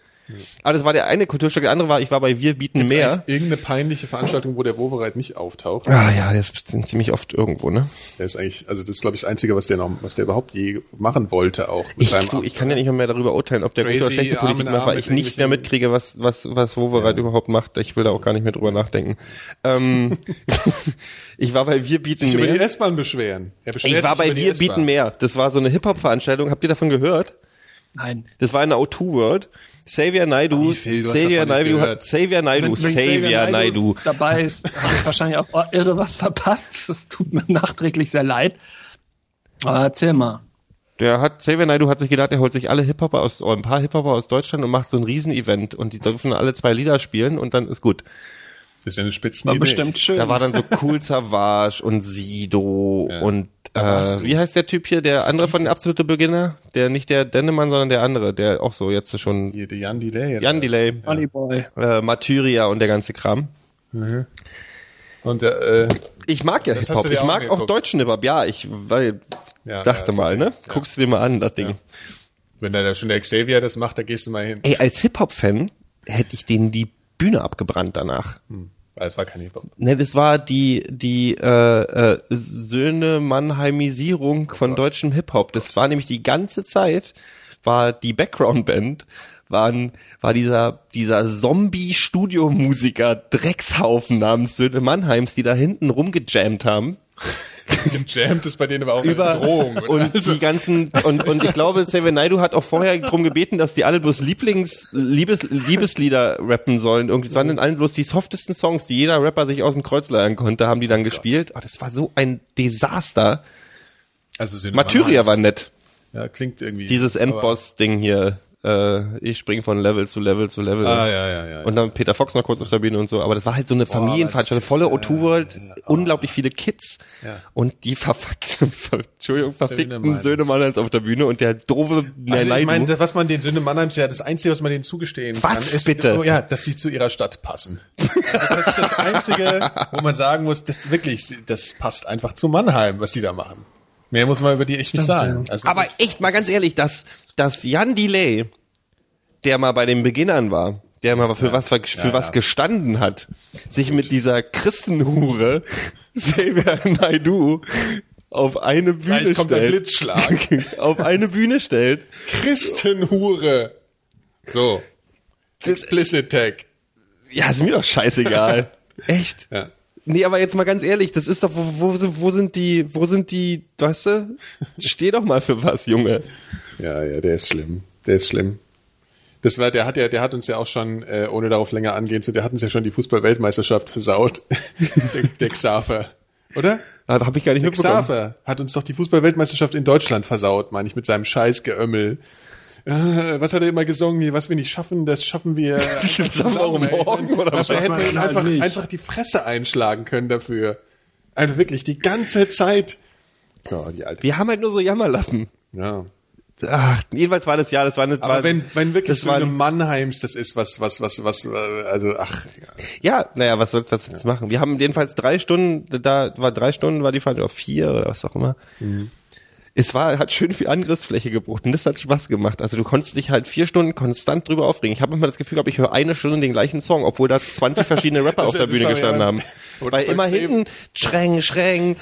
Aber das war der eine Kulturstück, der andere war, ich war bei Wir bieten mehr. Irgendeine peinliche Veranstaltung, wo der Wovereit nicht auftaucht. Ah ja, der ist ziemlich oft irgendwo, ne? Der ist eigentlich, also das ist glaube ich das Einzige, was der noch, was der überhaupt je machen wollte auch. Mit Ich, seinem du, ich kann ja nicht mehr darüber urteilen, ob der gute oder Crazy schlechte Politik macht, weil ich nicht mehr mitkriege, was, was, was Wovereit überhaupt macht. Ich will da auch gar nicht mehr drüber nachdenken. Ähm, ich war bei Wir bieten sich über die mehr. S-Bahn beschweren. Er beschwert Ich war bei Wir bieten mehr. Das war so eine Hip-Hop-Veranstaltung. Habt ihr davon gehört? Nein. Das war in der O2 World. Xavier Naidu? Du hast Xavier Naidu, hat, Xavier Naidu, Xavier Naidu. dabei ist, habe ich wahrscheinlich auch oh, irre was verpasst. Das tut mir nachträglich sehr leid. Aber erzähl mal. Der hat, Xavier Naidu hat sich gedacht, er holt sich alle Hip-Hopper aus, oder ein paar Hip-Hopper aus Deutschland und macht so ein Riesen-Event und die dürfen alle zwei Lieder spielen und dann ist gut. Das ist ja eine Spitzen War bestimmt schön. Da war dann so Cool Savage und Sido Ja. und äh, wie heißt der Typ hier, der andere von den absolute Beginner? Der nicht der Dennemann, sondern der andere, der auch so jetzt schon Hier, der Jan Delay. Jan Delay, Funny Boy. äh, Martyria und der ganze Kram. Und der, äh, Ich mag ja Hip-Hop. Ich auch mag auch deutschen Hip-Hop. Ja, ich weil, Ja, dachte ja, mal, ne? Ja. Guckst du dir mal an, das Ding. wenn da schon der Xavier das macht, da gehst du mal hin. Ey, als Hip-Hop-Fan hätte ich denen die Bühne abgebrannt danach. Weil es war kein Hip-Hop. Ne, das war die die äh, äh, Söhne Mannheimisierung von deutschem Hip-Hop. Das war nämlich die ganze Zeit war die Background-Band waren war dieser dieser Zombie-Studiomusiker Dreckshaufen namens Söhne Mannheims, die da hinten rumgejammt haben. Gejammt ist bei denen aber auch über eine Drohung. oder? und Also, die ganzen und und ich glaube Xavier Naidoo hat auch vorher drum gebeten, dass die alle bloß Lieblings Liebes, Liebeslieder rappen sollen. Irgendwie es waren dann alle bloß die softesten Songs, die jeder Rapper sich aus dem Kreuz leiern konnte, haben die dann gespielt. Oh, das war so ein Desaster. also Martyria war nett. Ja, klingt irgendwie. Dieses Endboss-Ding hier. Äh, ich spring von Level zu Level zu Level. Ah, ja, ja, ja. Und dann Peter Fox noch kurz auf der Bühne und so. Aber das war halt so eine Familienveranstaltung, das- volle ja, O2 World, unglaublich viele Kids. Ja. Und die verfuckten, Entschuldigung, verfickten. Söhne Mannheims auf der Bühne und der doofe Also ich meine, das, was man den Söhne Mannheims ja, das Einzige, was man denen zugestehen Was, kann, ist, bitte? Oh, ja, dass sie zu ihrer Stadt passen. Also das ist das Einzige, wo man sagen muss, das wirklich, das passt einfach zu Mannheim, was die da machen. Mehr muss man über die echt nicht sagen. Also Aber das- echt mal ganz ehrlich, dass, dass Jan Delay, der mal bei den Beginnern war, der mal für was für ja, was ja. gestanden hat, sich mit dieser Christenhure Xavier Naidu auf eine Bühne Gleich kommt der Blitzschlag. auf eine Bühne stellt. Christenhure. So. Explicit Tag. Ja, ist mir doch scheißegal. Echt? Ja. Nee, aber jetzt mal ganz ehrlich, das ist doch, wo, wo, sind- wo sind die, wo sind die, weißt du? Steh doch mal für was, Junge. Ja, ja, der ist schlimm. Der ist schlimm. Das war, der hat ja, der hat uns ja auch schon, äh, ohne darauf länger angehen zu, der hat uns ja schon die Fußball-Weltmeisterschaft versaut. der, der Xaver. Oder? Da habe ich gar nicht Der mitbekommen. Xaver hat uns doch die Fußball-Weltmeisterschaft in Deutschland versaut, meine ich, mit seinem Scheißgeömmel. Äh, was hat er immer gesungen? hier, Was wir nicht schaffen, das schaffen wir. schaffen wir auch morgen, oder was? Hätten wir einfach, nicht. einfach die Fresse einschlagen können dafür. Also wirklich, die ganze Zeit. So, die alte. Wir haben halt nur so Jammerlappen. Ja. Ach, jedenfalls war das ja, das war eine, Aber war, wenn, wenn wirklich das so eine Mannheims das ist, was, was, was, was, äh, also, ach, egal. ja, naja, was soll's, was jetzt machen? Wir haben jedenfalls drei Stunden, da war drei Stunden, war die Fahrt, oder vier, oder was auch immer. Es war, hat schön viel Angriffsfläche geboten. Das hat Spaß gemacht. Also du konntest dich halt vier Stunden konstant drüber aufregen. Ich habe immer das Gefühl gehabt, ich höre eine Stunde den gleichen Song, obwohl da 20 verschiedene Rapper auf der Bühne ja gestanden beim- haben. Weil immer hinten schreng, schreng,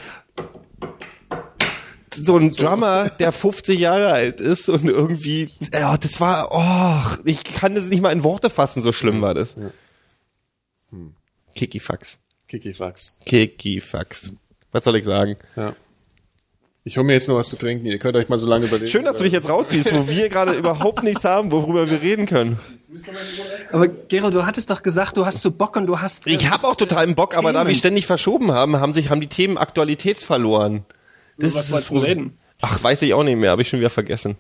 so ein Drummer, der 50 Jahre alt ist und irgendwie, ja, das war, oh, ich kann das nicht mal in Worte fassen, so schlimm war das. Kikifax. Kikifax. Kikifax. Was soll ich sagen? Ja. Ich hole mir jetzt noch was zu trinken. Ihr könnt euch mal so lange überlegen. Schön, dass du dich jetzt rausziehst, wo wir gerade überhaupt nichts haben, worüber wir reden können. Aber Gero, du hattest doch gesagt, du hast so Bock und du hast. Ich habe auch totalen Bock, aber da wir ständig verschoben haben, haben sich haben die Themen Aktualität verloren. Das was ist du reden? Ach, weiß ich auch nicht mehr, habe ich schon wieder vergessen.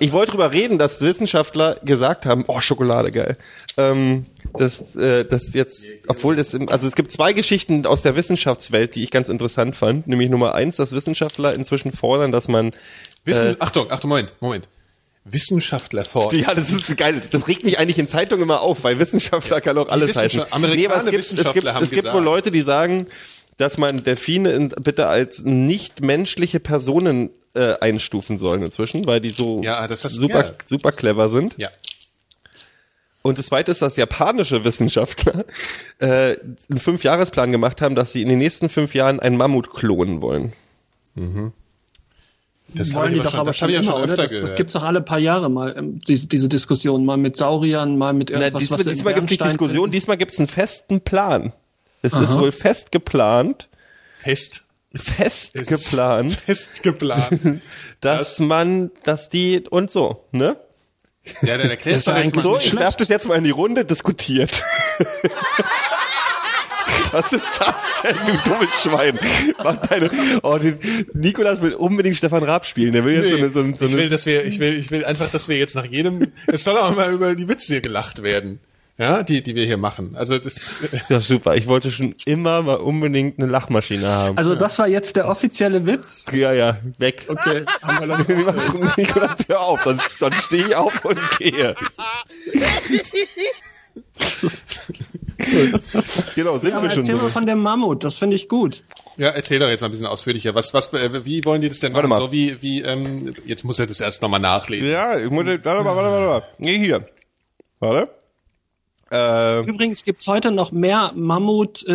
Ich wollte drüber reden, dass Wissenschaftler gesagt haben, oh, Schokolade, geil. Ähm, dass, äh, dass jetzt, obwohl das, im, also es gibt zwei Geschichten aus der Wissenschaftswelt, die ich ganz interessant fand. Nämlich Nummer eins, dass Wissenschaftler inzwischen fordern, dass man Wissen, Äh, Achtung, Achtung, Moment, Moment. Wissenschaftler fordern. Ja, das ist geil. Das regt mich eigentlich in Zeitungen immer auf, weil Wissenschaftler kann auch alles heißen. Amerikaner aber es gibt, es Wissenschaftler gibt, es gibt wohl. Leute, die sagen, dass man Delfine in, bitte als nicht menschliche Personen äh, einstufen sollen inzwischen, weil die so Ja, das hast- super, ja. super clever sind. Ja. Und das zweite ist, dass japanische Wissenschaftler äh, einen Fünfjahresplan gemacht haben, dass sie in den nächsten fünf Jahren einen Mammut klonen wollen. Das wollen die doch aber das schon hab ich ja immer, schon öfter Das, gehört. das gibt's doch alle paar Jahre mal, ähm, diese, diese Diskussion, mal mit Sauriern, mal mit Na, irgendwas, diesmal was diesmal gibt es nicht Diskussion, finden. diesmal gibt es einen festen Plan. Es ist wohl fest geplant, Fest. Fest geplant, Fest geplant. dass man, dass die und so, ne? ja, dann erklärst Das du ist jetzt mal. eigentlich So, ich schlecht. werf das jetzt mal in die Runde, diskutiert. Was ist das denn, du dummes Schwein? Mach deine, oh, den, Nikolas will unbedingt Stefan Raab spielen. Der will jetzt so Nee, eine, so eine, so ich will, eine dass wir, ich will, ich will einfach, dass wir jetzt nach jedem, es soll auch mal über die Witze hier gelacht werden. Ja, die, die wir hier machen. Also, das ist, ja, super. Ich wollte schon immer mal unbedingt eine Lachmaschine haben. Also das war jetzt der offizielle Witz. ja, ja, weg. Okay, haben wir das Nikolas, hör auf, sonst, sonst stehe ich auf und gehe. genau, sind Aber wir schon erzähl so. mal von dem Mammut, das finde ich gut. ja, erzähl doch jetzt mal ein bisschen ausführlicher. Was, was, äh, wie wollen die das denn Warte machen? mal. So wie, wie, ähm, jetzt muss er das erst nochmal nachlesen. Ja, ich muss, warte mal, warte mal, warte mal. Nee, hier. Warte. Äh, Übrigens gibt's heute noch mehr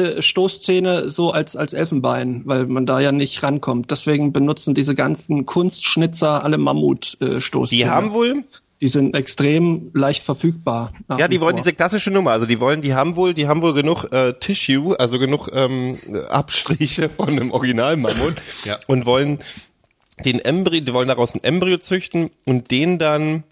Mammut-Stoßzähne so als, als Elfenbein, weil man da ja nicht rankommt. Deswegen benutzen diese ganzen Kunstschnitzer alle Mammut-Stoßzähne. die haben wohl, Die sind extrem leicht verfügbar. ja, die wollen vor. diese klassische Nummer, also die wollen, die haben wohl, die haben wohl genug äh, Tissue, also genug ähm, Abstriche von einem Originalmammut Ja. und wollen den Embryo, die wollen daraus ein Embryo züchten und den dann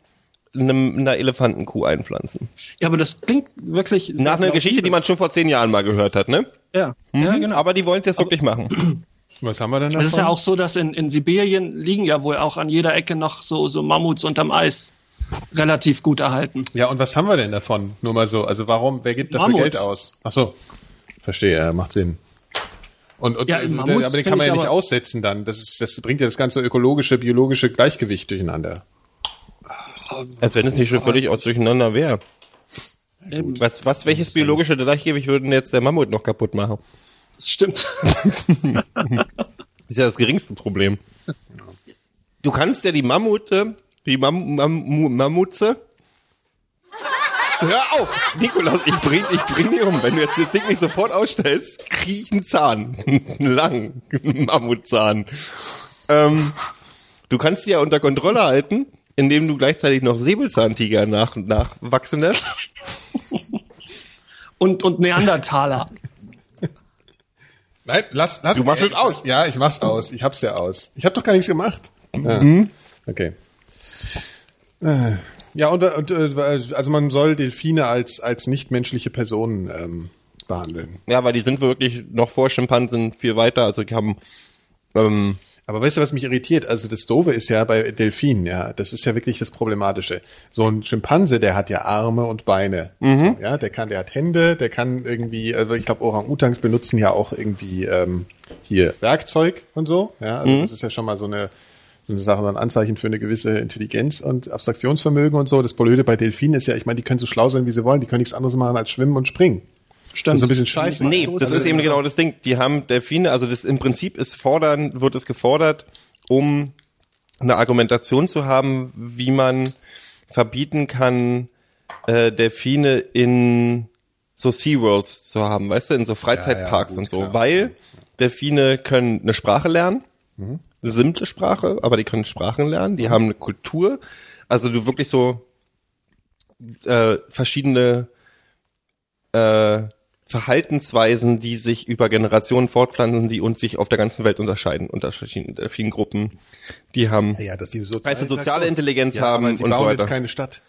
einem, einer Elefantenkuh einpflanzen. Ja, aber das klingt wirklich. Nach einer Geschichte, die man schon vor zehn Jahren mal gehört hat, ne? Ja, ja genau. Aber die wollen es jetzt wirklich machen. Was haben wir denn davon? Es ist ja auch so, dass in, in Sibirien liegen ja wohl auch an jeder Ecke noch so, so Mammuts unterm Eis relativ gut erhalten. Ja, und was haben wir denn davon? Nur mal so. Also warum, wer gibt dafür Mammut. Geld aus? Ach so. Verstehe, ja, macht Sinn. Und, und Ja, äh, Mammuts der, aber den kann man ja nicht aber- aussetzen dann. Das, ist, das bringt ja das ganze ökologische, biologische Gleichgewicht durcheinander. Als wenn es nicht schon völlig aus durcheinander wäre. Was, was, welches biologische Gleichgewicht würde denn jetzt der Mammut noch kaputt machen? Das stimmt. Ist ja das geringste Problem. Du kannst ja die Mammute, die Mam, Mam, Mammutze. Hör auf! Nikolaus, ich bring, ich bring dich um. Wenn du jetzt das Ding nicht sofort ausstellst, krieg ich einen Zahn. Einen langen Mammutzahn. Ähm, du kannst die ja unter Kontrolle halten, indem du gleichzeitig noch Säbelzahntiger nach, nachwachsen lässt. Und, und Neandertaler. Nein, lass, lass. Du machst Ey, es aus. Ja, ich mach's aus. Ich hab's ja aus. Ich hab doch gar nichts gemacht. Ja. Mhm. Okay. Äh, Ja, und, und äh, also man soll Delfine als als nichtmenschliche Personen ähm, behandeln. Ja, weil die sind wirklich noch vor Schimpansen viel weiter. Also die haben ähm, Aber weißt du, was mich irritiert? Also das Doofe ist ja bei Delfinen, ja, das ist ja wirklich das Problematische. So ein Schimpanse, der hat ja Arme und Beine. Mhm. Ja, der kann, der hat Hände, der kann irgendwie, also ich glaube, Orang-Utans benutzen ja auch irgendwie ähm, hier Werkzeug und so. Ja, also Mhm. das ist ja schon mal so eine so eine Sache, ein Anzeichen für eine gewisse Intelligenz und Abstraktionsvermögen und so. Das Blöde bei Delfinen ist ja, ich meine, die können so schlau sein, wie sie wollen, die können nichts anderes machen als schwimmen und springen. Stimmt. Das ist ein bisschen scheiße. Nee, das ist eben genau das Ding. Die haben Delfine, also das im Prinzip ist fordern, wird es gefordert, um eine Argumentation zu haben, wie man verbieten kann, äh, Delfine in so SeaWorlds zu haben, weißt du, in so Freizeitparks Ja, ja, gut, und so, klar. weil Delfine können eine Sprache lernen, eine simple Sprache, aber die können Sprachen lernen, die haben eine Kultur, also du wirklich so äh, verschiedene äh, Verhaltensweisen, die sich über Generationen fortpflanzen, die uns sich auf der ganzen Welt unterscheiden, unter verschiedenen Delfingruppen. Die haben, Ja, dass die so Weißt soziale Intelligenz ja, haben aber sie und so bauen weiter. jetzt keine Stadt.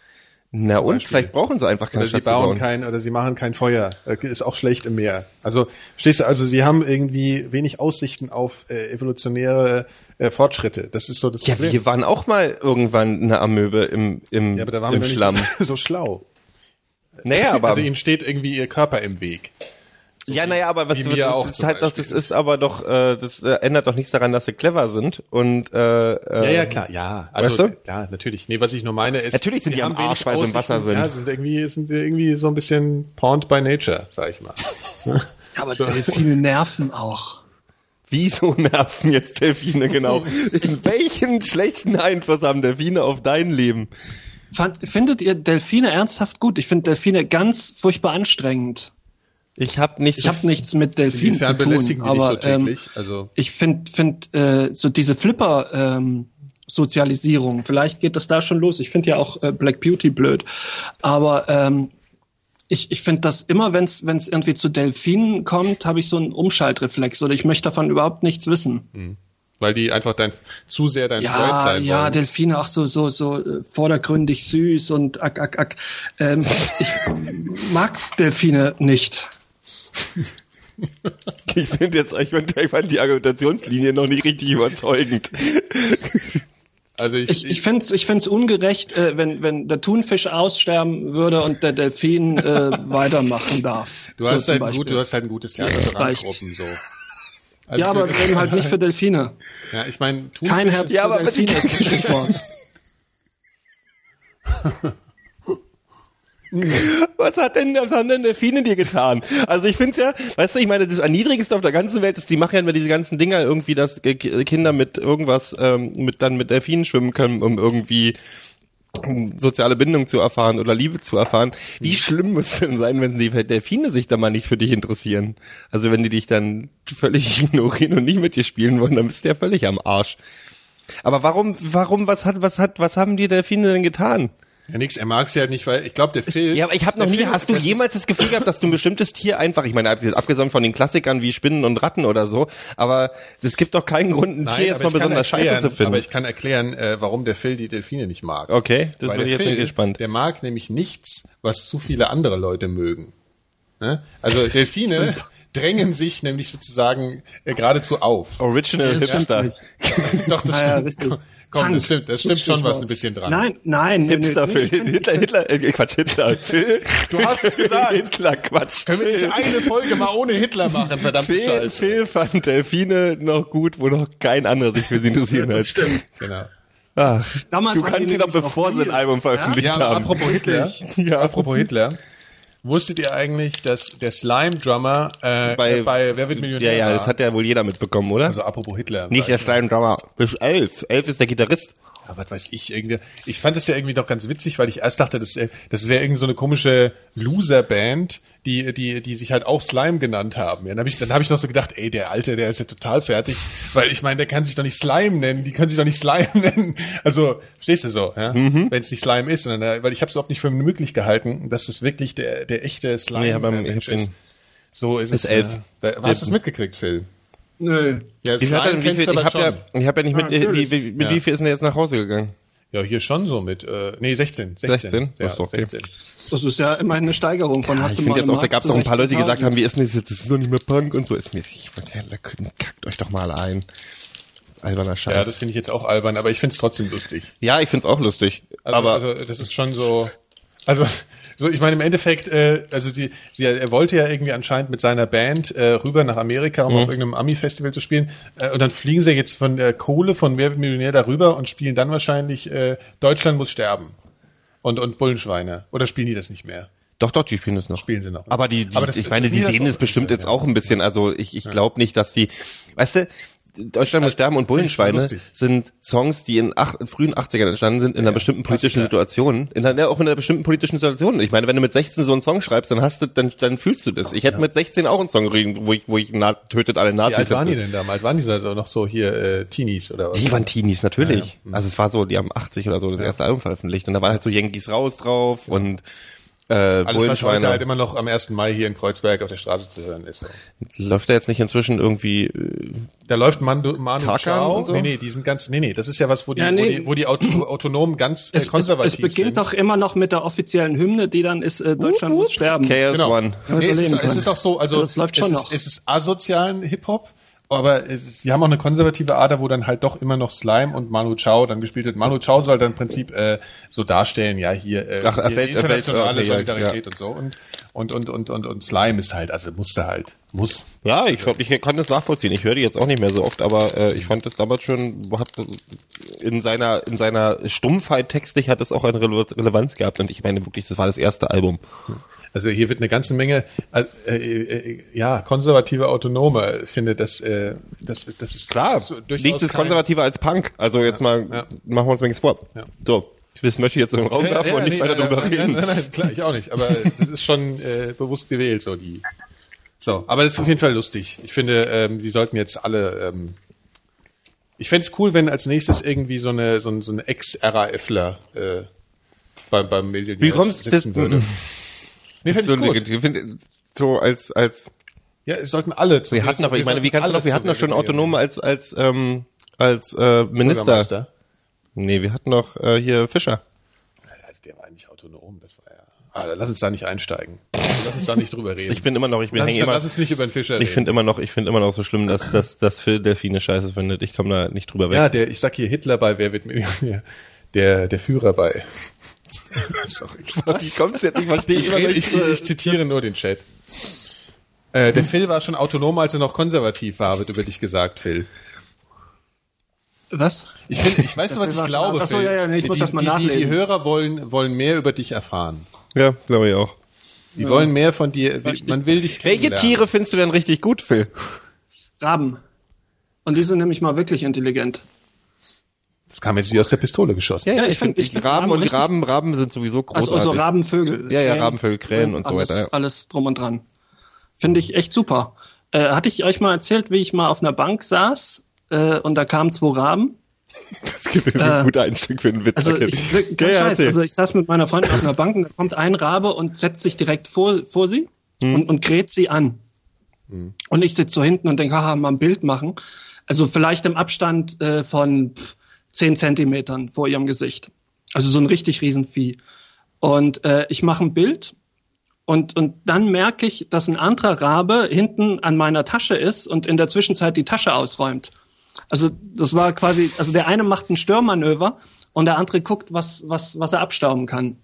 na und, Beispiel. vielleicht brauchen sie einfach keine Oder sie Stadt zu bauen bauen. kein, oder sie machen kein Feuer. Äh, Ist auch schlecht im Meer. Also, stehst du, also sie haben irgendwie wenig Aussichten auf äh, evolutionäre äh, Fortschritte. Das ist so das Ja, Problem. wir waren auch mal irgendwann eine Amöbe im, im, ja, aber da waren im wir Schlamm. nicht so schlau. Naja, aber, also ihnen steht irgendwie ihr Körper im Weg. ja, naja, aber was du, wir das, auch das, halt das Beispiel. ist aber doch, äh, das äh, ändert doch nichts daran, dass sie clever sind und, äh, Ja, äh, ja, klar, ja. Also, Weißt du? ja, natürlich. Nee, was ich nur meine ist. Natürlich sind die am haben wenig Arsch, weil sie im Wasser sind. Ja, sie sind irgendwie, sind irgendwie so ein bisschen pawned by nature, sag ich mal. Ja, aber Delfine nerven auch. Wieso nerven jetzt Delfine genau? In welchen schlechten Einfluss haben Delfine auf dein Leben? Fand, findet ihr Delfine ernsthaft gut? Ich finde Delfine ganz furchtbar anstrengend. Ich habe nicht Ich so habe nichts mit Delfinen zu tun, aber so täglich? Ähm, Also- ich finde find, äh, so diese Flipper ähm, Sozialisierung, vielleicht geht das da schon los. Ich finde ja auch äh, Black Beauty blöd, aber ähm, ich, ich finde das immer, wenn es irgendwie zu Delfinen kommt, habe ich so einen Umschaltreflex oder ich möchte davon überhaupt nichts wissen. Weil die einfach dein, zu sehr dein Freund Ja, sein ja, wollen. Delfine auch so so so äh, vordergründig süß und ack ack ack. Ähm, ich mag Delfine nicht. Ich finde jetzt, ich fand, ich fand die Argumentationslinie noch nicht richtig überzeugend. Also ich, Ich, ich find's ich find's ungerecht, äh, wenn wenn der Thunfisch aussterben würde und der Delfin äh, weitermachen darf. du So hast halt gut, du hast halt ein gutes Herz für. Randgruppen, so. Also ja, aber du- eben halt nicht für Delfine. Ja, ich meine, Kein Herz Ja, für aber- Delfine ist ein Stichwort. Was hat denn, was haben denn Delfine dir getan? Also ich finde ja, weißt du, ich meine, das Erniedrigendste auf der ganzen Welt ist, die machen ja immer diese ganzen Dinger irgendwie, dass Ki- Kinder mit irgendwas, ähm, mit dann mit Delfinen schwimmen können, um irgendwie soziale Bindung zu erfahren oder Liebe zu erfahren. Wie schlimm muss es denn sein, wenn die Delfine sich da mal nicht für dich interessieren? Also wenn die dich dann völlig ignorieren und nicht mit dir spielen wollen, dann bist du ja völlig am Arsch. Aber warum, warum, was hat, was hat, was haben die Delfine denn getan? Ja, nix, er mag sie halt nicht, weil ich glaube, der Phil. Ja, aber ich habe noch nie, Phil- hast du jemals das Gefühl gehabt, dass du ein bestimmtes Tier einfach, ich meine, abgesehen von den Klassikern wie Spinnen und Ratten oder so, aber es gibt doch keinen Grund, ein Tier jetzt aber mal besonders scheiße zu finden. Aber ich kann erklären, äh, warum der Phil die Delfine nicht mag. Okay, das Weil bin ich jetzt Phil, gespannt. Der mag nämlich nichts, was zu viele andere Leute mögen. Ne? Also Delfine drängen sich nämlich sozusagen äh, geradezu auf. Original Hipster. Doch, das ja, stimmt. richtig. Komm, Punk. das stimmt, das stimmt schon was ein bisschen dran. Nein, nein. Hipster nee, Phil. Hitler, Hitler, äh, Quatsch, Hitler, Phil. Du hast es gesagt. Hitler, Quatsch. Können wir nicht eine Folge mal ohne Hitler machen, verdammt Phil, Scheiße. Phil fand Delfine noch gut, wo noch kein anderer sich für sie interessieren hat. Stimmt. Genau. Ach, Damals du kannst sie doch bevor noch sie ein. Album veröffentlicht Ja, haben. apropos Hitler, Ja. apropos Hitler, wusstet ihr eigentlich, dass der Slime-Drummer äh, bei, bei Wer wird Millionär Ja, ja, das hat ja wohl jeder mitbekommen, oder? Also apropos Hitler. Nicht der Slime Drummer. Bis elf. Elf ist der Gitarrist. Ja, was weiß ich, irgendwie. Ich fand das ja irgendwie doch ganz witzig, weil ich erst dachte, das, äh, das wäre irgend so eine komische Loser-Band, die, die, die sich halt auch Slime genannt haben. Ja, dann habe ich, dann hab ich noch so gedacht, ey, der Alte, der ist ja total fertig, weil ich meine, der kann sich doch nicht Slime nennen, die können sich doch nicht Slime nennen. Also, stehst du so, ja? Mhm. Wenn es nicht Slime ist, sondern, äh, weil ich habe es überhaupt nicht für möglich gehalten, dass das wirklich der, der echte Slime Nee, aber äh, ist. So ist es. elf. Ja. Da, hast du es mitgekriegt, Phil? Nö. Ja, Ich hab, ja, wie viel, ich hab ja, ich hab ja nicht mit, Ah, wie, wie, mit Ja. wie viel ist denn der jetzt nach Hause gegangen? Ja, hier schon so mit, äh, nee, 16. 16. 16? Ja, okay. 16. Das ist ja immerhin eine Steigerung von hast Ich du finde mal jetzt auch, da gab es auch ein paar Leute, die gesagt 16.000. haben, wie ist denn das jetzt, das ist doch nicht mehr Punk und so. Ist mir, ich weiß ja, kackt euch doch mal ein. Alberner Scheiß. Ja, das finde ich jetzt auch albern, aber ich finde es trotzdem lustig. ja, ich find's auch lustig. Also, aber also das ist schon so. Also so, ich meine im Endeffekt, äh, also die, sie, er wollte ja irgendwie anscheinend mit seiner Band äh, rüber nach Amerika, um auf irgendeinem Ami-Festival zu spielen. Äh, und dann fliegen sie jetzt von der Kohle von Wer wird Millionär darüber und spielen dann wahrscheinlich äh, Deutschland muss sterben und und Bullenschweine. Oder spielen die das nicht mehr? Doch, doch, die spielen das noch. Spielen sie noch. Aber die, die Aber das- ich meine, die sehen ist es bestimmt jetzt auch ein bisschen. Also ich, ich glaube nicht, dass die, weißt du, Deutschland muss sterben und Bullenschweine sind Songs, die in, ach, in frühen 80ern entstanden sind, in einer bestimmten politischen Klassiker. Situation. In einer, ja, auch in einer bestimmten politischen Situation. Ich meine, wenn du mit 16 so einen Song schreibst, dann hast du, dann, dann fühlst du das. Ich hätte mit 16 auch einen Song geschrieben, wo ich, wo ich na, tötet alle Wie Nazis. alt waren die denn damals? Waren die so noch so hier äh, Teenies oder was? Die waren Teenies, natürlich. Also es war so, die haben 80 oder so das erste Album veröffentlicht und da war halt so Yankees raus drauf und äh, Alles, was heute halt immer noch am 1. Mai hier in Kreuzberg auf der Straße zu hören ist. So. Läuft da jetzt nicht inzwischen irgendwie äh, Da läuft Manu, Manu Chao. und so? Nee, nee, die sind ganz, nee, nee, das ist ja was, wo die, Ja, nee. wo die, wo die Auto, Autonomen ganz äh, Es, es, konservativ es beginnt sind. doch immer noch mit der offiziellen Hymne, die dann ist, äh, Deutschland muss sterben. Chaos Genau. One? Nee, es, ist, es ist auch so, also Ja, das läuft es, ist, es ist asozialen Hip-Hop, aber es, sie haben auch eine konservative Ader, wo dann halt doch immer noch Slime und Manu Chao dann gespielt wird. Manu Chao soll dann im Prinzip äh, so darstellen, ja, hier, äh, Ach, er hier fällt- er fällt- internationale okay, ja, Solidarität und so. Und, und, und, und, und, und Slime ist halt, also musste halt, muss. Ja, ich, glaub, ich kann das nachvollziehen. Ich höre die jetzt auch nicht mehr so oft, aber äh, ich fand das damals schon, hat in seiner in seiner Stumpfheit textlich hat das auch eine Rele Relevanz gehabt und ich meine wirklich, das war das erste Album. Also hier wird eine ganze Menge, äh, äh, ja, konservative Autonome. Ich finde, das, äh, das, das ist Klar, nichts ist konservativer als Punk. Also jetzt mal ja. machen wir uns nichts vor. Ja. So, das möchte ich jetzt so im Raum werfen und nicht nee, weiter nein, drüber nein, reden. Nein, nein, nein, klar, ich auch nicht. Aber das ist schon äh, bewusst gewählt, so die. So, aber das ist auf jeden Fall lustig. Ich finde, ähm, die sollten jetzt alle. Ähm, ich fände es cool, wenn als nächstes irgendwie so eine so ein, so ein Ex-RAFler äh, beim beim Millionär Wie kommst du das? sitzen würde. Nee, fände So, ich gut. ich finde, so als als Ja, es sollten alle. wir hatten aber, ich meine, wie kannst du noch, wir hatten doch schon Autonome als als ähm, als äh, Minister. Nee, wir hatten noch äh, hier Fischer. Also der war nicht autonom, das war ja. Ah, lass uns da nicht einsteigen. Lass uns da nicht drüber reden. Ich bin immer noch, ich bin lass, hänge uns, immer. lass uns nicht über den Fischer Ich reden. finde immer noch, ich finde immer noch so schlimm, dass, dass, dass Phil Delfine scheiße findet. Ich komme da nicht drüber weg. Ja, der, ich sag hier Hitler bei Wer wird Millionär? Der, der Führer bei. Sorry. Wie kommst jetzt? Ich verstehe Ich, rede, ich, ich zitiere nur den Chat. Äh, der Phil war schon autonom, als er noch konservativ war, wird über dich gesagt, Phil. Was? Ich finde, ich weiß, was Phil ich glaube, Phil. ja, ja, nee, ich muss die, das mal die, die, die. Hörer wollen, wollen mehr über dich erfahren. Ja, glaube ich auch. Die wollen mehr von dir. Richtig. Man will dich Welche. Tiere findest du denn richtig gut, Phil? Raben. Und die sind nämlich mal wirklich intelligent. Das kam jetzt wie aus der Pistole geschossen. Ja, ich find- ich find Raben Raben und Raben, Raben sind sowieso großartig. Also, also Rabenvögel. Ja, ja, Krähen, Rabenvögel, Krähen und so alles, weiter, ja. Alles drum und dran. Finde ich echt super. Äh, hatte ich euch mal erzählt, wie ich mal auf einer Bank saß äh, und da kamen zwei Raben? Das gibt mir ein guter Einstieg für einen Witz. Also ich, Ja, ja, Scheiß. erzähl. Also ich saß mit meiner Freundin auf einer Bank und da kommt ein Rabe und setzt sich direkt vor, vor sie Hm. und, und kräht sie an. Und ich sitze so hinten und denke, haha, mal ein Bild machen. Also vielleicht im Abstand äh, von pff, 10 Zentimetern vor ihrem Gesicht. Also so ein richtig Riesenvieh. Und äh, ich mache ein Bild und, und dann merke ich, dass ein anderer Rabe hinten an meiner Tasche ist und in der Zwischenzeit die Tasche ausräumt. Also das war quasi, also der eine macht ein Störmanöver und der andere guckt, was, was, was er abstauben kann.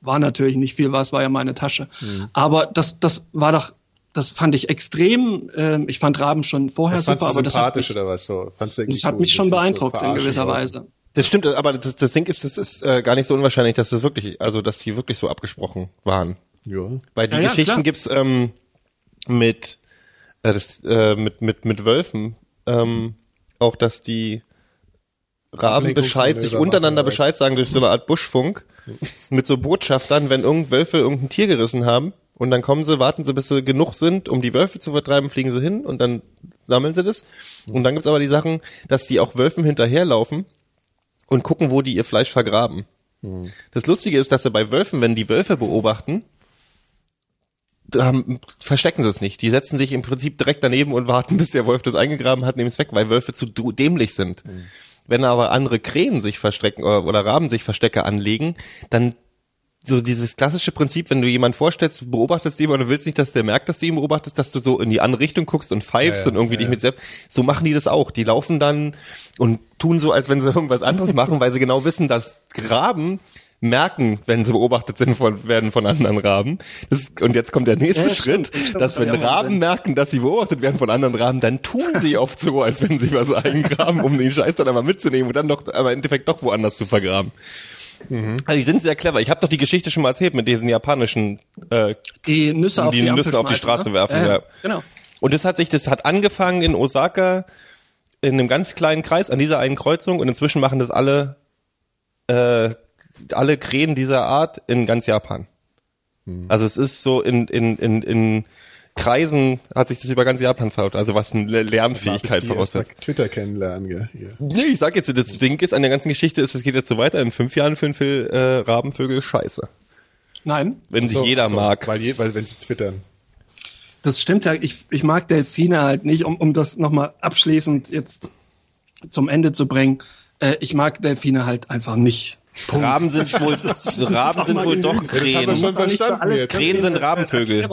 War natürlich nicht viel, war es war ja meine Tasche. Mhm. Aber das, das war doch, das fand ich extrem. ähm, ich fand Raben schon vorher Das super, du aber das hat sympathisch mich, oder was so? Fandst du irgendwie das hat mich schon sie so beeindruckt in gewisser? Weise. Das stimmt, aber das, das Ding ist, das ist äh, gar nicht so unwahrscheinlich, dass das wirklich, also dass die wirklich so abgesprochen waren. Ja. Weil die Ja, ja, Geschichten klar. gibt's ähm, mit, äh, das, äh, mit mit mit Wölfen ähm, auch, dass die Raben Bescheid, sich untereinander? Bescheid sagen durch so eine Art Buschfunk mit so Botschaftern, wenn irgend Wölfe irgendein Tier gerissen haben und dann kommen sie, warten sie, bis sie genug sind, um die Wölfe zu vertreiben, fliegen sie hin und dann sammeln sie das. Und dann gibt's aber die Sachen, dass die auch Wölfen hinterherlaufen und gucken, wo die ihr Fleisch vergraben. Das Lustige ist, dass sie bei Wölfen, wenn die Wölfe beobachten, haben, verstecken sie es nicht. Die setzen sich im Prinzip direkt daneben und warten, bis der Wolf das eingegraben hat, nehmen es weg, weil Wölfe zu dämlich sind. Wenn aber andere Krähen sich verstecken oder Raben sich Verstecke anlegen, dann so dieses klassische Prinzip, wenn du jemand vorstellst, du beobachtest jemanden und du willst nicht, dass der merkt, dass du ihn beobachtest, dass du so in die andere Richtung guckst und pfeifst Ja, ja, und irgendwie ja, dich ja. mit selbst, so machen die das auch. Die laufen dann und tun so, als wenn sie irgendwas anderes machen, weil sie genau wissen, dass Raben merken, wenn sie beobachtet sind von, werden von anderen Raben. Das, und jetzt kommt der nächste Ja, stimmt, Schritt, das stimmt, dass das wenn Raben Sinn. merken, dass sie beobachtet werden von anderen Raben, dann tun sie oft so, als wenn sie was eingraben, um den Scheiß dann einmal mitzunehmen und dann doch, aber im Endeffekt doch woanders zu vergraben. Also die sind sehr clever. Ich habe doch die Geschichte schon mal erzählt mit diesen japanischen äh, Die Nüsse auf die die, Nüsse auf die schmeißen, Straße ne? werfen, ja. Genau. Und das hat sich, das hat angefangen in Osaka in einem ganz kleinen Kreis an dieser einen Kreuzung und inzwischen machen das alle äh, alle Krähen dieser Art in ganz Japan. Also es ist so in in in in Kreisen hat sich das über ganz Japan verfolgt, also was eine Lernfähigkeit Bis die erst mal voraussetzt. Twitter kennenlernen, gell? Hier. Nee, ich sag jetzt, das Ding ist an der ganzen Geschichte ist, es geht jetzt so weiter, in fünf Jahren für einen Phil, äh, Rabenvögel scheiße. Nein, Wenn sich So, jeder so, mag. Weil, je- weil wenn sie twittern. das stimmt ja. Ich, ich mag Delfine halt nicht, um, um das nochmal abschließend jetzt zum Ende zu bringen. Äh, ich mag Delfine halt einfach nicht. Punkt. Raben sind wohl, Raben sind wohl doch das haben wir Krähen. schon verstanden. Krähen sind äh, Rabenvögel.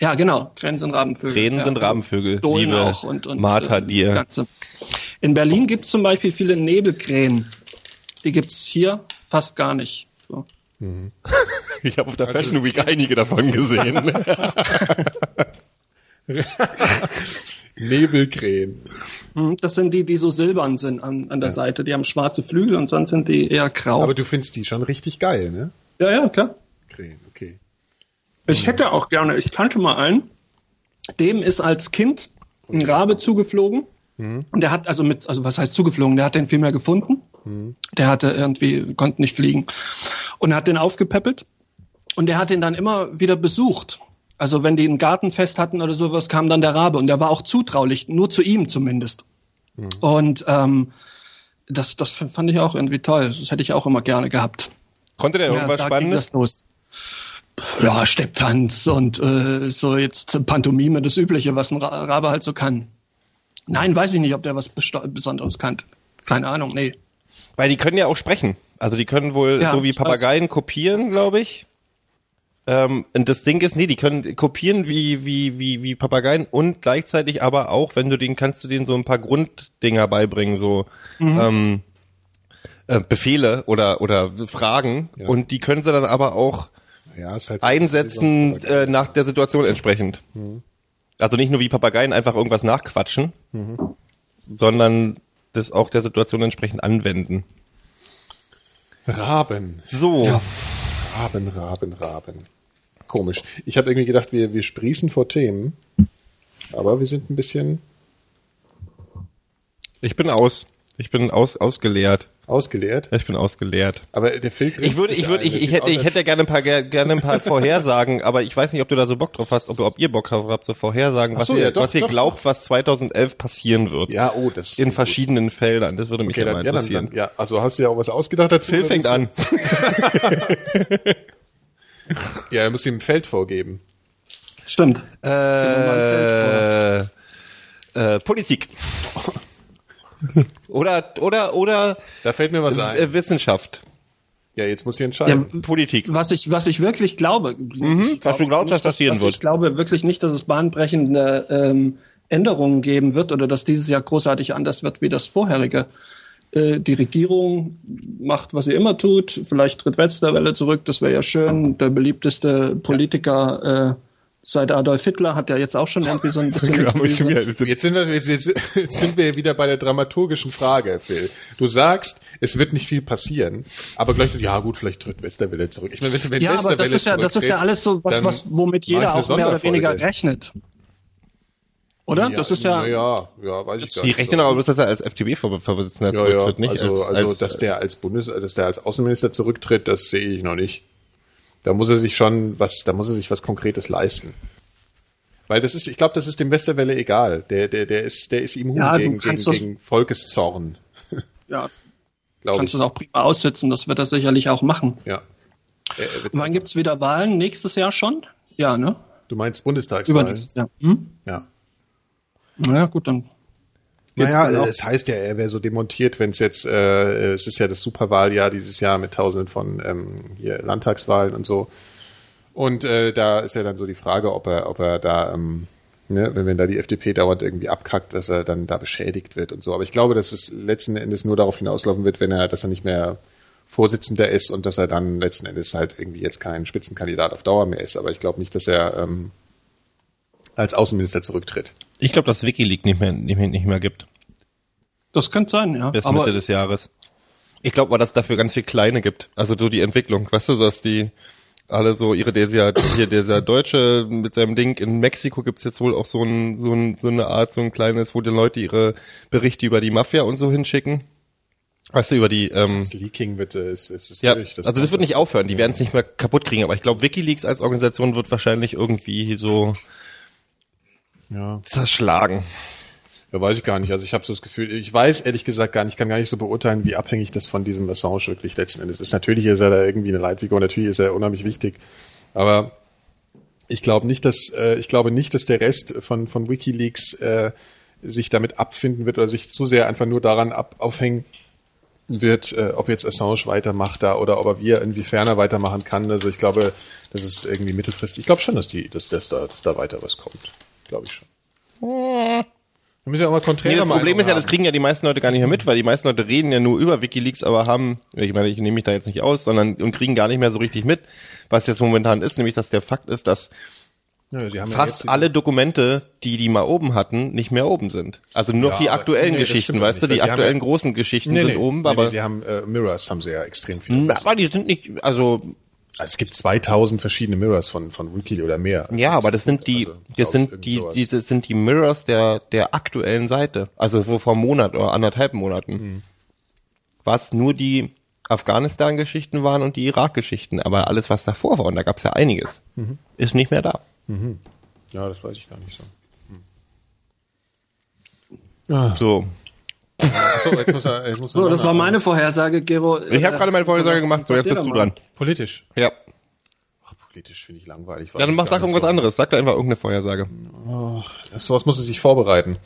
Ja, genau. Krähen sind Rabenvögel. Krähen ja, sind also Rabenvögel. Dohlen Liebe auch und, und Martha, äh, dir. Ganze. In Berlin gibt's zum Beispiel viele Nebelkrähen. Die gibt's hier fast gar nicht. So. Ich habe auf der Fashion Week einige davon gesehen. Nebelkrähen. Hm, Das sind die, die so silbern sind an, an der Seite. Die haben schwarze Flügel und sonst sind die eher grau. Aber du findest die schon richtig geil, ne? ja, ja, klar. Krähen. Ich hätte auch gerne, ich kannte mal einen, dem ist als Kind ein Rabe zugeflogen. Und der hat also mit, also was heißt zugeflogen? Der hat den vielmehr gefunden. Der hatte irgendwie, konnte nicht fliegen. Und er hat den aufgepäppelt. Und der hat ihn dann immer wieder besucht. Also wenn die ein Gartenfest hatten oder sowas, kam dann der Rabe. Und der war auch zutraulich, nur zu ihm zumindest. Und ähm, das, das fand ich auch irgendwie toll. Das hätte ich auch immer gerne gehabt. Konnte der irgendwas ging Spannendes? Ja, Stepptanz und äh, so jetzt Pantomime, das Übliche, was ein Ra- Rabe halt so kann. Nein, weiß ich nicht, ob der was Besonderes kann. Keine Ahnung, nee. Weil die können ja auch sprechen. Also die können wohl Ja, so wie. Papageien kopieren, glaube ich. Ähm, und das Ding ist, nee, die können kopieren wie, wie, wie, wie Papageien und gleichzeitig aber auch, wenn du den, kannst du denen so ein paar Grunddinger beibringen, so ähm, äh, Befehle oder, oder Fragen. Und die können sie dann aber auch Ja, ist halt einsetzen äh, nach der Situation entsprechend. Also nicht nur wie Papageien einfach irgendwas nachquatschen, sondern das auch der Situation entsprechend anwenden. Raben. So, Raben, Raben, Raben. Komisch. Ich habe irgendwie gedacht, wir, wir sprießen vor Themen. Aber wir sind ein bisschen ich bin aus. Ich bin aus, ausgeleert. Ausgeleert. Ich bin ausgeleert. Aber der Phil Ich würde, ich würde, ich, ich hätte, ich hätte gerne ein paar, ger- gerne ein paar Vorhersagen, aber ich weiß nicht, ob du da so Bock drauf hast, ob, ob ihr Bock drauf habt, so Vorhersagen, was so, ihr, ja, doch, was ihr doch, glaubt, was 2011 passieren wird. Ja, oh, das In verschiedenen Feldern. Das würde mich Okay, ja, dann, interessieren. dann, ja, also hast du ja auch was ausgedacht dazu? Phil fängt an. Ja, er muss ihm ein Feld vorgeben. Stimmt. Äh, äh, Politik. oder, oder, oder Da fällt mir was ein. Wissenschaft. Ja, jetzt muss ich entscheiden. Ja, Politik. Was ich, was ich wirklich glaube, ich Mhm, was du glaubst, was passieren was wird. Ich glaube wirklich nicht, dass es bahnbrechende ähm, Änderungen geben wird oder dass dieses Jahr großartig anders wird wie das vorherige. Äh, die Regierung macht, was sie immer tut. Vielleicht tritt Westerwelle zurück, das wäre ja schön. Der beliebteste Politiker äh, seit Adolf Hitler hat ja jetzt auch schon irgendwie so ein bisschen. Genau, Jetzt sind, wir, jetzt, jetzt sind wir wieder bei der dramaturgischen Frage, Phil. Du sagst, es wird nicht viel passieren, aber gleich, ja gut, vielleicht tritt Westerwelle zurück. Ich meine, wenn, wenn Ja, aber Westerwelle das ist ja, das ist ja alles so was, was womit jeder auch mehr oder weniger rechnet. Oder? das ist ja, Ja, ja, weiß ich gar Die nicht. rechnen aber, bloß, dass er als FDP-Vorsitzender ja, ja, zurücktritt, nicht also, als, also als dass der als Bundes, dass der als Außenminister zurücktritt, das sehe ich noch nicht. Da muss er sich schon was, da muss er sich was Konkretes leisten. Weil das ist, ich glaube, das ist dem Westerwelle egal. Der, der, der ist, der ist immun Ja, gegen, gegen, gegen Volkeszorn, ja, glaube kannst du es auch prima aussitzen. Das wird er sicherlich auch machen. Ja. Er, er Wann gibt's wieder Wahlen? Nächstes Jahr schon? Ja, ne? Du meinst Bundestagswahlen? Übernächstes Jahr. Hm? Ja. Naja, gut, dann. Naja, dann auch. es heißt ja, er wäre so demontiert, wenn es jetzt, äh, es ist ja das Superwahljahr dieses Jahr mit tausenden von ähm, hier Landtagswahlen und so. Und äh, da ist ja dann so die Frage, ob er, ob er da, ähm, ne, wenn, wenn da die FDP dauernd irgendwie abkackt, dass er dann da beschädigt wird und so. Aber ich glaube, dass es letzten Endes nur darauf hinauslaufen wird, wenn er, dass er nicht mehr Vorsitzender ist und dass er dann letzten Endes halt irgendwie jetzt kein Spitzenkandidat auf Dauer mehr ist. Aber ich glaube nicht, dass er ähm, als Außenminister zurücktritt. Ich glaube, dass WikiLeaks nicht mehr, nicht mehr, nicht mehr gibt. Das könnte sein, ja. Bis Aber Mitte des Jahres. Ich glaube mal, dass es dafür ganz viel kleine gibt. Also so die Entwicklung, weißt du, dass die alle so ihre dieser hier dieser Deutsche mit seinem Ding in Mexiko gibt's jetzt wohl auch so ein, so ein so eine Art so ein kleines, wo die Leute ihre Berichte über die Mafia und so hinschicken. Weißt du über die ähm, Das Leaking wird, äh, ist, ist, ist ja, durch. also das wird nicht aufhören, die werden es nicht mehr kaputt kriegen, aber ich glaube WikiLeaks als Organisation wird wahrscheinlich irgendwie so Ja. zerschlagen. Ja, weiß ich gar nicht. Also ich habe so das Gefühl, ich weiß ehrlich gesagt gar nicht, ich kann gar nicht so beurteilen, wie abhängig das von diesem Assange wirklich letzten Endes ist. Natürlich ist er da irgendwie eine Leitfigur, natürlich ist er unheimlich wichtig, aber ich glaube nicht, dass äh, ich glaube nicht, dass der Rest von von WikiLeaks äh, sich damit abfinden wird oder sich zu sehr einfach nur daran ab, aufhängen wird, äh, ob jetzt Assange weitermacht da oder ob er wir inwiefern er weitermachen kann. Also ich glaube, das ist irgendwie mittelfristig. Ich glaube schon, dass die, dass, dass da, dass da weiter was kommt. Glaube ich schon. Wir müssen ja auch mal konträre Nee, das Problem ist ja, das kriegen ja die meisten Leute gar nicht mehr mit, weil die meisten Leute reden ja nur über Wikileaks, aber haben, ich meine, ich nehme mich da jetzt nicht aus, sondern und kriegen gar nicht mehr so richtig mit, was jetzt momentan ist, nämlich dass der Fakt ist, dass Ja, sie haben ja fast jetzt- alle Dokumente, die die mal oben hatten, nicht mehr oben sind. Also nur noch Ja, die aber- aktuellen nee, Geschichten, weißt du, die haben aktuellen ja- großen Geschichten Nee, sind nee, oben, nee, aber nee, sie haben äh, Mirrors haben sie ja extrem viel. aber die sind nicht, also Also es gibt 2000 verschiedene Mirrors von von Wiki oder mehr. ja, aber das sind die, Also, das sind die, sowas. die, das sind die Mirrors der der aktuellen Seite, also so vor einem Monat oder anderthalb Monaten, Mhm. was nur die Afghanistan-Geschichten waren und die Irak-Geschichten, aber alles was davor war und da gab's ja einiges, Mhm. ist nicht mehr da. Ja, das weiß ich gar nicht so. So, Achso, jetzt muss er, jetzt muss So, das war meine Vorhersage, Gero. ich habe gerade meine Vorhersage gemacht, so jetzt bist du dran. Politisch. Ja. Ach, politisch finde ich langweilig. Ja, dann mach sag irgendwas anderes. Sag da einfach irgendeine Vorhersage. So was muss es sich vorbereiten.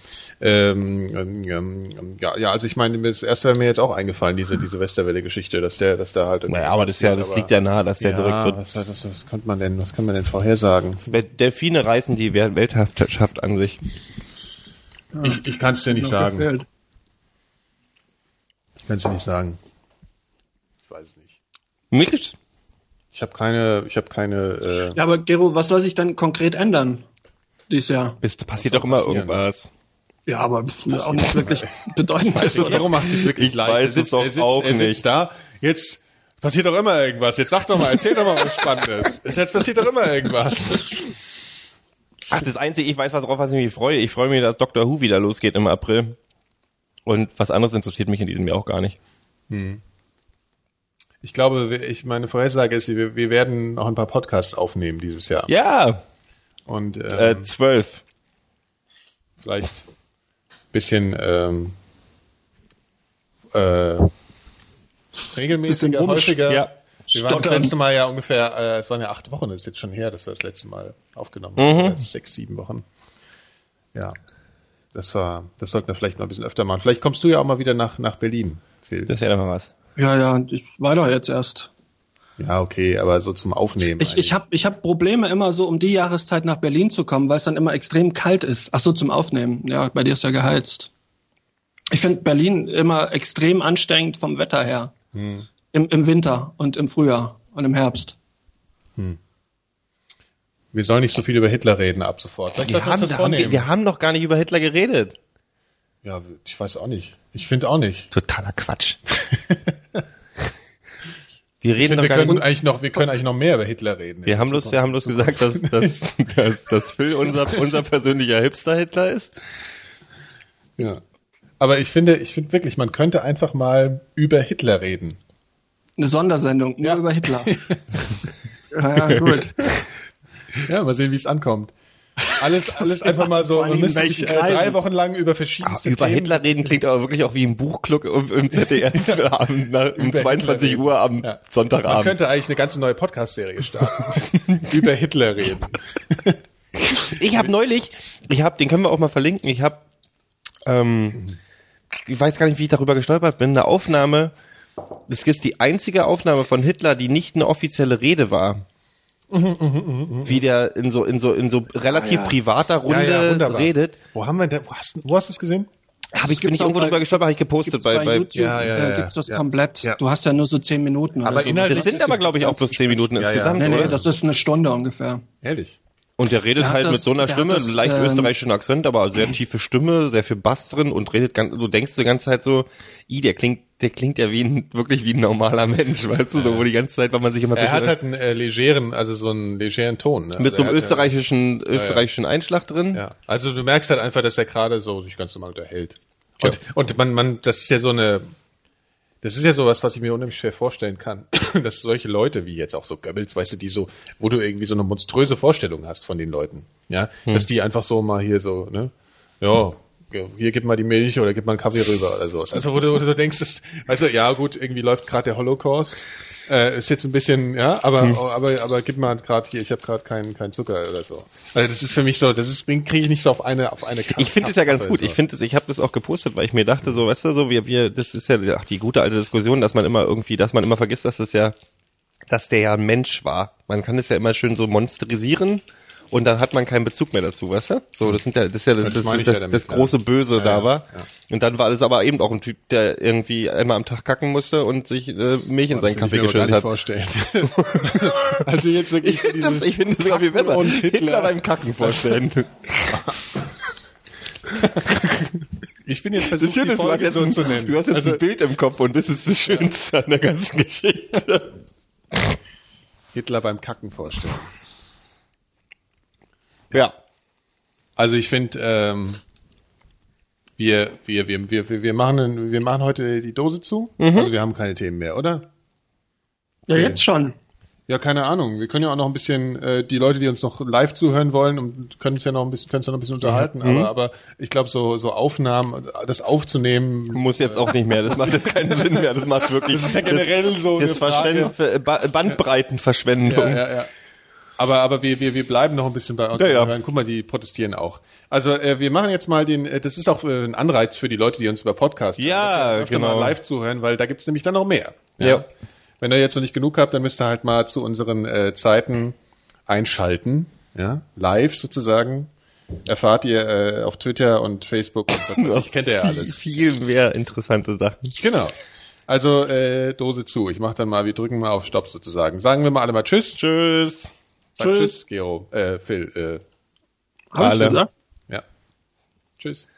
Ähm, ähm, ähm, ja, ja, also ich meine, das erste wäre mir jetzt auch eingefallen, diese, diese Westerwelle-Geschichte, dass der, dass da halt irgendwie Naja, aber das, ist ja, das aber- liegt ja nahe, dass der ja, zurück wird. was, was, was kann man denn, was kann man denn vorhersagen? Delfine reißen die Weltherrschaft an sich. Ich, ich kann es dir nicht sagen. Gefällt. Ich kann es dir nicht sagen. Ich weiß es nicht. Nichts. Ich habe keine, ich habe keine, äh, Ja, aber Gero, was soll sich dann konkret ändern dieses Jahr? Bis, passiert doch immer passieren? irgendwas. Ja, aber pff, auch nicht wirklich bedeutend. Du, warum macht es wirklich Ich leicht? weiß er sitzt, es doch er sitzt, auch er sitzt nicht. da, jetzt passiert doch immer irgendwas. Jetzt sag doch mal, erzähl doch mal was Spannendes. Es jetzt passiert doch immer irgendwas. Ach, das Einzige, ich weiß, worauf was ich mich freue. Ich freue mich, dass Doctor Who wieder losgeht im April. Und was anderes interessiert mich in diesem Jahr auch gar nicht. Ich glaube, ich meine Vorhersage ist, wir, wir werden noch ein paar Podcasts aufnehmen dieses Jahr. Ja, Und ähm, äh, zwölf. vielleicht bisschen ähm, äh, regelmäßiger, häufiger. ja. Wir waren das letzte Mal ja ungefähr, äh, es waren ja acht Wochen, das ist jetzt schon her, dass wir das letzte Mal aufgenommen Mhm. haben. Oder Sechs, sieben Wochen. Ja. Das war, das sollten wir vielleicht mal ein bisschen öfter machen. Vielleicht kommst du ja auch mal wieder nach, nach Berlin, Phil. Das wäre doch mal was. Ja, ja, ich war da jetzt erst. ja, okay, aber so zum Aufnehmen. Ich, ich habe ich hab Probleme immer so um die Jahreszeit nach Berlin zu kommen, weil es dann immer extrem kalt ist. Ach so, zum Aufnehmen. Ja, bei dir ist ja geheizt. Ich finde Berlin immer extrem anstrengend vom Wetter her. Hm. Im, Im Winter und im Frühjahr und im Herbst. Wir sollen nicht so viel über Hitler reden ab sofort. Vielleicht Wir haben, haben wir, wir haben doch gar nicht über Hitler geredet. ja, ich weiß auch nicht. Ich finde auch nicht. Totaler Quatsch. wir Ich reden finde, doch wir gar können nicht. eigentlich noch, wir können eigentlich noch mehr über Hitler reden. Wir haben bloß, wir haben bloß gesagt, dass, dass, dass, dass Phil unser, unser persönlicher Hipster-Hitler ist. Ja. Aber ich finde, ich finde wirklich, man könnte einfach mal über Hitler reden. Eine Sondersendung, nur Ja. über Hitler. ja, ja, gut. Ja, mal sehen, wie es ankommt. Alles, alles einfach mal so, man müsste sich äh, drei? Wochen lang über verschiedenste Über Themen Hitler reden klingt aber wirklich auch wie ein Buchclub im, im ZDF am, na, um Über 22 Hitler Uhr am. Ja. Man Sonntagabend. könnte eigentlich eine ganze neue Podcast-Serie starten. über Hitler reden. Ich habe neulich, ich habe, den können wir auch mal verlinken. Ich habe, ähm, ich weiß gar nicht, wie ich darüber gestolpert bin. Eine Aufnahme. Das ist die einzige Aufnahme von Hitler, die nicht eine offizielle Rede war. Wie der in so in so in so relativ Ah, ja. privater Runde redet. Wo haben wir denn, wo hast, wo hast du es gesehen? Habe ich bin ich irgendwo bei- drüber gestolpert, habe ich gepostet Gibt's bei, bei YouTube Ja, ja, ja, äh, gibt's das ja. komplett. Ja. Du hast ja nur so zehn Minuten. Aber oder so. Das sind aber glaube ich auch bloß zehn Minuten Ja, ja. insgesamt, Nee, nee, das ist eine Stunde ungefähr. Ehrlich. Und der redet Der halt mit das- so einer Stimme, das, leicht ähm, österreichischen Akzent, aber sehr tiefe Stimme, sehr viel Bass drin und redet ganz, du denkst die ganze Zeit so, i, der klingt, der klingt ja wie ein, wirklich wie ein normaler Mensch, weißt du, so, wo die ganze Zeit, weil man sich immer Er hat halt einen äh, legeren, also so einen legeren Ton. Ne? mit Also so einem österreichischen, österreichischen Einschlag drin. Ja. Also du merkst halt einfach, dass er gerade so sich ganz normal unterhält. Und, und man, man, das ist ja so eine, das ist ja sowas, was ich mir unheimlich schwer vorstellen kann, dass solche Leute wie jetzt auch so Goebbels, weißt du, die so, wo du irgendwie so eine monströse Vorstellung hast von den Leuten, ja, Hm. dass die einfach so mal hier so, ne, ja, hier gib mal die Milch oder gib mal einen Kaffee rüber oder sowas. Also wo du, wo du so denkst, das, also ja gut, irgendwie läuft gerade der Holocaust. Äh, ist jetzt ein bisschen, ja, aber Hm. aber aber gib mal gerade hier, ich habe gerade keinen keinen Zucker oder so. Also das ist für mich so, das ist kriege ich nicht so auf eine auf eine Ich finde es ja ganz gut. so. Ich finde es, ich habe das auch gepostet, weil ich mir dachte, so, weißt du, so wir, wir, das ist ja ach, die gute alte Diskussion, dass man immer irgendwie, dass man immer vergisst, dass das ja, dass der ja ein Mensch war. Man kann es ja immer schön so monsterisieren und dann hat man keinen Bezug mehr dazu, weißt du? So, das sind ja, das ist ja das, Das das, das, ja das, ja. große Böse da ja, war. Und dann war alles aber eben auch ein Typ, der irgendwie einmal am Tag kacken musste und sich äh, Milch in seinen Das Kaffee geschüttet hat. vorstellen. also jetzt wirklich Ich finde das, dieses ich finde das sogar viel besser. und Hitler. beim Kacken vorstellen. Ich bin jetzt versucht, Schön die ist, du hast Folge jetzt so ein, zu nennen. du hast jetzt also, ein Bild im Kopf und das ist das Schönste an der ganzen Geschichte. Hitler beim Kacken vorstellen. Ja. Also ich finde, ähm, wir, wir, wir, wir, wir, machen, wir machen heute die Dose zu. Mhm. Also wir haben keine Themen mehr, oder? Ja, jetzt schon. Ja, keine Ahnung. Wir können ja auch noch ein bisschen, äh, die Leute, die uns noch live zuhören wollen, und können uns ja noch ein bisschen, können uns ja noch ein bisschen unterhalten. Mhm. Aber, aber ich glaube, so, so Aufnahmen, das aufzunehmen, Muss jetzt auch nicht mehr. Das macht jetzt keinen Sinn mehr. Das macht wirklich. Das ist ja generell so Das eine Frage. Ba- Bandbreitenverschwendung. Ja, ja, ja. Aber, aber wir, wir, wir bleiben noch ein bisschen bei uns. Ja, ja. Guck mal, die protestieren auch. Also äh, wir machen jetzt mal den, äh, das ist auch äh, ein Anreiz für die Leute, die uns über Podcast Ja, dass ihr öfter genau. mal live zuhören, weil da gibt's nämlich dann noch mehr. Ja. Wenn ihr jetzt noch nicht genug habt, dann müsst ihr halt mal zu unseren äh, Zeiten einschalten. Ja, live sozusagen. Erfahrt ihr äh, auf Twitter und Facebook und ich, kennt ja alles. Viel mehr interessante Sachen. Genau. Also äh, Dose zu. Ich mach dann mal, wir drücken mal auf Stopp sozusagen. Sagen wir mal alle mal Tschüss. Tschüss. Sag Tschüss. Tschüss, Gero. Äh, Phil. Äh, Alle. ja. Tschüss.